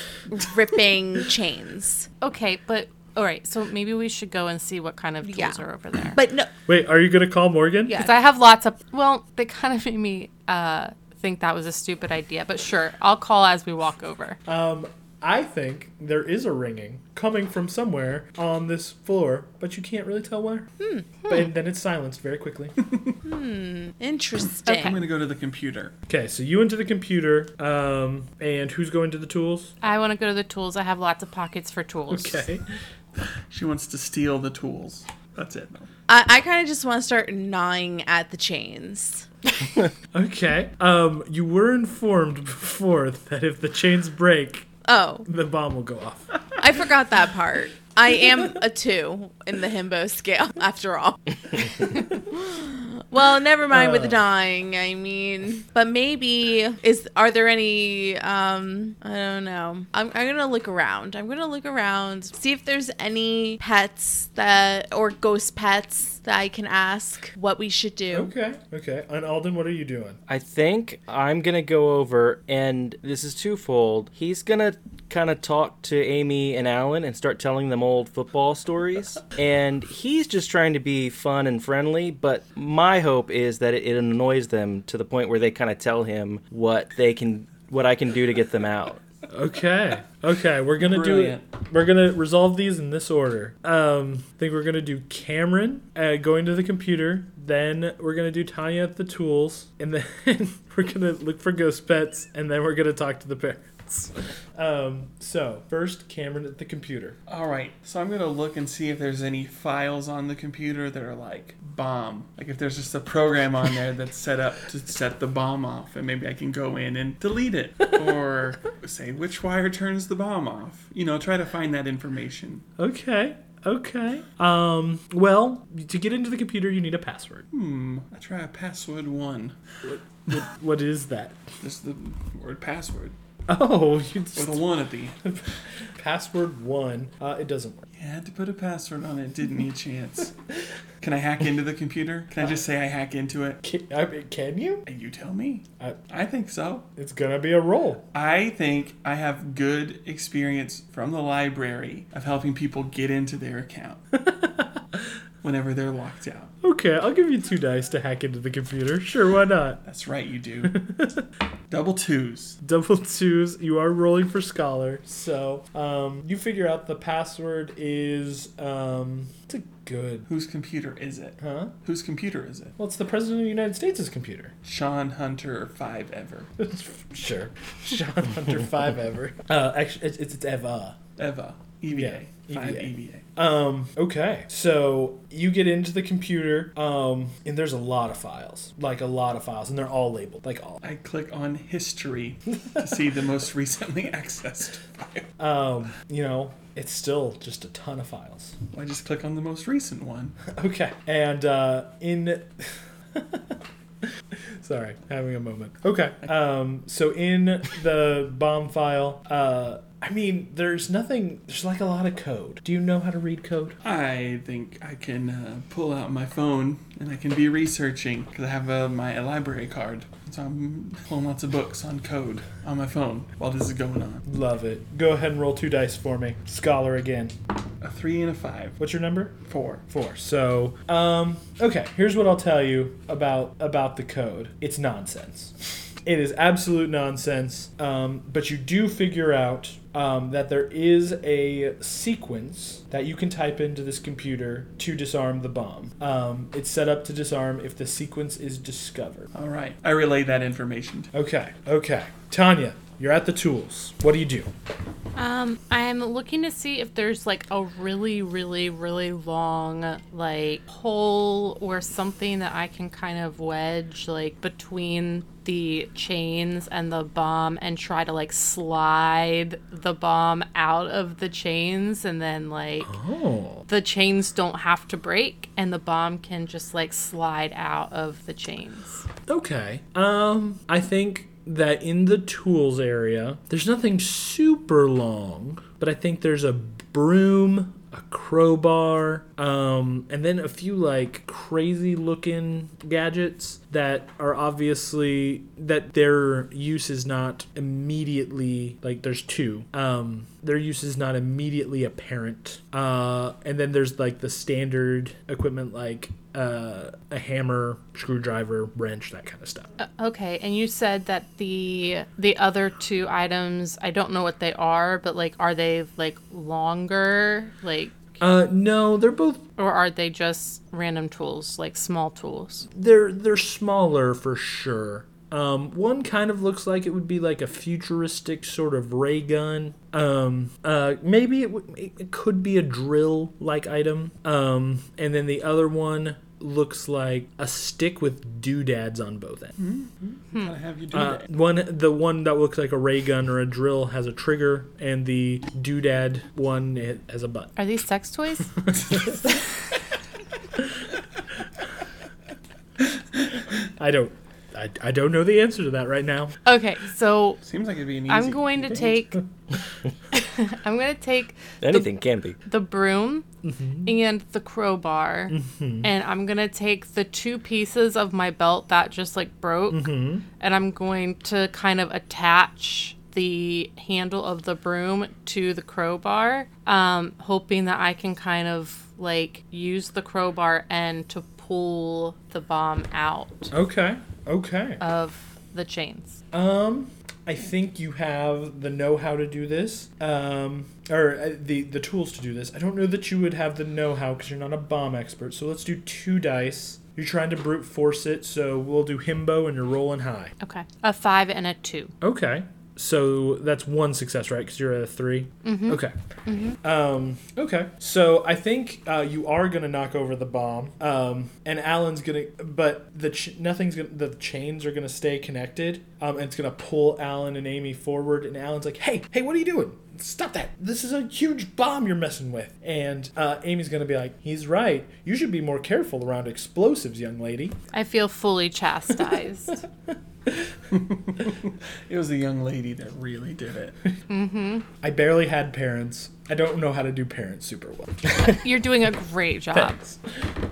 ripping chains. Okay, but all right. So maybe we should go and see what kind of tools Yeah. are over there. But no, wait, are you gonna call Morgan? Yeah. because I have lots of. Well, they kind of made me uh, think that was a stupid idea. But sure, I'll call as we walk over. Um, I think there is a ringing coming from somewhere on this floor, but you can't really tell where. Hmm. But then it's silenced very quickly. *laughs* hmm. interesting. Okay. I'm gonna go to the computer. okay, so you into the computer, um, and who's going to the tools? I want to go to the tools. I have lots of pockets for tools. Okay. *laughs* She wants to steal the tools. That's it. I, I kind of just want to start gnawing at the chains. *laughs* Okay. Um, you were informed *laughs* before that if the chains break, Oh, the bomb will go off. I forgot that part. I am a two in the himbo scale, after all. Well, never mind with the dying. I mean, but maybe is are there any? Um, I don't know. I'm, I'm gonna look around. I'm gonna look around, see if there's any pets that or ghost pets that I can ask what we should do. Okay. Okay. And Alden, what are you doing? I think I'm gonna go over, and this is twofold. He's gonna kind of talk to Amy and Alan and start telling them old football stories. And he's just trying to be fun and friendly, but my hope is that it, it annoys them to the point where they kind of tell him what they can, what I can do to get them out. Okay. Okay, we're gonna do it. We're gonna resolve these in this order. Um, I think we're gonna do Cameron uh, going to the computer. Then we're gonna do Tanya at the tools, and then *laughs* we're gonna look for ghost pets, and then we're gonna talk to the parents. Um, so first, Cameron at the computer. All right. So I'm gonna look and see if there's any files on the computer that are like bomb. Like if there's just a program on there that's set up to set the bomb off, and maybe I can go in and delete it, or *laughs* say which wire turns the bomb off. You know, try to find that information. Okay. Okay. Um. Well, to get into the computer, you need a password. Hmm. I try a password one. What, what is that? Just the word password *laughs* Oh, you with just, a one at the end. password one. Uh, it doesn't work. You had to put a password on it. Didn't need a chance. *laughs* Can I hack into the computer? Can I just say I hack into it? Can, I mean, can you? And you tell me. I, I think so. it's gonna be a roll. I think I have good experience from the library of helping people get into their account *laughs* whenever they're locked out. Okay, I'll give you two dice to hack into the computer. Sure, why not? That's right, you do. *laughs* Double twos. Double twos. You are rolling for scholar, so um, you figure out the password is um, it's a good. Whose computer is it? Huh? Whose computer is it? Well, it's the president of the United States' computer. Shawn Hunter five ever. *laughs* sure. Shawn Hunter five ever. Uh, actually, it's, it's, it's Eva. Eva. EVA. Five EVA. EVA. Um, okay. So you get into the computer, um, and there's a lot of files. Like a lot of files, and they're all labeled. Like all. I click on history to see the most *laughs* recently accessed file. Um, you know, it's still just a ton of files. I just click on the most recent one. *laughs* Okay. And uh, in. *laughs* Sorry, having a moment. Okay. Um, so in the bomb file, uh, I mean, there's nothing. There's like a lot of code. Do you know how to read code? I think I can uh, pull out my phone and I can be researching because I have uh, my library card. So I'm pulling lots of books on code on my phone while this is going on. Love it. Go ahead and roll two dice for me. Scholar again. A three and a five. What's your number? Four. Four. So, um, okay. Here's what I'll tell you about about the code. It's nonsense. It is absolute nonsense. Um, but you do figure out um, that there is a sequence that you can type into this computer to disarm the bomb. Um, it's set up to disarm if the sequence is discovered. All right. I relay that information. Okay. Okay. Tanya, you're at the tools. What do you do? Um, I'm looking to see if there's like a really, really, really long like hole or something that I can kind of wedge like between the chains and the bomb and try to like slide the bomb out of the chains and then like Oh. the chains don't have to break and the bomb can just like slide out of the chains. Okay. Um, I think that in the tools area, there's nothing super long, but I think there's a broom, a crowbar, um, and then a few like crazy looking gadgets that are obviously that their use is not immediately like there's two. Um, their use is not immediately apparent. Uh, and then there's like the standard equipment like uh, a hammer, screwdriver, wrench, that kind of stuff. Uh, okay, and you said that the the other two items, I don't know what they are, but like are they like longer, like Uh, no, they're both or are they just random tools, like small tools? they're they're smaller for sure. Um, one kind of looks like it would be like a futuristic sort of ray gun. Um, uh, maybe it, w- it could be a drill like item. Um, and then the other one looks like a stick with doodads on both ends. Gotta have you do Uh, that. one, the one that looks like a ray gun or a drill has a trigger, and the doodad one it has a butt. Are these sex toys? *laughs* *laughs* I don't, I, I don't know the answer to that right now. okay, so Seems like it'd be an easy. I'm going to take *laughs* *laughs* I'm going to take Anything can be. the broom mm-hmm. and the crowbar mm-hmm. and I'm going to take the two pieces of my belt that just like broke mm-hmm. and I'm going to kind of attach the handle of the broom to the crowbar um, hoping that I can kind of like use the crowbar end to pull the bomb out Okay, okay. of the chains. Um, I think you have the know-how to do this, um, or uh, the the tools to do this. I don't know that you would have the know-how because you're not a bomb expert. So let's do two dice. You're trying to brute force it, so we'll do himbo, and you're rolling high. Okay. A 5 and a 2. Okay. So that's one success, right? Because you're at a 3 Mm-hmm. Okay. Um, okay. So I think uh, you are gonna knock over the bomb, um, and Alan's gonna, but the ch- nothing's gonna. The chains are gonna stay connected, um, and it's gonna pull Alan and Amy forward. And Alan's like, "Hey, hey, what are you doing? Stop that! This is a huge bomb you're messing with." And uh, Amy's gonna be like, "He's right. You should be more careful around explosives, young lady." I feel fully chastised. *laughs* It was the young lady that really did it. Mm-hmm. I barely had parents. I don't know how to do parents super well. *laughs* You're doing a great job. Thanks.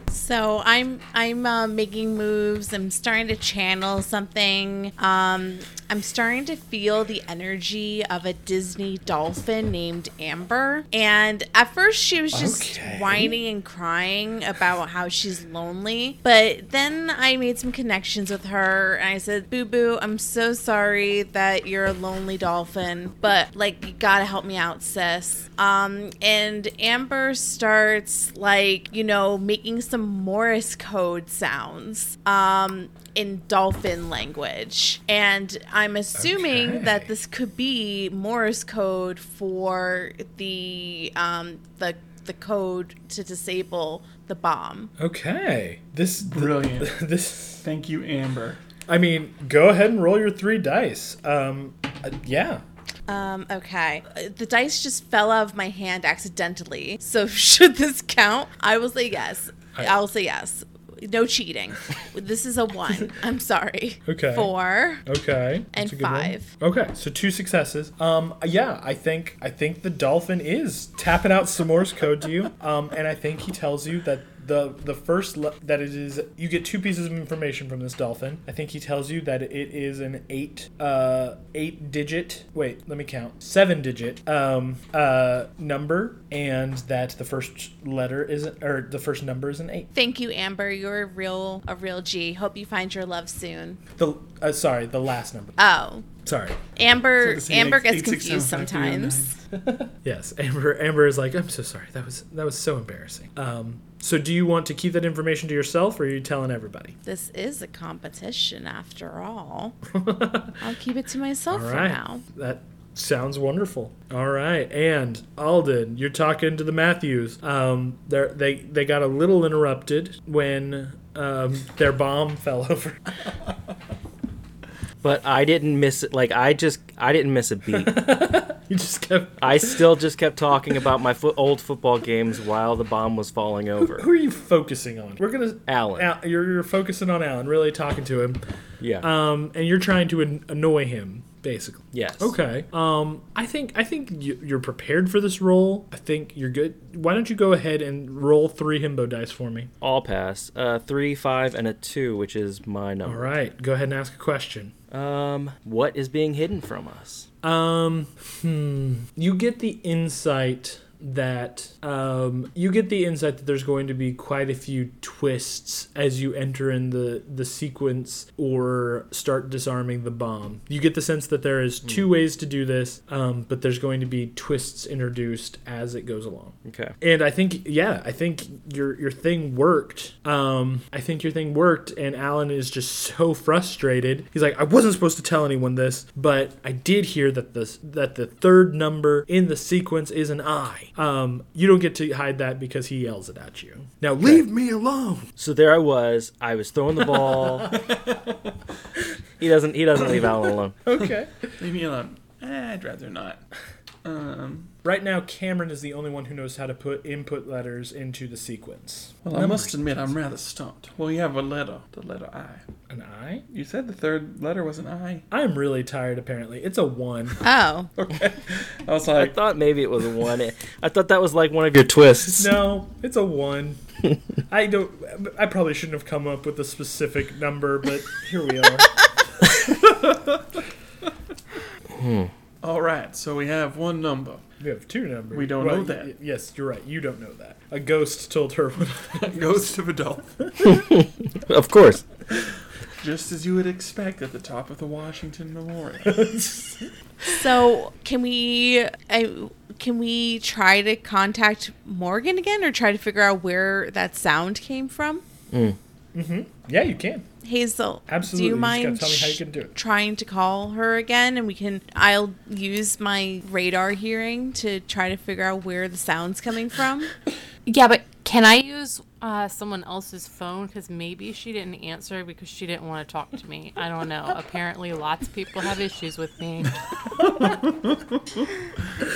So I'm I'm uh, making moves. I'm starting to channel something. Um, I'm starting to feel the energy of a Disney dolphin named Amber. And at first, she was just Okay. whining and crying about how she's lonely. But then I made some connections with her and I said, Boo Boo, I'm so sorry that you're a lonely dolphin, but like, you gotta help me out, sis. Um, and Amber starts like, you know, making some Morse code sounds. Um, in dolphin language. And I'm assuming Okay. that this could be Morse code for the um, the the code to disable the bomb. Okay. This Brilliant. *laughs* this Thank you, Amber. I mean, go ahead and roll your 3 dice. Um uh, yeah. Um, okay. Uh, The dice just fell out of my hand accidentally. So *laughs* should this count? I will say yes. I- I will say yes. No cheating. This is a one. *laughs* I'm sorry. Okay. Four. Okay. And that's good one. five. Okay, so two successes. Um, yeah, I think I think the dolphin is tapping out some Morse code to you. Um, and I think he tells you that the the first le- that it is you get two pieces of information from this dolphin. I think he tells you that it is an eight uh eight digit. Wait, let me count. Seven digit um uh number, and that the first letter is or the first number is an eight. Thank you, Amber. You're a real a real G. Hope you find your love soon. The uh, sorry, the last number. Oh. Sorry. Amber So Amber eight- gets eight, six, confused seven, five, three, oh, sometimes. *laughs* *laughs* Yes, Amber. Amber is like, I'm so sorry. That was that was so embarrassing. Um, so do you want to keep that information to yourself, or are you telling everybody? This is a competition after all. *laughs* I'll keep it to myself All for now. that sounds wonderful. All right, and Alden, you're talking to the Matthews. Um, they they they got a little interrupted when um, their bomb *laughs* fell over. But I didn't miss it. Like I just, I didn't miss a beat. *laughs* *laughs* you just kept. I still just kept talking about my fo- old football games while the bomb was falling over. Who over. are you focusing on? We're gonna. Alan. Al, you're, you're focusing on Alan, really talking to him, Yeah. um, and you're trying to an- annoy him, basically. yes. Okay. Um, I think I think you, you're prepared for this role. I think you're good. Why don't you go ahead and roll three himbo dice for me? All pass. Uh, three, five, and a two, which is my All number. right. Go ahead and ask a question. Um, what is being hidden from us? Um, hmm. You get the insight that um, you get the insight that there's going to be quite a few twists as you enter in the the sequence or start disarming the bomb. You get the sense that there is two ways to do this, um, but there's going to be twists introduced as it goes along. Okay. And I think, yeah, I think your your thing worked. Um, I think your thing worked, and Alan is just so frustrated. He's like, I wasn't supposed to tell anyone this, but I did hear that the that the third number in the sequence is an I. Um, you don't get to hide that because he yells it at you. Now leave me alone. So there I was. I was throwing the ball. *laughs* he doesn't. He doesn't leave Alan alone. Okay. Leave me alone. Eh, I'd rather not. Um, right now, Cameron is the only one who knows how to put input letters into the sequence. well, I must admit, I'm rather stumped. Well, you have a letter, the letter I. An I? You said the third letter was an I. I'm really tired. Apparently, it's a one. *laughs* Oh. *laughs* Okay. I was like. I thought maybe it was a one. I thought that was like one of your twists. No, it's a one. I don't. I probably shouldn't have come up with a specific number, but here we are. *laughs* Hmm. all right, so we have one number. We have two numbers. We don't know that. y- yes, you're right. You don't know that. A ghost told her. What, *laughs* Ghost of a dolphin. *laughs* Of course. Just as you would expect at the top of the Washington Memorial. *laughs* So can we I, can we try to contact Morgan again or try to figure out where that sound came from? Mm. Mm-hmm. Yeah, you can. Hazel, Absolutely. do you You mind tell me how you can do it. trying to call her again and we can I'll use my radar hearing to try to figure out where the sound's coming from? *laughs* Yeah, but can I use uh, someone else's phone? Because maybe she didn't answer because she didn't want to talk to me. I don't know. Apparently, lots of people have issues with me.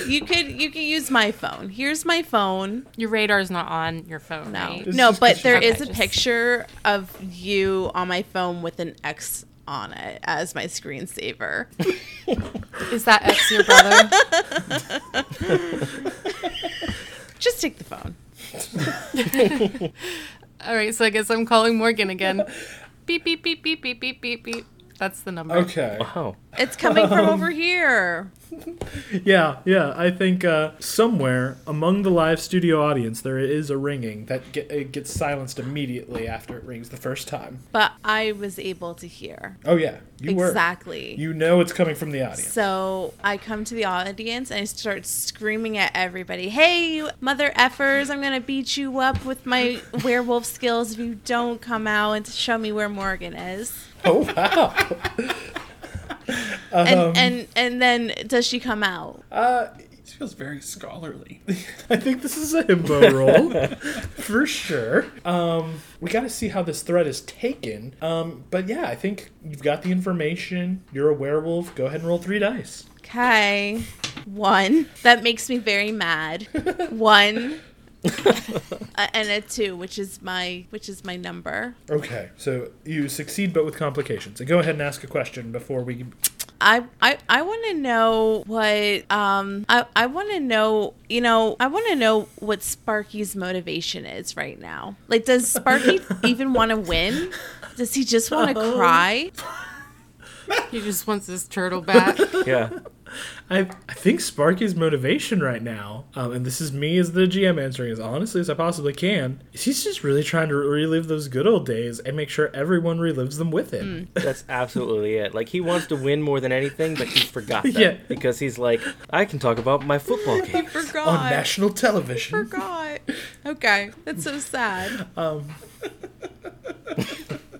You could you could use my phone. Here's my phone. Your radar's not on your phone, No, right? It's no, just but 'cause there she's- is a just- picture of you on my phone with an X on it as my screensaver. Is that X your brother? *laughs* Just take the phone. *laughs* All right, so I guess I'm calling Morgan again. *laughs* Beep beep beep beep beep beep beep beep. That's the number. Okay. Oh, It's coming from um, over here. *laughs* Yeah, yeah. I think uh, somewhere among the live studio audience there is a ringing that get, it gets silenced immediately after it rings the first time. But I was able to hear. Oh yeah, you were. exactly. You know it's coming from the audience. So I come to the audience and I start screaming at everybody, Hey, you mother effers, I'm going to beat you up with my *laughs* werewolf skills if you don't come out and show me where Morgan is. Oh wow. And, Um, and, and then does she come out? Uh, This feels very scholarly. *laughs* I think this is a himbo roll *laughs* for sure. Um, we got to see how this thread is taken. Um, but yeah, I think you've got the information. You're a werewolf. Go ahead and roll three dice. Okay. One. That makes me very mad. *laughs* One. Uh, *laughs* and a two, which is my which is my number. Okay, so you succeed, but with complications. And go ahead and ask a question before we. I I, I want to know what um I I want to know you know I want to know what Sparky's motivation is right now. Like, does Sparky *laughs* even want to win? Does he just want to cry? He just wants his turtle back. yeah. I, I think Sparky's motivation right now, um, and this is me as the GM answering as honestly as I possibly can, is he's just really trying to relive those good old days and make sure everyone relives them with him. That's absolutely it. Like he wants to win more than anything, but he forgot that *laughs* Yeah. because he's like, I can talk about my football *laughs* game. On national television. forgot. Okay, that's so sad. *laughs*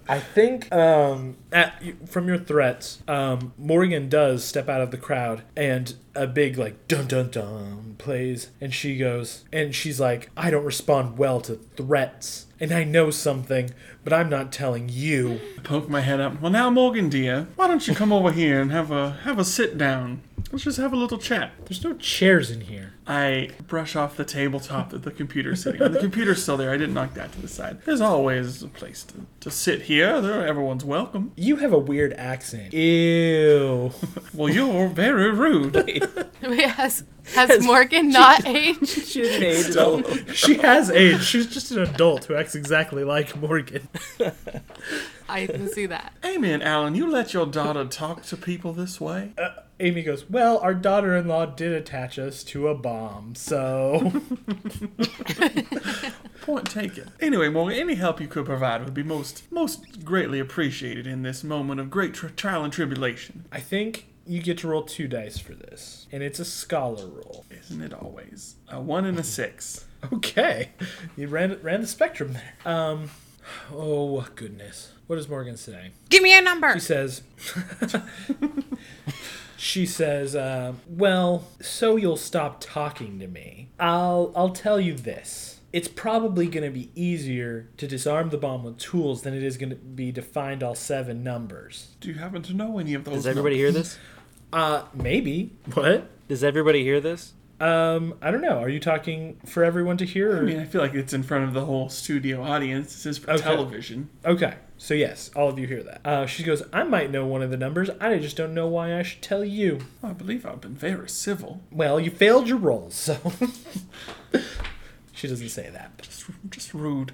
I think um, at, from your threats, um, Morgan does step out of the crowd and a big like dun dun dun plays, and she goes and she's like, I don't respond well to threats, and I know something, but I'm not telling you. Poke my head up. Well, now, Morgan, dear, why don't you come over here and have a have a sit down? Let's just have a little chat. There's no chairs in here. I brush off the tabletop that the computer's sitting on. The computer's still there. I didn't knock that to the side. There's always a place to, to sit here. There, everyone's welcome. You have a weird accent. Ew. *laughs* Well, you're very rude. *laughs* has, has Morgan not *laughs* aged? She didn't age at all. she has age. She's just an adult who acts exactly like Morgan. I can see that. Amy and Alan, you let your daughter talk to people this way? Uh, Amy goes, Well, our daughter in law did attach us to a bomb, so. *laughs* Point taken. Anyway, Morgan, any help you could provide would be most most greatly appreciated in this moment of great tri- trial and tribulation. I think you get to roll two dice for this, and it's a scholar roll. Isn't it always? A one and a six. Okay, you ran ran the spectrum there. Um, oh goodness, what does Morgan say? Give me a number. She says. *laughs* she says, uh, "Well, so you'll stop talking to me. I'll I'll tell you this." It's probably going to be easier to disarm the bomb with tools than it is going to be to find all seven numbers. Do you happen to know any of those? Does everybody hear this? Uh, maybe. What? Does everybody hear this? Um, I don't know. Are you talking for everyone to hear? Or? I mean, I feel like it's in front of the whole studio audience. This is for Okay. television. Okay, so yes, all of you hear that. Uh, she goes, I might know one of the numbers. I just don't know why I should tell you. Oh, I believe I've been very civil. Well, you failed your role, so. *laughs* she doesn't say that. Just, just rude.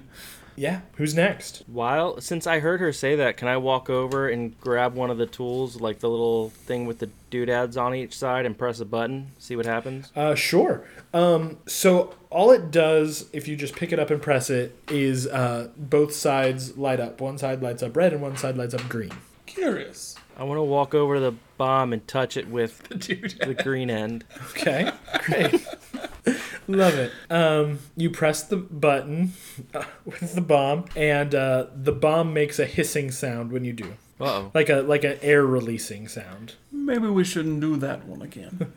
Yeah, who's next? While since I heard her say that, can I walk over and grab one of the tools, like the little thing with the doodads on each side, and press a button, see what happens? Uh, sure. Um, so all it does, if you just pick it up and press it, is uh, both sides light up. One side lights up red and one side lights up green. Curious. I want to walk over to the bomb and touch it with *laughs* Dude. the green end. Okay, great. *laughs* Love it. Um, you press the button uh, with the bomb, and uh, the bomb makes a hissing sound when you do, Uh oh. like a like an air releasing sound. Maybe we shouldn't do that one again.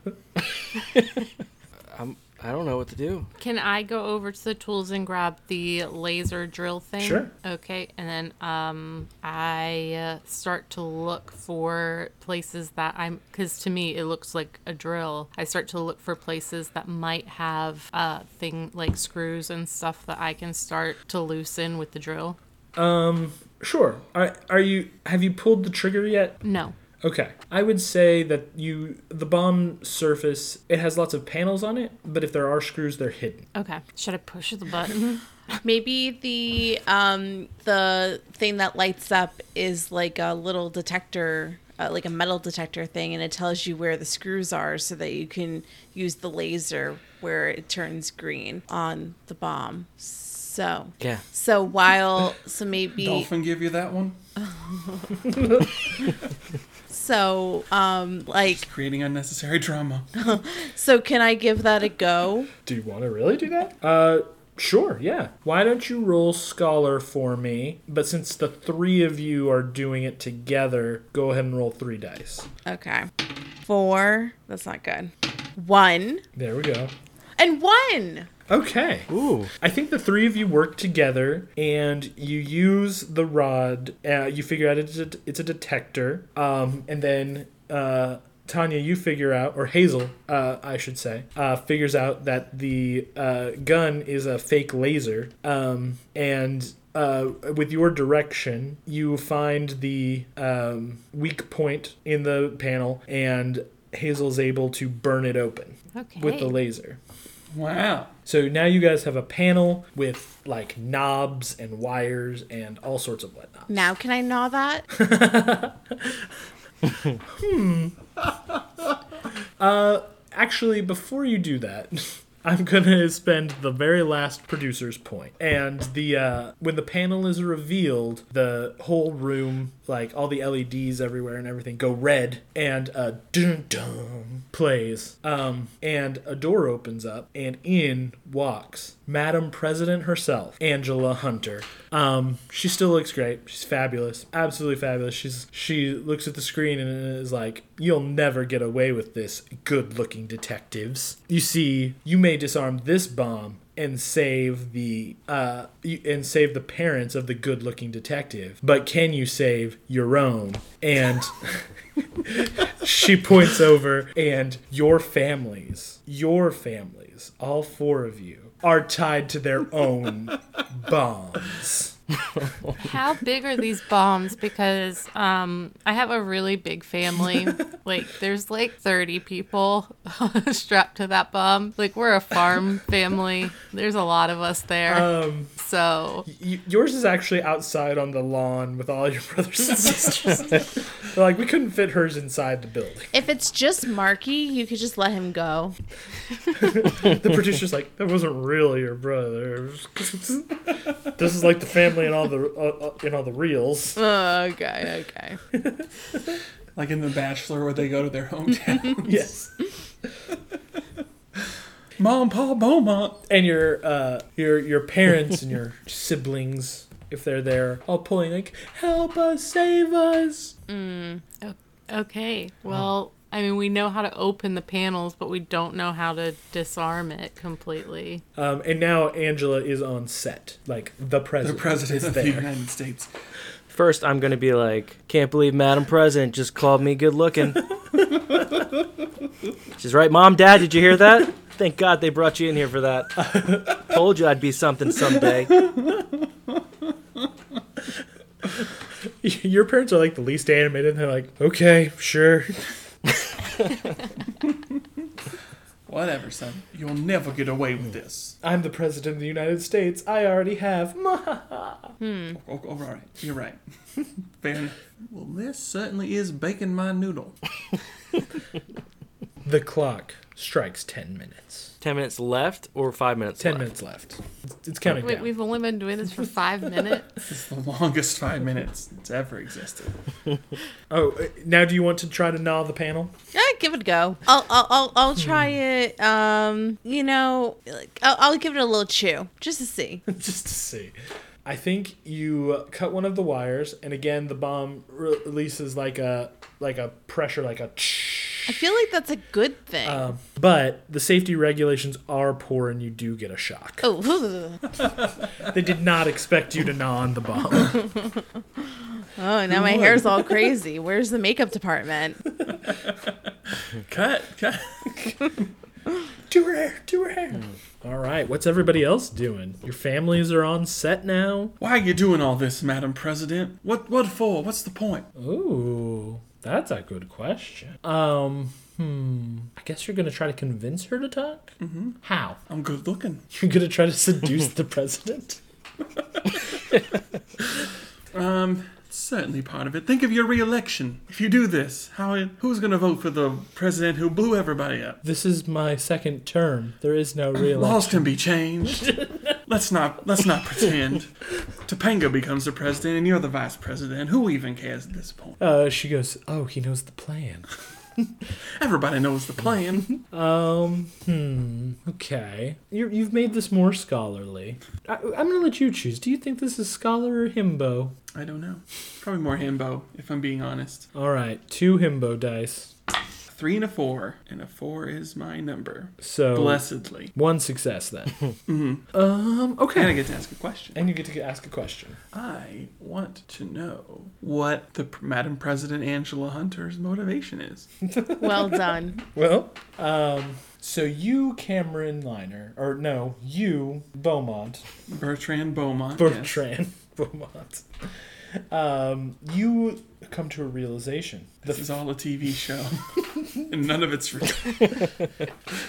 I'm. *laughs* I don't know what to do. Can I go over to the tools and grab the laser drill thing? Sure. Okay, and then um, I uh, start to look for places that I'm, because to me it looks like a drill. I start to look for places that might have uh, thing like screws and stuff that I can start to loosen with the drill. Um, sure. Are are you? Have you pulled the trigger yet? No. Okay. I would say that you the bomb surface it has lots of panels on it, but if there are screws, they're hidden. Okay. Should I push the button? *laughs* Maybe the um the thing that lights up is like a little detector, uh, like a metal detector thing, and it tells you where the screws are, so that you can use the laser where it turns green on the bomb. So Yeah. so while so maybe Dolphin give you that one? *laughs* so um like Creating unnecessary drama. *laughs* so can I give that a go? Do you want to really do that? Uh, sure, yeah. Why don't you roll scholar for me? But since the three of you are doing it together, go ahead and roll three dice. Okay. Four. That's not good. One There we go. and one. Okay. Ooh. I think the three of you work together and you use the rod. Uh, you figure out it's a, it's a detector. Um, and then uh, Tanya, you figure out, or Hazel, uh, I should say, uh, figures out that the uh, gun is a fake laser. Um, and uh, with your direction, you find the um, weak point in the panel, and Hazel's able to burn it open Okay. with the laser. Wow. So now you guys have a panel with like knobs and wires and all sorts of whatnot. Now can I gnaw that? *laughs* Hmm. Actually, before you do that, *laughs* I'm gonna spend the very last producer's. And the uh, when the panel is revealed, the whole room, like all the LEDs everywhere and everything, go red, and a dun dun plays. Um, and a door opens up, and in walks Madam President herself, Angela Hunter. Um, she still looks great. She's fabulous, absolutely fabulous. She's she looks at the screen and is like, "You'll never get away with this, good-looking detectives." You see, you may disarm this bomb and save the uh and save the parents of the good-looking detective, but can you save your own? And *laughs* she points over and your families, your families, all four of you are tied to their own bombs. How big are these bombs? Because um, I have a really big family. *laughs* like, there's like 30 people *laughs* strapped to that bomb. Like, we're a farm family. There's a lot of us there. Um, so, y- yours is actually outside on the lawn with all your *laughs* brothers and sisters. Like we couldn't fit hers inside the building. if it's just Marky, you could just let him go. The producer's like, that wasn't really your brother. *laughs* this is like the family and all the uh, uh, in all the reels. Oh, okay, okay. Like in The Bachelor where they go to their hometown. *laughs* Yes. Mom, Pa, Beaumont. and your uh your your parents and your *laughs* siblings if they're there all pulling like help us save us okay. Well, I mean, we know how to open the panels, but we don't know how to disarm it completely. um and now angela is on set like the president. The president, President is of the United States. First, I'm gonna be like, can't believe Madam President just called me good looking. *laughs* She's right, Mom, Dad, did you hear that? *laughs* Thank God they brought you in here for that. *laughs* Told you I'd be something someday. *laughs* your parents are like the least animated and they're like okay sure *laughs* Whatever, son. You'll never get away with this. i'm the president of the united states i already have hmm. oh, oh, oh, all right. You're right. Fair enough. Well, this certainly is baking my noodle. the clock strikes 10 minutes Ten minutes left or five minutes 10 left? minutes left It's- it's counting Wait, down we've only been doing this for five *laughs* minutes. It's the longest five minutes that's ever existed. *laughs* oh uh, now do you want to try to gnaw the panel Yeah, give it a go. I'll I'll I'll, I'll try it. Um, you know, like, I'll, I'll give it a little chew just to see. *laughs* just to see. I think you uh, cut one of the wires, and again the bomb re- releases like a like a pressure, like a. I feel like that's a good thing. Um, but the safety regulations are poor, and you do get a shock. oh, *laughs* *laughs* They did not expect you to gnaw on the bomb. *laughs* oh, now my hair's all crazy. Where's the makeup department? Cut, cut. to her hair, to her hair. All right, what's everybody else doing? Your families are on set now. Why are you doing all this, Madam President? What what for? What's the point? Ooh, that's a good question. Um, I guess you're gonna try to convince her to talk. Mm-hmm. How? I'm good looking. *laughs* You're gonna try to seduce the president? Um, certainly part of it. Think of your re-election. If you do this, how who's gonna vote for the president who blew everybody up? This is my second term. There is no real. Laws can be changed. *laughs* let's not let's not pretend. Topanga becomes the president and you're the vice president. Who even cares at this point? Uh, she goes, "Oh, he knows the plan." *laughs* Everybody knows the plan. Um, hmm. Okay. you you've made this more scholarly. I, I'm gonna let you choose. Do you think this is scholar or himbo? I don't know. Probably more himbo, if I'm being honest. All right, two himbo dice. Three and a four, and a four is my number. So Blessedly. one success then. *laughs* hmm um. Okay. And I get to ask a question. And you get to ask a question. I want to know what the Madam President Angela Hunter's motivation is. *laughs* Well done. Well, um. So you, Cameron Liner, or no, you, Beaumont, Bertrand Beaumont. yes. Bertrand *laughs* Beaumont. Um, you come to a realization. This is all a TV show, and none of it's real.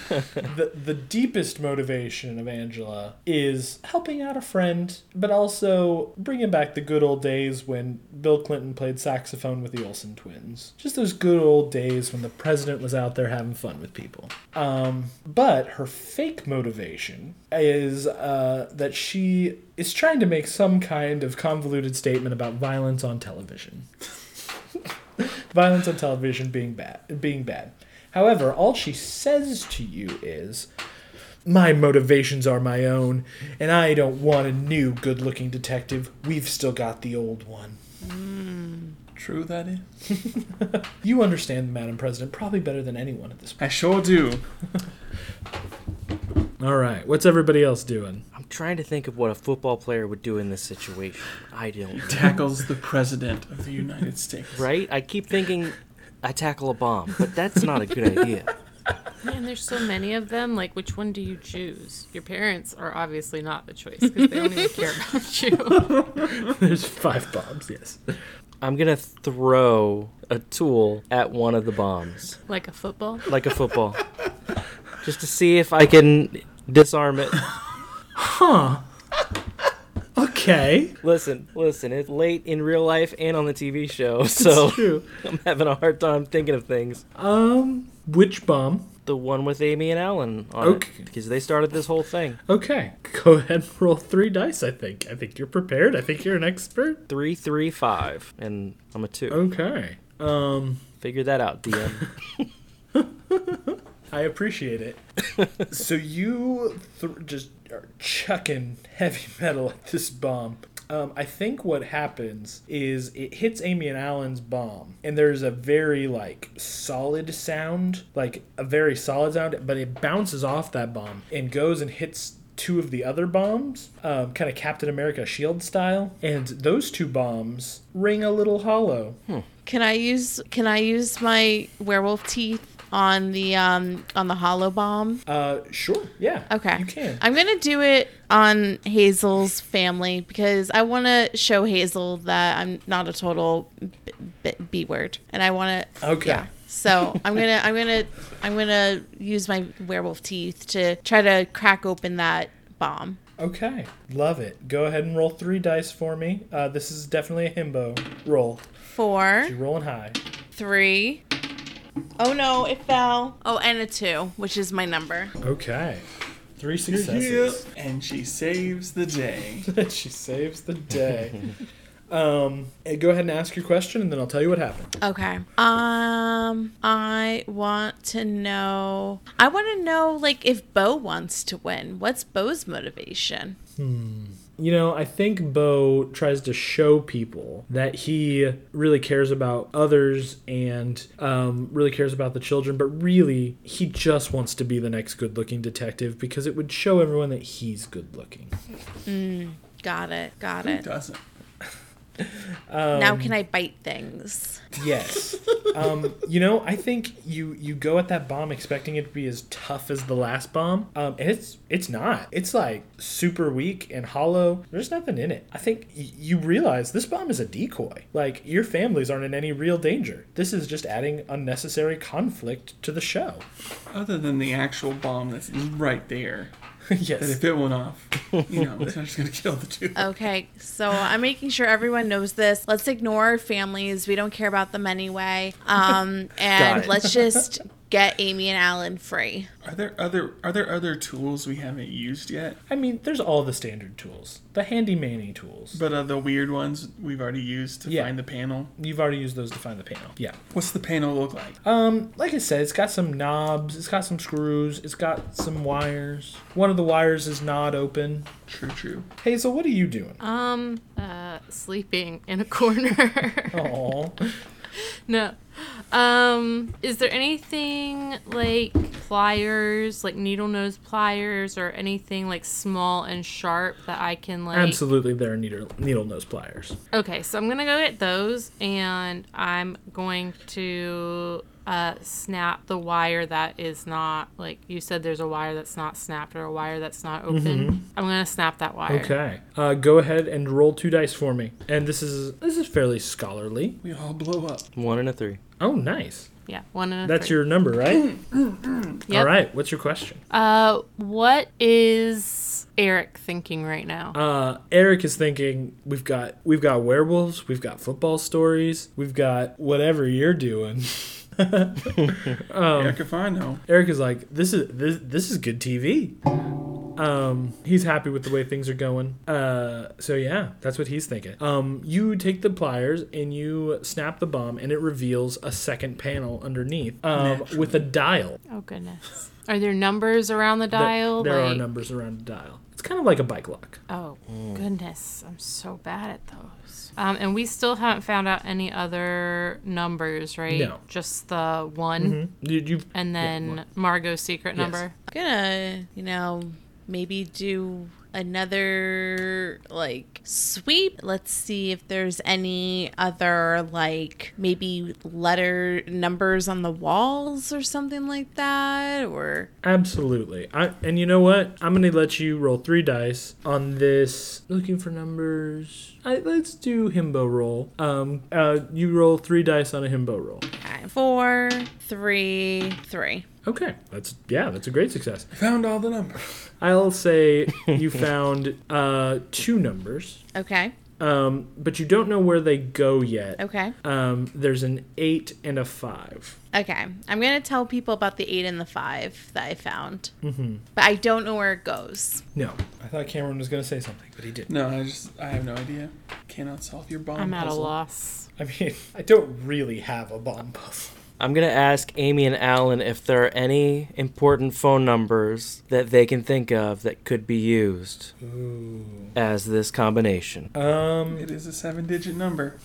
the the deepest motivation of Angela is helping out a friend, but also bringing back the good old days when Bill Clinton played saxophone with the Olsen twins. Just those good old days when the president was out there having fun with people. Um, but her fake motivation is uh, that she is trying to make some kind of convoluted statement about violence on television. *laughs* violence on television being bad, being bad. However, all she says to you is, "My motivations are my own, and I don't want a new good-looking detective. We've still got the old one." Hmm. True, that is. *laughs* You understand, Madam President, probably better than anyone at this point. I sure do. *laughs* All right, what's everybody else doing? I'm trying to think of what a football player would do in this situation. I don't. Tackles the president of the United States. Right? I keep thinking I tackle a bomb, but that's not a good idea. Man, there's so many of them. Like, which one do you choose? Your parents are obviously not the choice because they don't even care *laughs* about you. *laughs* There's five bombs. Yes. I'm gonna throw a tool at one of the bombs, Like a football. like a football, just to see if I can disarm it. *laughs* Huh. *laughs* Okay. Listen, listen. It's late in real life and on the TV show, so. *laughs* I'm having a hard time thinking of things. Um, which bomb? The one with Amy and Alan on Okay. it, because they started this whole thing. Okay, go ahead and roll three dice. I think. I think you're prepared. I think you're an expert. Three, three, five, and I'm a two. Okay. Um, Figure that out, DM. *laughs* I appreciate it. so you th- just are chucking heavy *laughs* metal at this bomb. Um, I think what happens is it hits Amy and Alan's bomb, and there's a very like solid sound, like a very solid sound, but it bounces off that bomb and goes and hits two of the other bombs, um, kind of Captain America shield style, and those two bombs ring a little hollow. Can I use Can I use my werewolf teeth on the um on the hollow bomb? Uh, sure, yeah. Okay. you can. I'm gonna do it on Hazel's family because I want to show Hazel that I'm not a total b- b- b word, and I want to. Okay. Yeah. So I'm gonna I'm gonna I'm gonna use my werewolf teeth to try to crack open that bomb. Okay, love it. Go ahead and roll three dice for me. Uh, this is definitely a himbo roll. Four, You're rolling high. three. Oh no, it fell. Oh, and a two, which is my number. Okay, three Yeah. successes. And she saves the day. *laughs* she saves the day. um, and go ahead and ask your question, and then I'll tell you what happened. Okay. Um, I want to know. I want to know, like, if Bo wants to win. What's Bo's motivation? You know, I think Bo tries to show people that he really cares about others and um, really cares about the children, but really, he just wants to be the next good looking detective because it would show everyone that he's good looking. Got it. Got Who it. doesn't? Now can I bite things? Yes. Um, you know, I think you you go at that bomb expecting it to be as tough as the last bomb, um, and it's it's not. It's like super weak and hollow. There's nothing in it. I think y- you realize this bomb is a decoy. Like your families aren't in any real danger. This is just adding unnecessary conflict to the show. Other than the actual bomb that's right there, *laughs* that yes. if it went off, you know, it's not just gonna kill the two. Okay, so I'm making sure everyone knows this. Let's ignore our families. We don't care about them anyway. Um, and let's just get Amy and Alan free. Are there other are there other tools we haven't used yet? I mean, there's all the standard tools, the handy manny tools. But uh, the weird ones we've already used to Yeah. find the panel. You've already used those to find the panel. Yeah. What's the panel look like? Um, like I said, it's got some knobs, it's got some screws, it's got some wires. One of the wires is not open. True, true. Hazel, what are you doing? Um, uh, sleeping in a corner. Oh, *laughs* *laughs* no. Um, is there anything like pliers, like needle nose pliers, or anything like small and sharp that I can like? absolutely, there are needle needle nose pliers. Okay, so I'm gonna go get those, and I'm going to uh, snap the wire that is not like you said. There's a wire that's not snapped or a wire that's not open. I'm gonna snap that wire. Okay, uh, go ahead and roll two dice for me. And this is this is fairly scholarly. We all blow up. One and a three. Oh, nice. Yeah, one and a That's three. your number, right? *coughs* Yep. All right. What's your question? Uh, what is Eric thinking right now? Uh, Eric is thinking we've got we've got werewolves, we've got football stories, we've got whatever you're doing. *laughs* *laughs* Eric, if I know. Eric is like, this is this this is good TV. Um, he's happy with the way things are going. Uh, so yeah, that's what he's thinking. Um, you take the pliers and you snap the bomb, and it reveals a second panel underneath, um, with a dial. oh goodness. Are there numbers around the Th- dial? there are Like- numbers around the dial. It's kind of like a bike lock. Oh goodness, I'm so bad at those. Um, and we still haven't found out any other numbers, right? No. Just the one, You, you and then Margot's secret Yes. number. I'm gonna, you know, maybe do another like sweep. Let's see if there's any other like maybe letter numbers on the walls or something like that or Absolutely. I, and you know what? I'm going to let you roll three dice on this. Looking for numbers. I, let's do himbo roll. Um, uh, you roll three dice on a himbo roll. okay, four, three, three. Okay, that's yeah, that's a great success. Found all the numbers. I'll say *laughs* you found uh, two numbers, Okay, um, but you don't know where they go yet. okay, Um, there's an eight and a five. okay. I'm gonna tell people about the eight and the five that I found, mm-hmm. but I don't know where it goes. No, I thought Cameron was going to say something, but he didn't. No, I just I have no idea. Cannot solve your bomb. I'm at a loss. I mean, *laughs* I don't really have a bomb puzzle. I'm gonna ask Amy and Alan if there are any important phone numbers that they can think of that could be used as this combination. Um, It is a seven-digit number.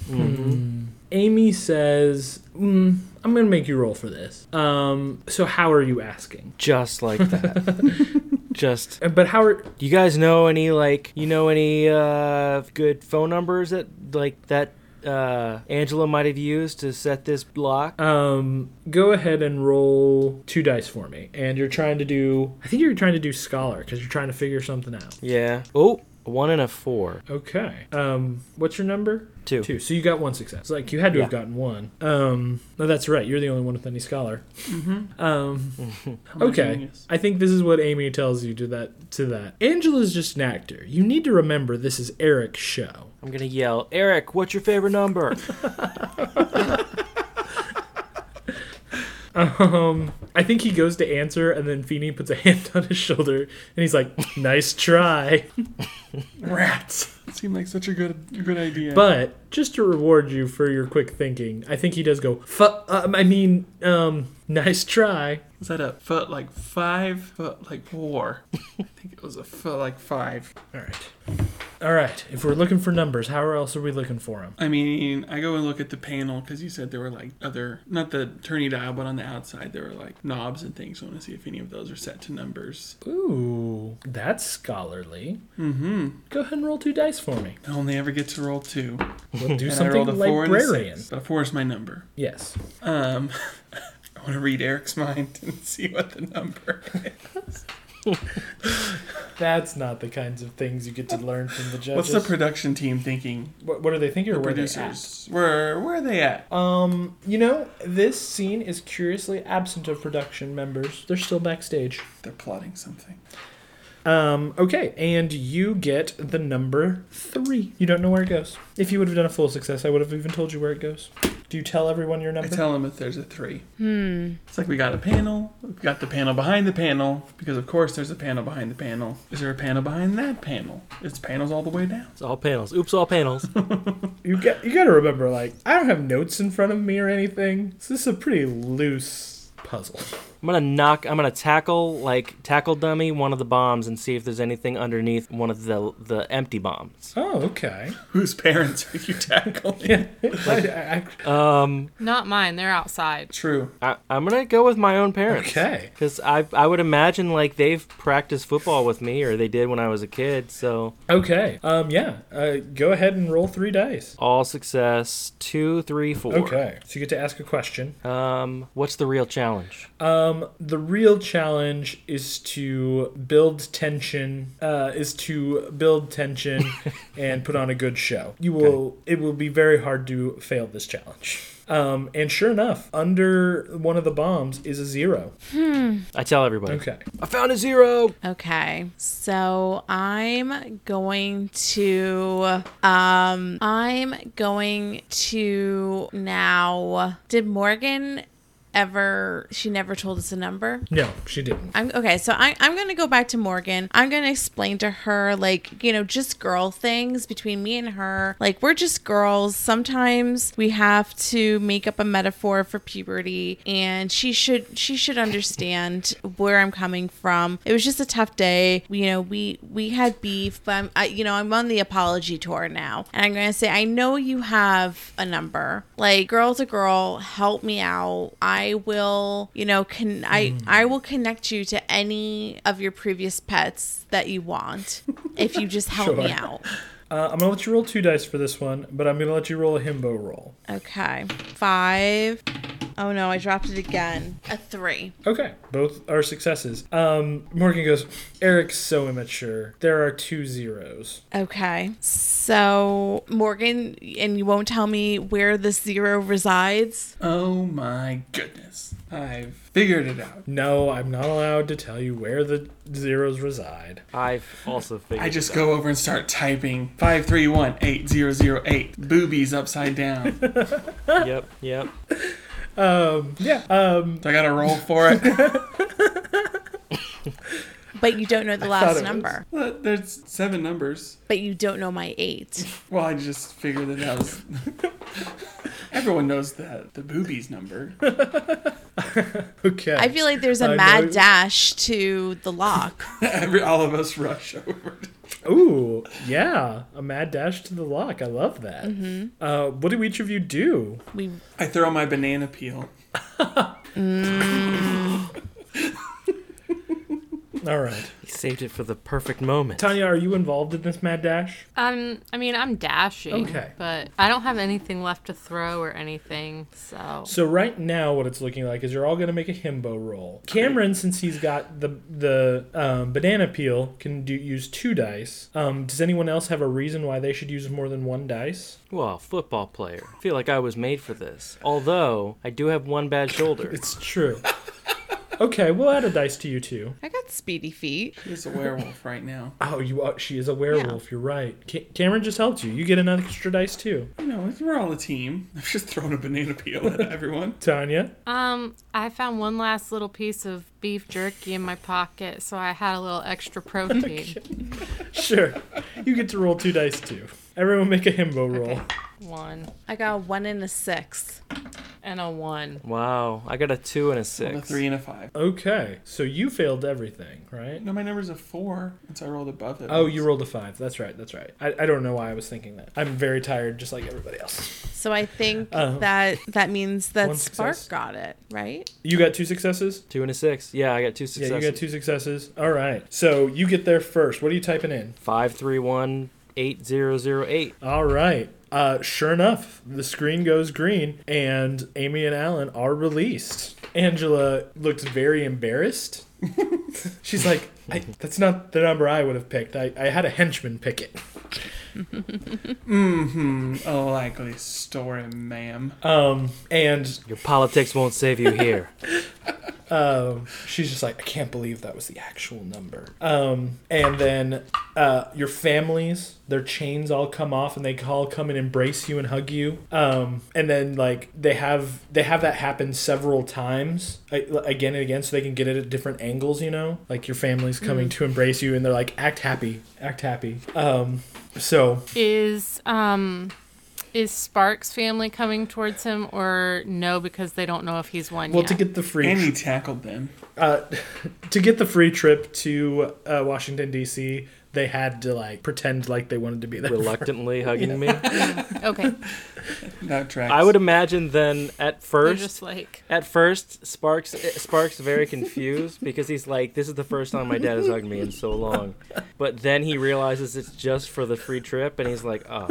Amy says, mm, "I'm gonna make you roll for this." Um, so how are you asking? Just like that. *laughs* Just Uh, But how are? you guys know any like you know any uh good phone numbers that like that uh Angela might have used to set this block? Um, go ahead and roll two dice for me. And you're trying to do. I think you're trying to do scholar because you're trying to figure something out. Yeah. Oh, a one and a four. Okay. Um, what's your number? Two. Two. So you got one success. Like you had to have gotten one. Um, no, that's right. You're the only one with any scholar. Mm-hmm. Um, *laughs* okay. genius. I think this is what Amy tells you to that to that. Angela's just an actor. You need to remember this is Eric's show. I'm gonna yell, Eric, what's your favorite number? *laughs* Um, I think he goes to answer, and then Feeny puts a hand on his shoulder, and he's like, "Nice try." *laughs* Rats. *laughs* It seemed like such a good good idea. But just to reward you for your quick thinking, I think he does go. Fu- um, I mean, um, *laughs* nice try. was that a foot like five? Foot like four? *laughs* I think it was a foot like five. All right, all right. If we're looking for numbers, how else are we looking for them? I mean, I go and look at the panel because you said there were like other, not the turny dial, but on the outside there were like knobs and things. So I want to see if any of those are set to numbers. Ooh, that's scholarly. Mm-hmm. Go ahead and roll two dice for me. I only ever get to roll two. We'll do and I something rolled a four and a librarian. six. But a four is my number. Yes. Um, *laughs* I want to read Eric's mind *laughs* and see what the number is. *laughs* That's not the kinds of things you get to learn from the judges. What's the production team thinking? what, what are they thinking or The where producers. Where where are they at? Um, you know, this scene is curiously absent of production members. They're still backstage. They're plotting something. Um, okay, and you get the number three. You don't know where it goes. If you would have done a full success, I would have even told you where it goes. Do you tell everyone your number? I tell them if there's a three. Hmm. It's like we got a panel. We've got the panel behind the panel because of course there's a panel behind the panel. Is there a panel behind that panel? It's panels all the way down. It's all panels. Oops, all panels. *laughs* you got you got to remember, like I don't have notes in front of me or anything. So this is a pretty loose puzzle. I'm gonna knock. I'm gonna tackle like tackle dummy one of the bombs and see if there's anything underneath one of the the empty bombs. Oh, okay. *laughs* Whose parents are you tackling? Yeah. *laughs* I, I, Um, Not mine. They're outside. True. I, I'm gonna go with my own parents. okay. Because I I would imagine like they've practiced football with me or they did when I was a kid. So Okay. Um. Yeah. Uh. Go ahead and roll three dice. all success. Two, three, four. Okay. So you get to ask a question. Um, what's the real challenge? Um. The real challenge is to build tension. Uh. Is to build tension *laughs* and put on a good show. You will. It will be very hard to fail this challenge. Um. And sure enough, under one of the bombs is a zero. I tell everybody. Okay. I found a zero. Okay. So I'm going to um I'm going to now did Morgan ever she never told us a number? No, she didn't. I'm okay, so I, I'm gonna go back to Morgan. I'm gonna explain to her like you know just girl things between me and her. Like we're just girls. Sometimes we have to make up a metaphor for puberty, and she should she should understand where I'm coming from. It was just a tough day. You know we we had beef, but I'm I, you know I'm on the apology tour now, and I'm gonna say I know you have a number. Like girl to girl, help me out. I will, you know, can I mm. I will connect you to any of your previous pets that you want if you just help me out. Uh, I'm gonna let you roll two dice for this one, but I'm gonna let you roll a himbo roll. Okay. Five. Oh no, I dropped it again. A three. Okay, both are successes. Um, Morgan goes, Eric's so immature. There are two zeros. Okay. So Morgan, and you won't tell me where this zero resides? Oh my goodness. I've figured it out. No, I'm not allowed to tell you where the zeros reside. I've also figured. I just it go over and start typing 5318008. Boobies upside down. *laughs* Yep. Yep. Um, yeah. Um, I gotta roll for it? *laughs* But you don't know the last it was. number. Well, There's seven numbers. But you don't know my eight. Well, I just figured that that was. Everyone knows that the boobies number. *laughs* okay. I feel like there's a I mad know- dash to the lock. *laughs* Every, all of us rush over. Ooh, yeah. A mad dash to the lock. I love that. Mm-hmm. Uh, what do each of you do? We I throw my banana peel. *laughs* All right. He saved it for the perfect moment. Tanya, are you involved in this mad dash? Um, I mean, I'm dashing. Okay. But I don't have anything left to throw or anything, so. So right now, what it's looking like is you're all going to make a himbo roll. Cameron, since he's got the the um, banana peel, can do use two dice. Um, does anyone else have a reason why they should use more than one dice? Well, football player. I feel like I was made for this. Although I do have one bad shoulder. It's true. *laughs* okay, we'll add a dice to you too. I got speedy feet. She's a werewolf right now. *laughs* Oh, you are, she is a werewolf. You're right. Ca- Cameron just helped you. You get an extra dice too. You know, we're all a team. *laughs* I've just thrown a banana peel at *laughs* everyone. Tanya. Um, I found one last little piece of beef jerky in my pocket, so I had a little extra protein. Sure. you get to roll two dice too. Everyone make a himbo roll. One I got a one and a six. and a one. Wow, I got a two and a And a six. three and a five. Okay, so you failed everything, right? No, my number's a four, and so I rolled above it. Oh, you rolled a five. That's right. That's right. I, I don't know why I was thinking that. I'm very tired, just like everybody else. So I think Uh, *laughs* that that means that Spark success. got it, right? You got two successes. Two and a six. Yeah, I got two successes. Yeah, successes. you got two successes. All right. So you get there first. What are you typing in? Five, three, one, 8008. All right. Uh, sure enough, the screen goes green and Amy and Alan are released. Angela looks very embarrassed. *laughs* She's like, I, that's not the number I would have picked. I, I had a henchman pick it. *laughs* Mm-hmm. A likely story, ma'am. Um, and Your politics won't save you here. *laughs* um, she's just like, I can't believe that was the actual number. Um, and then uh, your families, their chains all come off, and they all come and embrace you and hug you. Um, and then like they have they have that happen several times, again and again, so they can get it at different angles. You know, like your family's coming to embrace you, and they're like, act happy, act happy. Um, so Is um is Sparks' family coming towards him or no because they don't know if he's won well, yet? to get the free And he tackled them. uh, *laughs* to get the free trip to uh, Washington D.C., they had to like pretend like they wanted to be there. Reluctantly *laughs* hugging me. okay, *laughs* That tracks. I would imagine then at they're first just like At first, Sparks Sparks very confused because he's like, "This is the first time my dad has hugged me in so long." But then he realizes it's just for the free trip, and he's like, "Oh,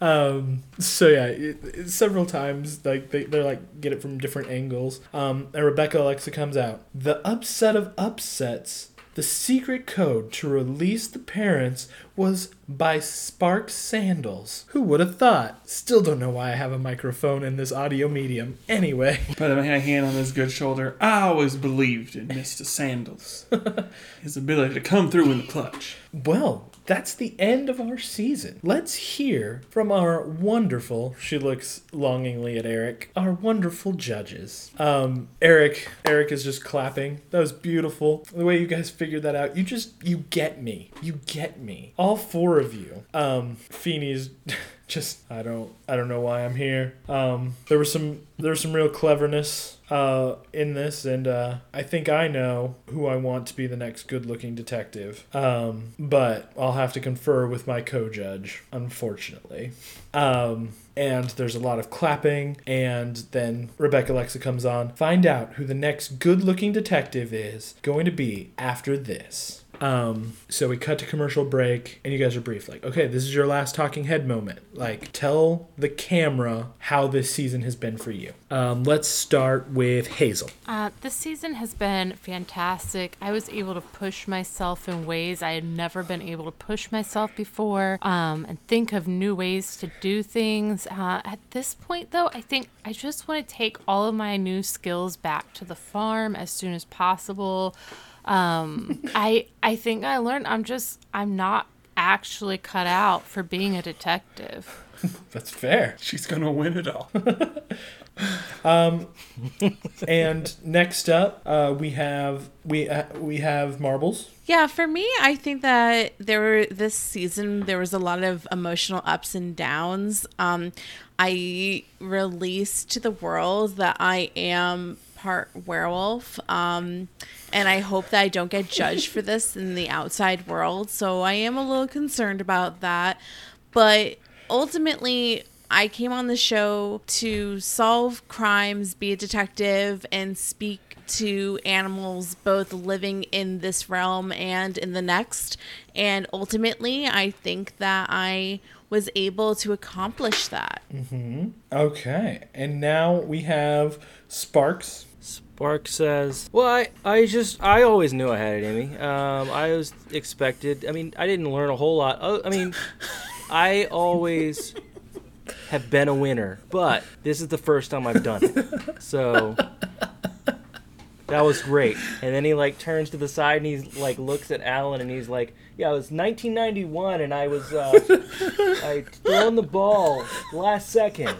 Um, so yeah, it, it- several times like they they're like get it from different angles. Um, and Rebecca Alexa comes out. The upset of upsets. The secret code to release the parents was by Spark Sandals. Who would have thought? Still don't know why I have a microphone in this audio medium. Anyway. *laughs* Put my hand on his good shoulder. I always believed in Mr. Sandals. *laughs* His ability to come through in the clutch. Well, that's the end of our season. Let's hear from our wonderful, she looks longingly at Eric, our wonderful judges. Um, Eric, Eric is just clapping. That was beautiful. The way you guys figured that out. You just, you get me. You get me. All four of you. Um, Feeny's *laughs* just, I don't, I don't know why I'm here. Um, there was some, there was some real cleverness uh, in this, and uh, I think I know who I want to be the next good-looking detective. Um, but I'll have to confer with my co-judge, unfortunately. Um, and there's a lot of clapping, and then Rebecca Lexa comes on. Find out who the next good-looking detective is going to be after this. Um, so we cut to commercial break, and you guys are brief. Like, okay, this is your last talking head moment. Like, tell the camera how this season has been for you. Um, let's start with Hazel. Uh, this season has been fantastic. I was able to push myself in ways I had never been able to push myself before um, and think of new ways to do things. Uh, at this point, though, I think I just want to take all of my new skills back to the farm as soon as possible. Um, I I think I learned I'm just I'm not actually cut out for being a detective. *laughs* That's fair. She's gonna win it all. *laughs* um, And next up, uh, we have we uh, we have marbles. Yeah, for me, I think that there were this season there was a lot of emotional ups and downs. Um, I released to the world that I am part werewolf, um, and I hope that I don't get judged for this in the outside world. So I am a little concerned about that, but ultimately. I came on the show to solve crimes, be a detective, and speak to animals both living in this realm and in the next. And ultimately, I think that I was able to accomplish that. Mm-hmm. Okay, and now we have Sparks. Spark says, "Well, I, I just, I always knew I had it in me. Um, I was expected. I mean, I didn't learn a whole lot. I mean, I always have been a winner, but this is the first time I've done it. So that was great. And then he like turns to the side and he's like looks at Alan and he's like, "Yeah, it was 1991, and I was, uh, I thrown the ball last second.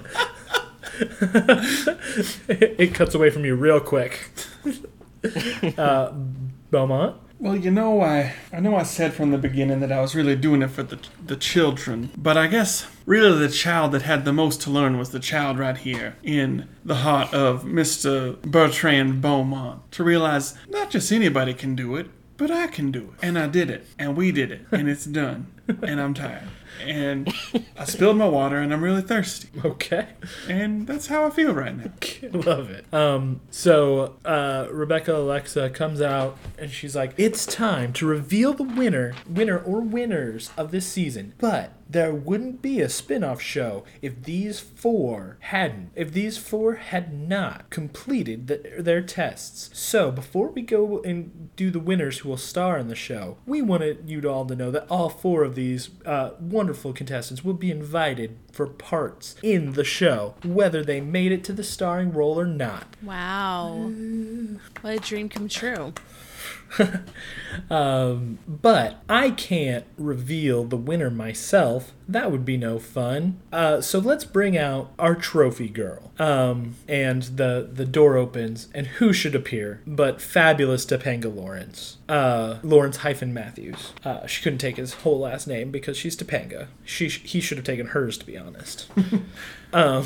*laughs* it cuts away from you real quick. *laughs* uh, Beaumont. Well, you know, I I know I said from the beginning that I was really doing it for the the children, but I guess really the child that had the most to learn was the child right here in the heart of Mr. Bertrand Beaumont to realize not just anybody can do it, but I can do it, and I did it, and we did it, and it's done, and I'm tired. And *laughs* I spilled my water and I'm really thirsty. Okay. And that's how I feel right now. *laughs* Love it. Um, so uh, Rebecca Alexa comes out and she's like, "It's time to reveal the winner, winner or winners of this season." But there wouldn't be a spin-off show if these four hadn't, if these four had not completed the, their tests. So before we go and do the winners who will star in the show, we wanted you all to know that all four of these uh, wonderful contestants will be invited for parts in the show, whether they made it to the starring role or not. Wow. What a dream come true. *laughs* Um, but I can't reveal the winner myself. That would be no fun. Uh, so let's bring out our trophy girl. Um, and the the door opens, and who should appear but fabulous Topanga Lawrence, uh, Lawrence hyphen Matthews. Uh, she couldn't take his whole last name because she's Topanga. She he should have taken hers to be honest. *laughs* um,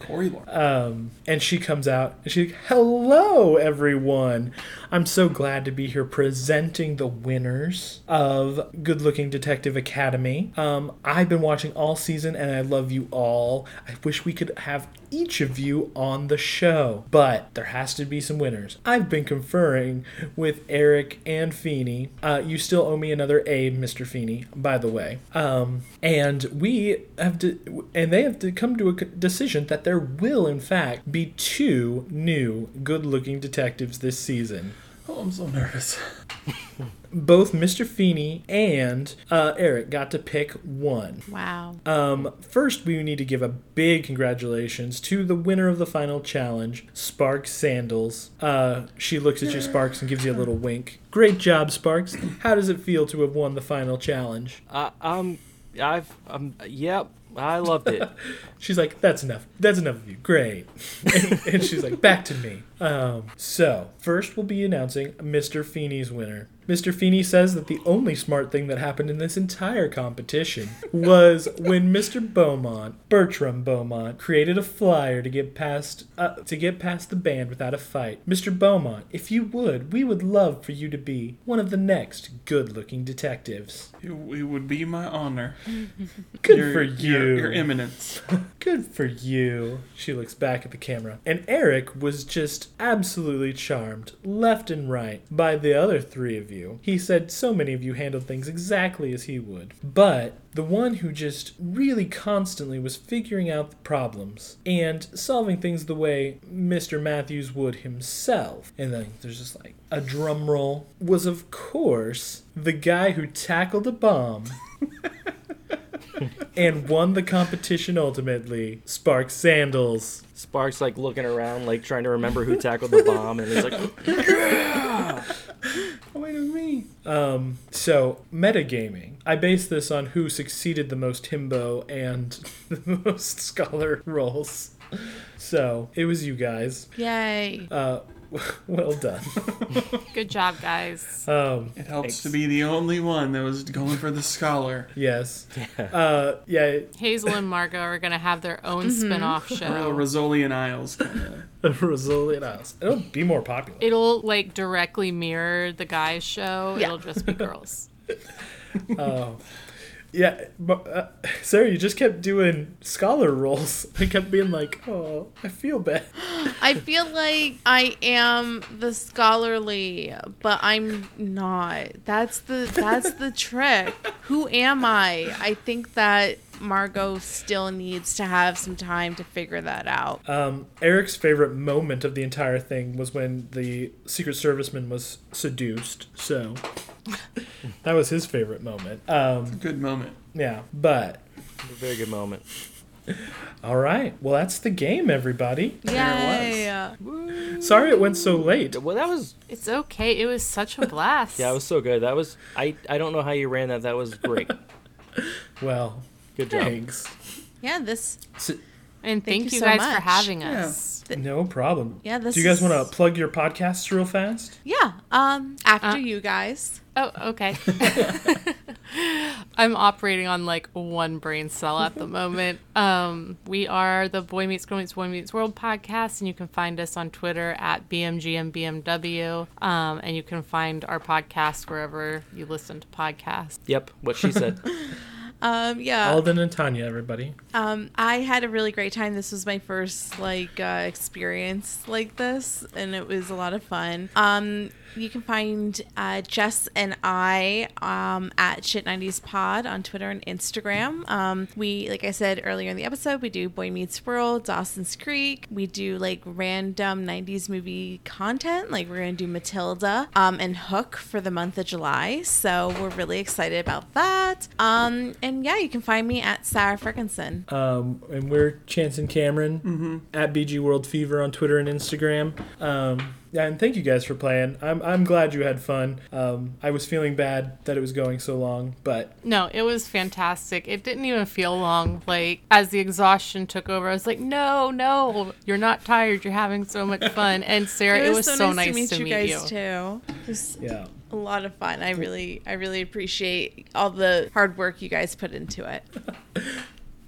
Cory Lawrence. um, and she comes out and she's like, Hello, everyone. I'm so glad to be here presenting the winners of Good Looking Detective Academy. Um, I've been watching all season and I love you all. I wish we could have each of you on the show, but there has to be some winners. I've been conferring with Eric and Feeny. Uh, you still owe me another A, Mr. Feeny, by the way. Um, and we have to, and they have to come to a decision that there will, in fact, be two new good-looking detectives this season Oh, I'm so nervous. *laughs* both Mr. Feeny and uh, Eric got to pick one. Wow. Um, first, we need to give a big congratulations to the winner of the final challenge, Sparks Sandals. Uh, she looks at you, Sparks, and gives you a little wink. Great job, Sparks. How does it feel to have won the final challenge? I, I'm, I've, I'm, yep, I loved it. *laughs* She's like, "That's enough. That's enough of you. Great." and, *laughs* and she's like, "Back to me." Um, so first, we'll be announcing Mr. Feeny's winner. Mr. Feeny says that the only smart thing that happened in this entire competition was when Mr. Beaumont, Bertram Beaumont, created a flyer to get past uh, to get past the band without a fight. Mr. Beaumont, if you would, we would love for you to be one of the next good-looking detectives. It, it would be my honor. *laughs* Good Your- for your- you. Your eminence. *laughs* Good for you. She looks back at the camera. And Eric was just absolutely charmed, left and right, by the other three of you. He said so many of you handled things exactly as he would. But the one who just really constantly was figuring out the problems and solving things the way Mr. Matthews would himself. And then there's just like a drum roll was, of course, the guy who tackled a bomb *laughs* and won the competition ultimately, Sparks Sandals. Sparks like looking around, like trying to remember who tackled the bomb, and he's like, Oh, wait, it was me. Um, so, metagaming. I base this on who succeeded the most himbo and *laughs* the most scholar roles. So, it was you guys. Yay. Uh, *laughs* well done. Good job, guys. Um, It helps to be the only one that was going for the scholar. yes. *laughs* Uh, yeah, Hazel and Margot are going to have their own spin-off Real show. Rizzoli and Isles kind *laughs* of. Isles. It'll be more popular. It'll like directly mirror the guys' show. Yeah. It'll just be girls. Oh. Yeah, but, uh, Sarah, you just kept doing scholar roles. *laughs* I kept being like, oh, I feel bad. I feel like I am the scholarly, but I'm not. That's the that's the trick. Who am I? I think that Margot still needs to have some time to figure that out. Um, Eric's favorite moment of the entire thing was when the Secret Serviceman was seduced. So *laughs* that was his favorite moment. Um, Good moment. yeah, but a very good moment. all right. Well, that's the game, everybody. Yeah. Sorry it went so late. Well, that was, It's okay. It was such a *laughs* blast. yeah, it was so good. That was, I, I don't know how you ran that. That was great. *laughs* Well, Good job. thanks. Yeah, this. So, and Thank thank, you you so guys for much. having Yeah. us. no problem. Yeah, this Do you guys is- want to plug your podcasts real fast? Yeah. Um. After Uh, you guys. Oh, okay. *laughs* *laughs* I'm operating on like one brain cell at the moment. *laughs* Um, we are the Boy Meets Girl Meets Boy Meets World podcast, and you can find us on Twitter at BMGMBMW. Um, and you can find our podcast wherever you listen to podcasts. Yep, what she said. Um, yeah. Alden and Tanya, everybody. Um, I had a really great time. This was my first like uh, experience like this, and it was a lot of fun. Um, you can find uh, Jess and I um, at Shit90s Pod on Twitter and Instagram. Um, we, like I said earlier in the episode, we do Boy Meets World, Dawson's Creek. We do like random 90s movie content. Like we're going to do Matilda um, and Hook for the month of July. So we're really excited about that. Um, and yeah, you can find me at Sarah Ferguson. Um, and we're Chance and Cameron at BG World Fever on Twitter and Instagram. Yeah, and thank you guys for playing. I'm, I'm glad you had fun. Um, I was feeling bad that it was going so long, but No, it was fantastic. It didn't even feel long. Like as the exhaustion took over, I was like, "No, no, you're not tired. You're having so much fun." *laughs* And Sarah, it was, so, nice to meet, you you. guys too. It was yeah. a lot of fun. I really, I really appreciate all the hard work you guys put into it.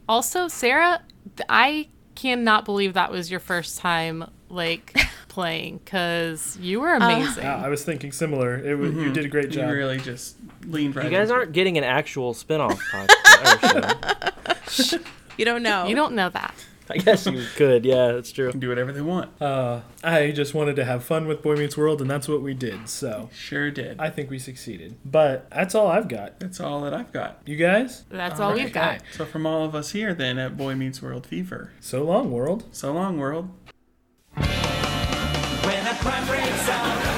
Also, Sarah, I cannot believe that was your first time like *laughs* playing because you were amazing. Yeah, I was thinking similar. It was, You did a great You job. really just leaned right. You guys aren't getting an actual spin-off *laughs* podcast. You don't know. you don't know that. I guess you could. Yeah, that's true. do whatever they want. Uh, I just wanted to have fun with Boy Meets World, and that's what we did. So Sure did. I think we succeeded. But that's all I've got. That's all that I've got. You guys? That's all we've got. So from all of us here, then at Boy Meets World Fever. So long, world. So long, world. A crime breaks out,